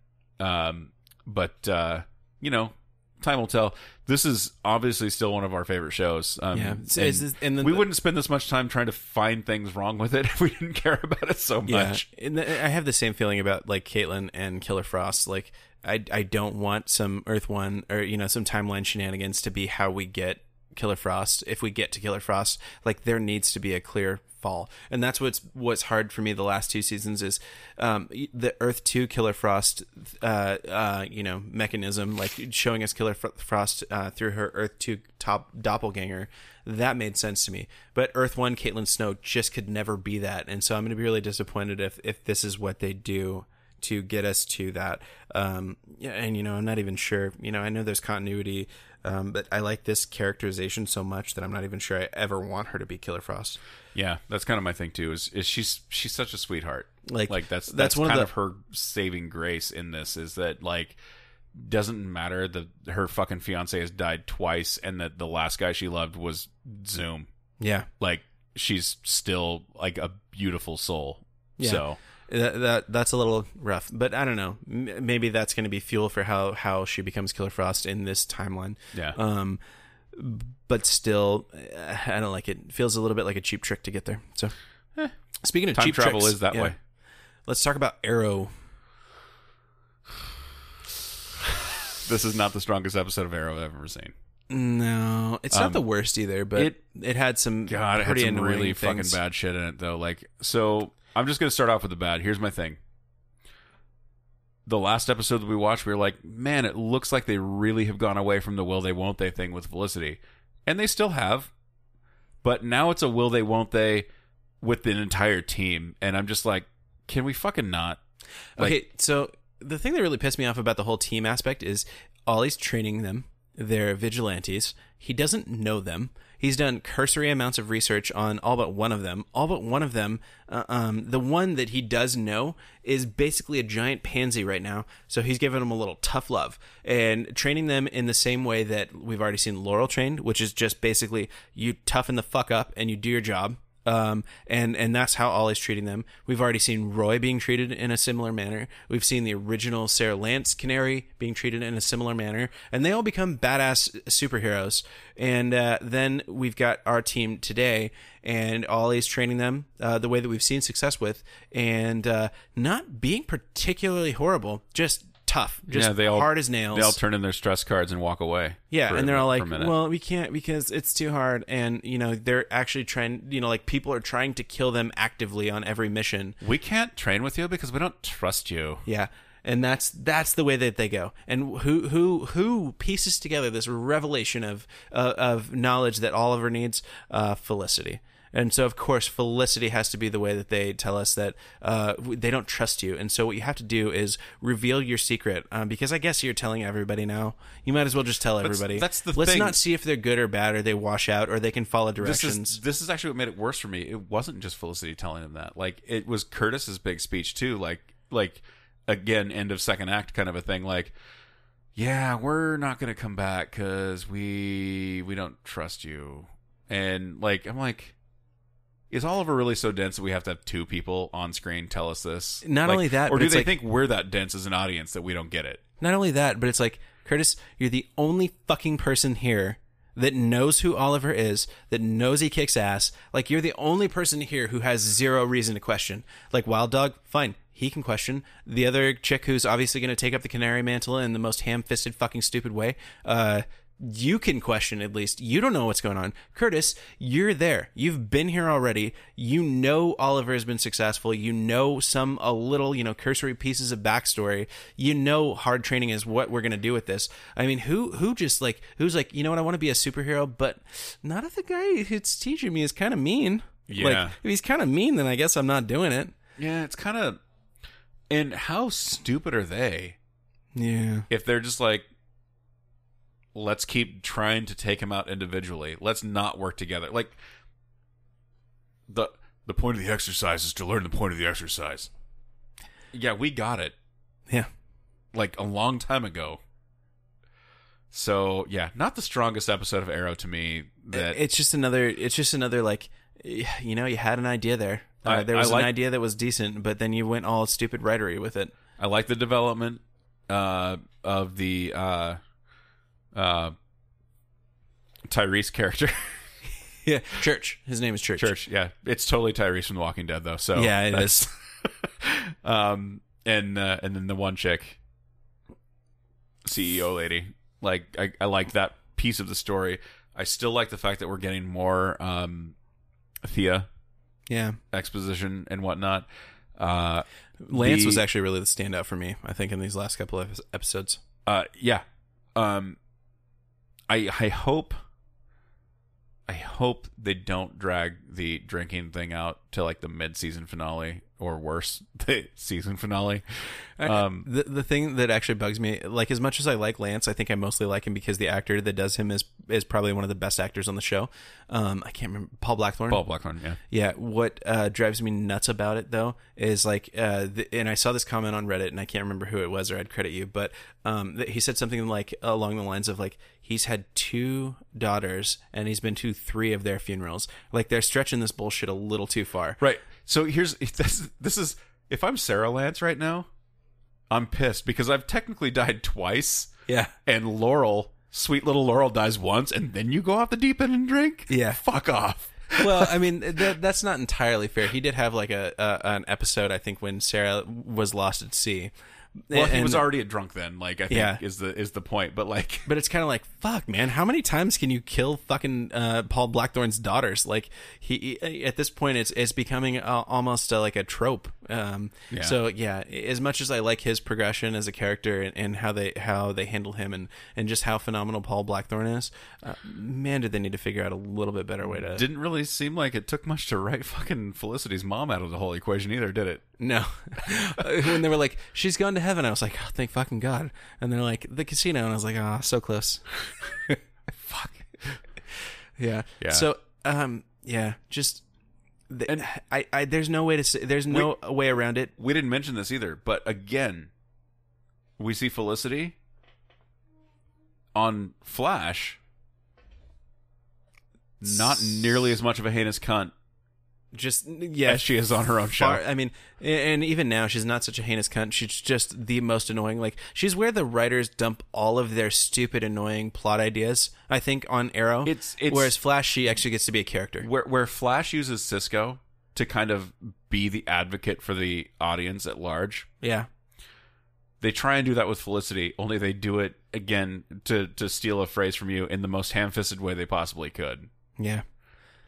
Um, but uh, you know, time will tell. This is obviously still one of our favorite shows. Um, Yeah. and It's- and we the- wouldn't spend this much time trying to find things wrong with it if we didn't care about it so Yeah. much. And th- I have the same feeling about like Caitlin and Killer Frost. Like I I don't want some Earth One or you know some timeline shenanigans to be how we get Killer Frost. If we get to Killer Frost, like there needs to be a clear fall, and that's what's what's hard for me the last two seasons is um, the Earth Two Killer Frost, uh, uh, you know, mechanism like showing us Killer Frost uh, through her Earth Two top doppelganger. That made sense to me, but Earth One Caitlin Snow just could never be that, and so I'm going to be really disappointed if if this is what they do to get us to that. Um, and you know, I'm not even sure. You know, I know there's continuity, um, but I like this characterization so much that I'm not even sure I ever want her to be Killer Frost. Yeah, that's kind of my thing too. Is is she's she's such a sweetheart. Like, like that's that's that's, one of the- of, her saving grace in this is that like doesn't matter that her fucking fiance has died twice and that the last guy she loved was Zoom. Yeah, Like she's still like a beautiful soul. Yeah. So that, that that's a little rough, but I don't know. M- maybe that's going to be fuel for how how she becomes Killer Frost in this timeline. yeah, Um, but still, I don't like it. it. Feels a little bit like a cheap trick to get there. So, speaking of time cheap travel tricks, is that yeah, way. Let's talk about Arrow. This is not the strongest episode of Arrow I've ever seen. No, it's not the worst either, but it it- it had some God, it had some really things. fucking bad shit in it though. Like, so I'm just gonna start off with the bad. Here's my thing. The last episode that we watched, we were like, man, it looks like they really have gone away from the will they won't they thing with Felicity, and they still have, but now it's a will they won't they with the entire team, and I'm just like, can we fucking not? Like, okay, so the thing that really pissed me off about the whole team aspect is Ollie's training them. They're vigilantes. He doesn't know them. He's done cursory amounts of research on all but one of them. All but one of them, uh, um, the one that he does know, is basically a giant pansy right now. So he's giving them a little tough love and training them in the same way that we've already seen Laurel trained, which is just basically you toughen the fuck up and you do your job um, and and that's how Ollie's treating them. We've already seen Roy being treated in a similar manner. We've seen the original Sara Lance Canary being treated in a similar manner, and they all become badass superheroes. And uh, then we've got our team today, and Ollie's training them uh, the way that we've seen success with, and uh, not being particularly horrible, just tough, just yeah, they all hard as nails. They all turn in their stress cards and walk away. Yeah, for- and they're all like, "Well, we can't because it's too hard." And you know, they're actually trying. You know, like people are trying to kill them actively on every mission. we can't train with you because we don't trust you. Yeah, and that's that's the way that they go. And who who who pieces together this revelation of uh, of knowledge that Oliver needs? Uh, Felicity. And so, of course, Felicity has to be the way that they tell us that uh, they don't trust you. And so, what you have to do is reveal your secret, um, because I guess you're telling everybody now. You might as well just tell everybody. that's the thing. Let's thing. not see if they're good or bad, or they wash out, or they can follow This directions. is this is actually what made it worse for me. It wasn't just Felicity telling him that. Like it was Curtis's big speech too. Like like again, end of second act kind of a thing. Like yeah, we're not gonna come back because we we don't trust you. And like, I'm like, is Oliver really so dense that we have to have two people on screen tell us this? Not Like, only that, or but do they like- think we're that dense as an audience that we don't get it? Not only that, but it's like, Curtis, you're the only fucking person here that knows who Oliver is, that knows he kicks ass. Like, you're the only person here who has zero reason to question. Like, Wild Dog, fine, he can question. The other chick who's obviously going to take up the canary mantle in the most ham fisted fucking stupid way, uh, you can question at least. You don't know what's going on. Curtis, you're there. You've been here already. You know Oliver has been successful. You know some a little, you know, cursory pieces of backstory. You know hard training is what we're gonna do with this. I mean, who who just like who's like, you know what, I want to be a superhero, but not if the guy who's teaching me is kind of mean. Yeah. Like, if he's kind of mean, then I guess I'm not doing it. Yeah, it's kind of. And how stupid are they Yeah. if they're just like, let's keep trying to take him out individually. Let's not work together. Like the the point of the exercise is to learn the point of the exercise. Yeah, we got it Yeah. like a long time ago. So yeah, not the strongest episode of Arrow to me. That it's just another it's just another like you know you had an idea there uh, I- there was like- an idea that was decent but then you went all stupid writery with it I like the development uh, of the uh, uh, Tyrese character. yeah church his name is church Church, yeah, it's totally Tyrese from The Walking Dead, though. So Yeah, it that's- um, and uh, and then the one chick, CEO lady, like I, I like that piece of the story. I still like the fact that we're getting more um, Thea yeah exposition and whatnot. Uh, lance The- was actually really the standout for me i think in these last couple of episodes uh yeah um i i hope i hope they don't drag the drinking thing out to like the mid-season finale or worse the season finale um the the thing that actually bugs me, like as much as I like Lance, I think I mostly like him because the actor that does him is is probably one of the best actors on the show. Um, I can't remember Paul Blackthorne. Paul Blackthorne yeah Yeah, what uh, drives me nuts about it though is like, uh, th- and I saw this comment on Reddit, and I can't remember who it was, or I'd credit you, but um, he said something like along the lines of like he's had two daughters and he's been to three of their funerals. Like they're stretching this bullshit a little too far. right so here's this this is if i'm sara lance right now i'm pissed because i've technically died twice Yeah, and laurel sweet little laurel dies once and then you go off the deep end and drink Yeah. fuck off well, I mean that, that's not entirely fair. He did have like a, a an episode, I think, when Sara was lost at sea. Well he was already a drunk then like i think Yeah. is the is the point but like But it's kind of like, fuck, man. How many times can you kill fucking uh, Paul Blackthorne's daughters? Like he, he- at this point, it's it's becoming uh, almost uh, like a trope. Um, Yeah. So yeah, as much as I like his progression as a character and, and how they how they handle him and and just how phenomenal Paul Blackthorne is, uh, man, did they need to figure out a little bit better way to. didn't really seem like it took much to write fucking Felicity's mom out of the whole equation either, did it? no, when they were like, she's gone to heaven, I was like, oh, thank fucking god. And they're like, the casino, and I was like, ah, so close. Fuck. Yeah. Yeah. So, um, yeah, just, the, And- I, I, there's no way to say, there's no way around it. We didn't mention this either, but again, we see Felicity on Flash. Not nearly as much of a heinous cunt Just, yeah. as she is on her own show. Far, I mean, and even now, she's not such a heinous cunt. She's just the most annoying. Like, she's where the writers dump all of their stupid, annoying plot ideas. I think on Arrow. It's- it's- whereas Flash, she actually gets to be a character. where where Flash uses Cisco to kind of be the advocate for the audience at large. Yeah, They try and do that with Felicity, only they do it again to to steal a phrase from you in the most ham-fisted way they possibly could. yeah,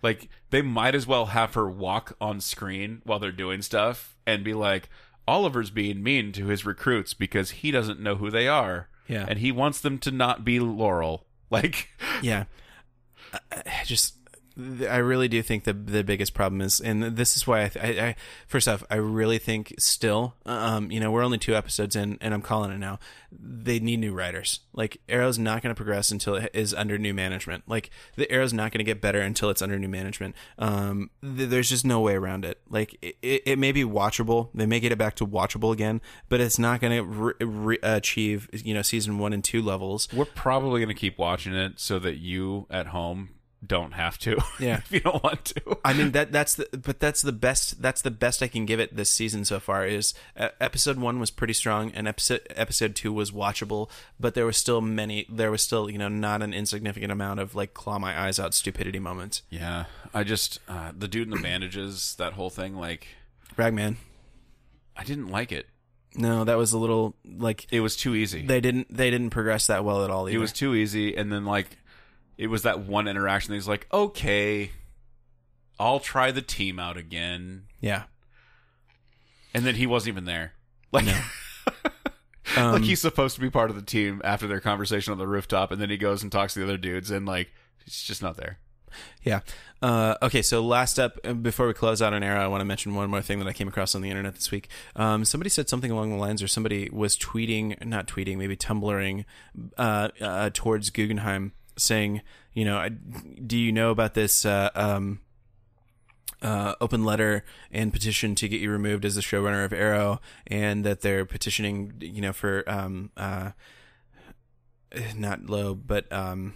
Like they might as well have her walk on screen while they're doing stuff and be like, Oliver's being mean to his recruits because he doesn't know who they are. Yeah. And he wants them to not be Laurel. Like yeah. I, I just, I really do think the the biggest problem is, and this is why I, I, I first off, I really think still, um, you know, we're only two episodes in, and I'm calling it now. They need new writers. Like Arrow's not going to progress until it is under new management. Like the Arrow's not going to get better until it's under new management. Um, th- there's just no way around it. Like it, it, it may be watchable. They may get it back to watchable again, but it's not going to re- re- achieve, you know, season one and two levels. We're probably going to keep watching it so that you at home don't have to. Yeah. if you don't want to. I mean that that's the but that's the best that's the best I can give it this season so far is uh, episode 1 was pretty strong and episode episode 2 was watchable but there was still many there was still you know not an insignificant amount of like claw my eyes out stupidity moments. Yeah, I just uh, the dude in the bandages, that whole thing. Like, Ragman. I didn't like it. No, that was a little like It was too easy. they didn't they didn't progress that well at all either. it was too easy, and then like, it was that one interaction. That he's like, okay, I'll try the team out again, yeah. and then he wasn't even there. Like. Um, like he's supposed to be part of the team after their conversation on the rooftop, and then he goes and talks to the other dudes, and like he's just not there. Yeah. Uh, okay. So last up, uh, before we close out an era, I want to mention one more thing that I came across on the internet this week. Um, somebody said something along the lines, or somebody was tweeting, not tweeting, maybe tumbling uh, uh, towards Guggenheim, saying, you know, do you know about this? Uh, um, uh, open letter and petition to get you removed as the showrunner of Arrow, and that they're petitioning, you know, for um, uh, not Loeb, but um,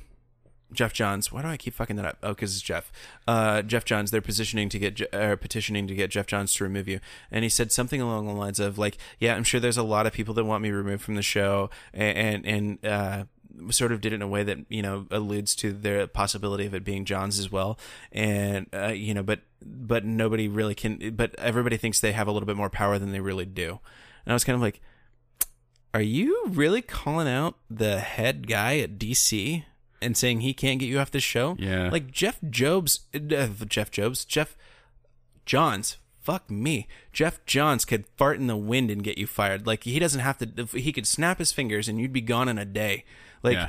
Geoff Johns. Why do I keep fucking that up? Oh, because it's Jeff. Uh, Geoff Johns. They're positioning to get uh, petitioning to get Geoff Johns to remove you, and he said something along the lines of like, "Yeah, I'm sure there's a lot of people that want me removed from the show," and and, and uh, sort of did it in a way that you know alludes to the possibility of it being Johns as well, and uh, you know, but but nobody really can. But everybody thinks they have a little bit more power than they really do, and I was kind of like. Are you really calling out the head guy at DC and saying he can't get you off the show? Yeah. Like Jeff Jobs, uh, Jeff Jobs, Geoff Johns. Fuck me. Geoff Johns could fart in the wind and get you fired. Like he doesn't have to. He could snap his fingers and you'd be gone in a day. Like, Yeah.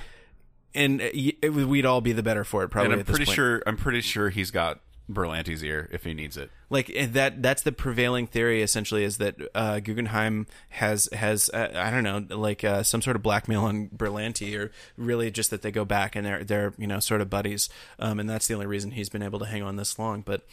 and uh, y- it, we'd all be the better for it. Probably. and I'm pretty sure I'm pretty sure he's got Berlanti's ear if he needs it. like eh, that that's the prevailing theory essentially is that uh, Guggenheim has has uh, I don't know like uh, some sort of blackmail on Berlanti or really just that they go back and they're they're you know sort of buddies um, and that's the only reason he's been able to hang on this long but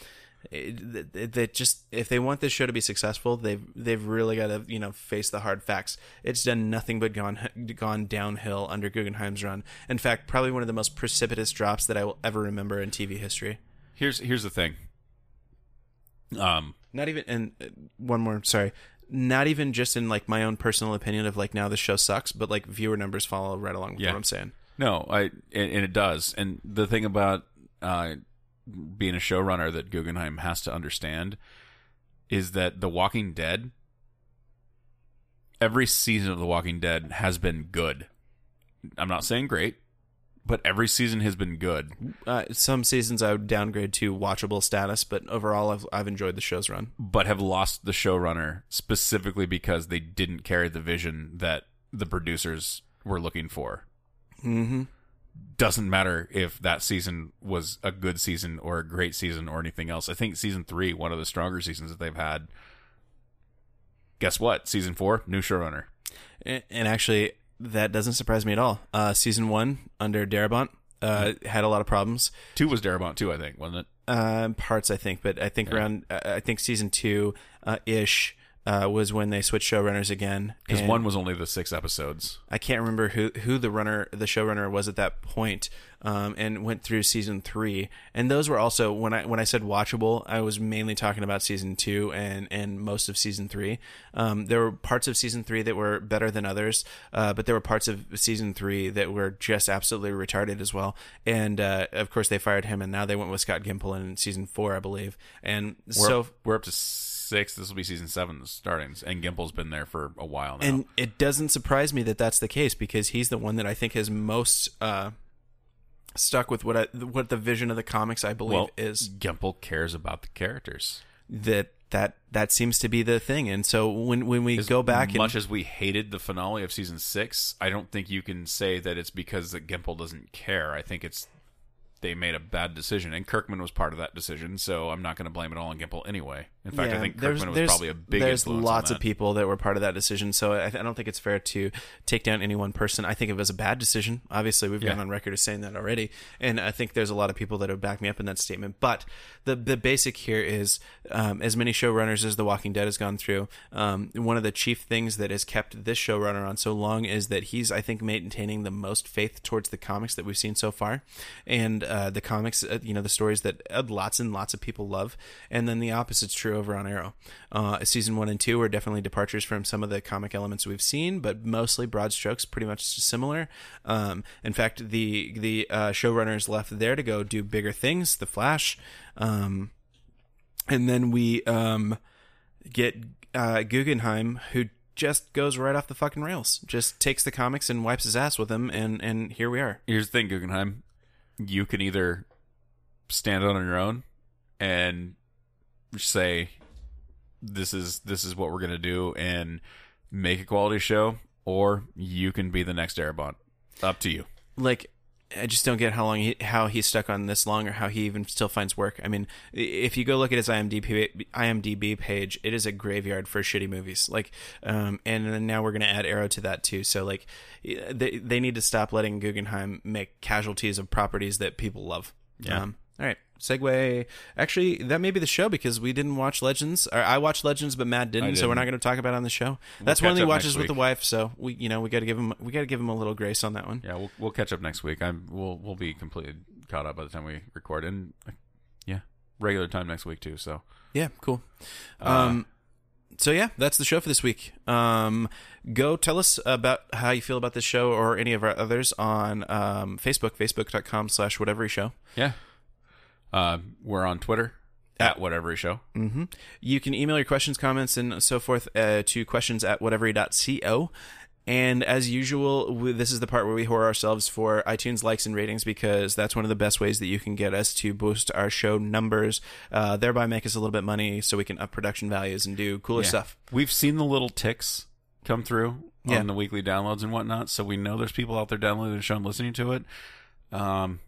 they just if they want this show to be successful they've they've really got to you know face the hard facts it's done nothing but gone gone downhill under Guggenheim's run in fact probably one of the most precipitous drops that I will ever remember in TV history Here's here's the thing. Um, not even and uh, one more sorry not even just in like my own personal opinion of like now the show sucks but like viewer numbers follow right along with Yeah. what i'm saying no, I and, and it does. And the thing about uh, being a showrunner that Guggenheim has to understand is that The Walking Dead, every season of The Walking Dead has been good. I'm not saying great, but every season has been good. uh, some seasons i would downgrade to watchable status but overall i've, I've enjoyed the show's run but have lost the showrunner specifically because they didn't carry the vision that the producers were looking for. mm-hmm Doesn't matter if that season was a good season or a great season or anything else. I think season three, one of the stronger seasons that they've had. Guess what? Season four, new showrunner. and, and actually that doesn't surprise me at all uh, season one under darabont uh, had a lot of problems Two was Darabont too, I think, wasn't it? um, parts i think but i think around uh, i think season two uh, ish uh, was when they switched showrunners again Because one was only the six episodes. I can't remember who who the runner, the showrunner was at that point, um, and went through season three. And those were also when I when I said watchable, I was mainly talking about season two and and most of season three. Um, there were parts of season three that were better than others, uh, but there were parts of season three that were just absolutely retarded as well. And uh, of course, they fired him, and now they went with Scott Gimple in season four, I believe. And We're, so up, we're up to six. This will be season seven starting, and Gimple's been there for a while now. And it doesn't surprise me that that's the case because he's the one that I think has most uh, stuck with what I, what the vision of the comics I believe well, is Gimple cares about the characters. that that that seems to be the thing. And so when when we go back and much as we hated the finale of season six, I don't think you can say that it's because that Gimple doesn't care. I think it's they made a bad decision, and Kirkman was part of that decision. So I'm not going to blame it all on Gimple anyway. In fact, I think there's- Kirkman was there's- probably a big There's influence on lots of people that were part of that decision, so I, I don't think it's fair to take down any one person. I think it was a bad decision. Obviously, we've gone on record as saying that already, and I think there's a lot of people that have backed me up in that statement. But the the basic here is, um, as many showrunners as The Walking Dead has gone through, um, one of the chief things that has kept this showrunner on so long is that he's, I think, maintaining the most faith towards the comics that we've seen so far, and uh, the comics, uh, you know, the stories that uh, lots and lots of people love, and then the opposite's true over on Arrow. Uh, season one and two were definitely departures from some of the comic elements we've seen, but mostly broad strokes, pretty much similar. Um, in fact, the the uh, showrunners left there to go do bigger things. The Flash, um, and then we um, get uh, Guggenheim, who just goes right off the fucking rails, just takes the comics and wipes his ass with them, and and here we are. Here's the thing, Guggenheim. You can either stand on your own and say this is this is what we're gonna do and make a quality show, or you can be the next Darabont. Up to you. like I just don't get how long he how he's stuck on this long or how he even still finds work. I mean, if you go look at his IMDb IMDb page, it is a graveyard for shitty movies. Like, um, and then now we're gonna add Arrow to that too. So like, they they need to stop letting Guggenheim make casualties of properties that people love. Yeah. Um, all right. Segue. Actually, that may be the show because we didn't watch Legends. Or I watched Legends, but Matt didn't, so we're didn't. going to talk about it on the show. That's one catch he watches with the wife, so we, you know, we got to give him, we got to give him a little grace on that one. Yeah, we'll we'll catch up next week. I'm we'll we'll be completely caught up by the time we record, and yeah, regular time next week too. So Yeah, cool. Uh, Um, so yeah, that's the show for this week. Um, go tell us about how you feel about this show or any of our others on um, Facebook, facebook.com slash whatever show. yeah, uh, we're on Twitter at whatever show. Mm-hmm. You can email your questions, comments, and so forth uh, to questions at whatever.co. And as usual, we, this is the part where we whore ourselves for iTunes likes and ratings because that's one of the best ways that you can get us to boost our show numbers, uh, thereby make us a little bit money so we can up production values and do cooler Yeah. stuff. We've seen the little ticks come through Yeah. on the weekly downloads and whatnot, so we know there's people out there downloading the show and listening to it. Um,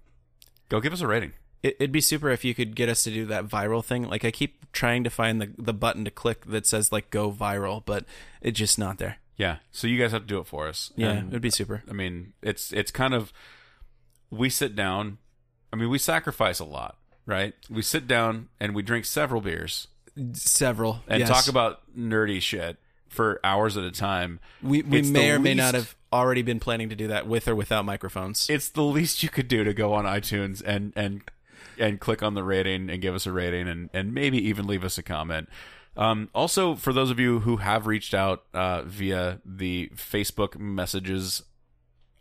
go give us a rating. It, it'd be super if you could get us to do that viral thing. Like I keep trying to find the the button to click that says like go viral, but it's just not there. Yeah, so you guys have to do it for us. Yeah, And, it'd be super. I mean, it's it's kind of we sit down. I mean, we sacrifice a lot, right? We sit down and we drink several beers Several and yes. talk about nerdy shit for hours at a time. We we It's may or may not have already been planning to do that with or without microphones. It's the least you could do to go on iTunes and and and click on the rating and give us a rating and and maybe even leave us a comment. Um, also, for those of you who have reached out uh, via the Facebook messages,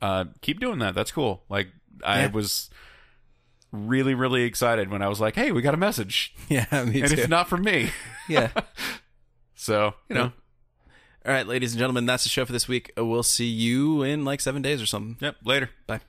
uh, keep doing that. That's cool. Like I Yeah. was really really excited when I was like, "Hey, we got a message," yeah, me and too. it's not from me. yeah. So you know, All right, ladies and gentlemen, that's the show for this week. We'll see you in like seven days or something. yep. Later. Bye.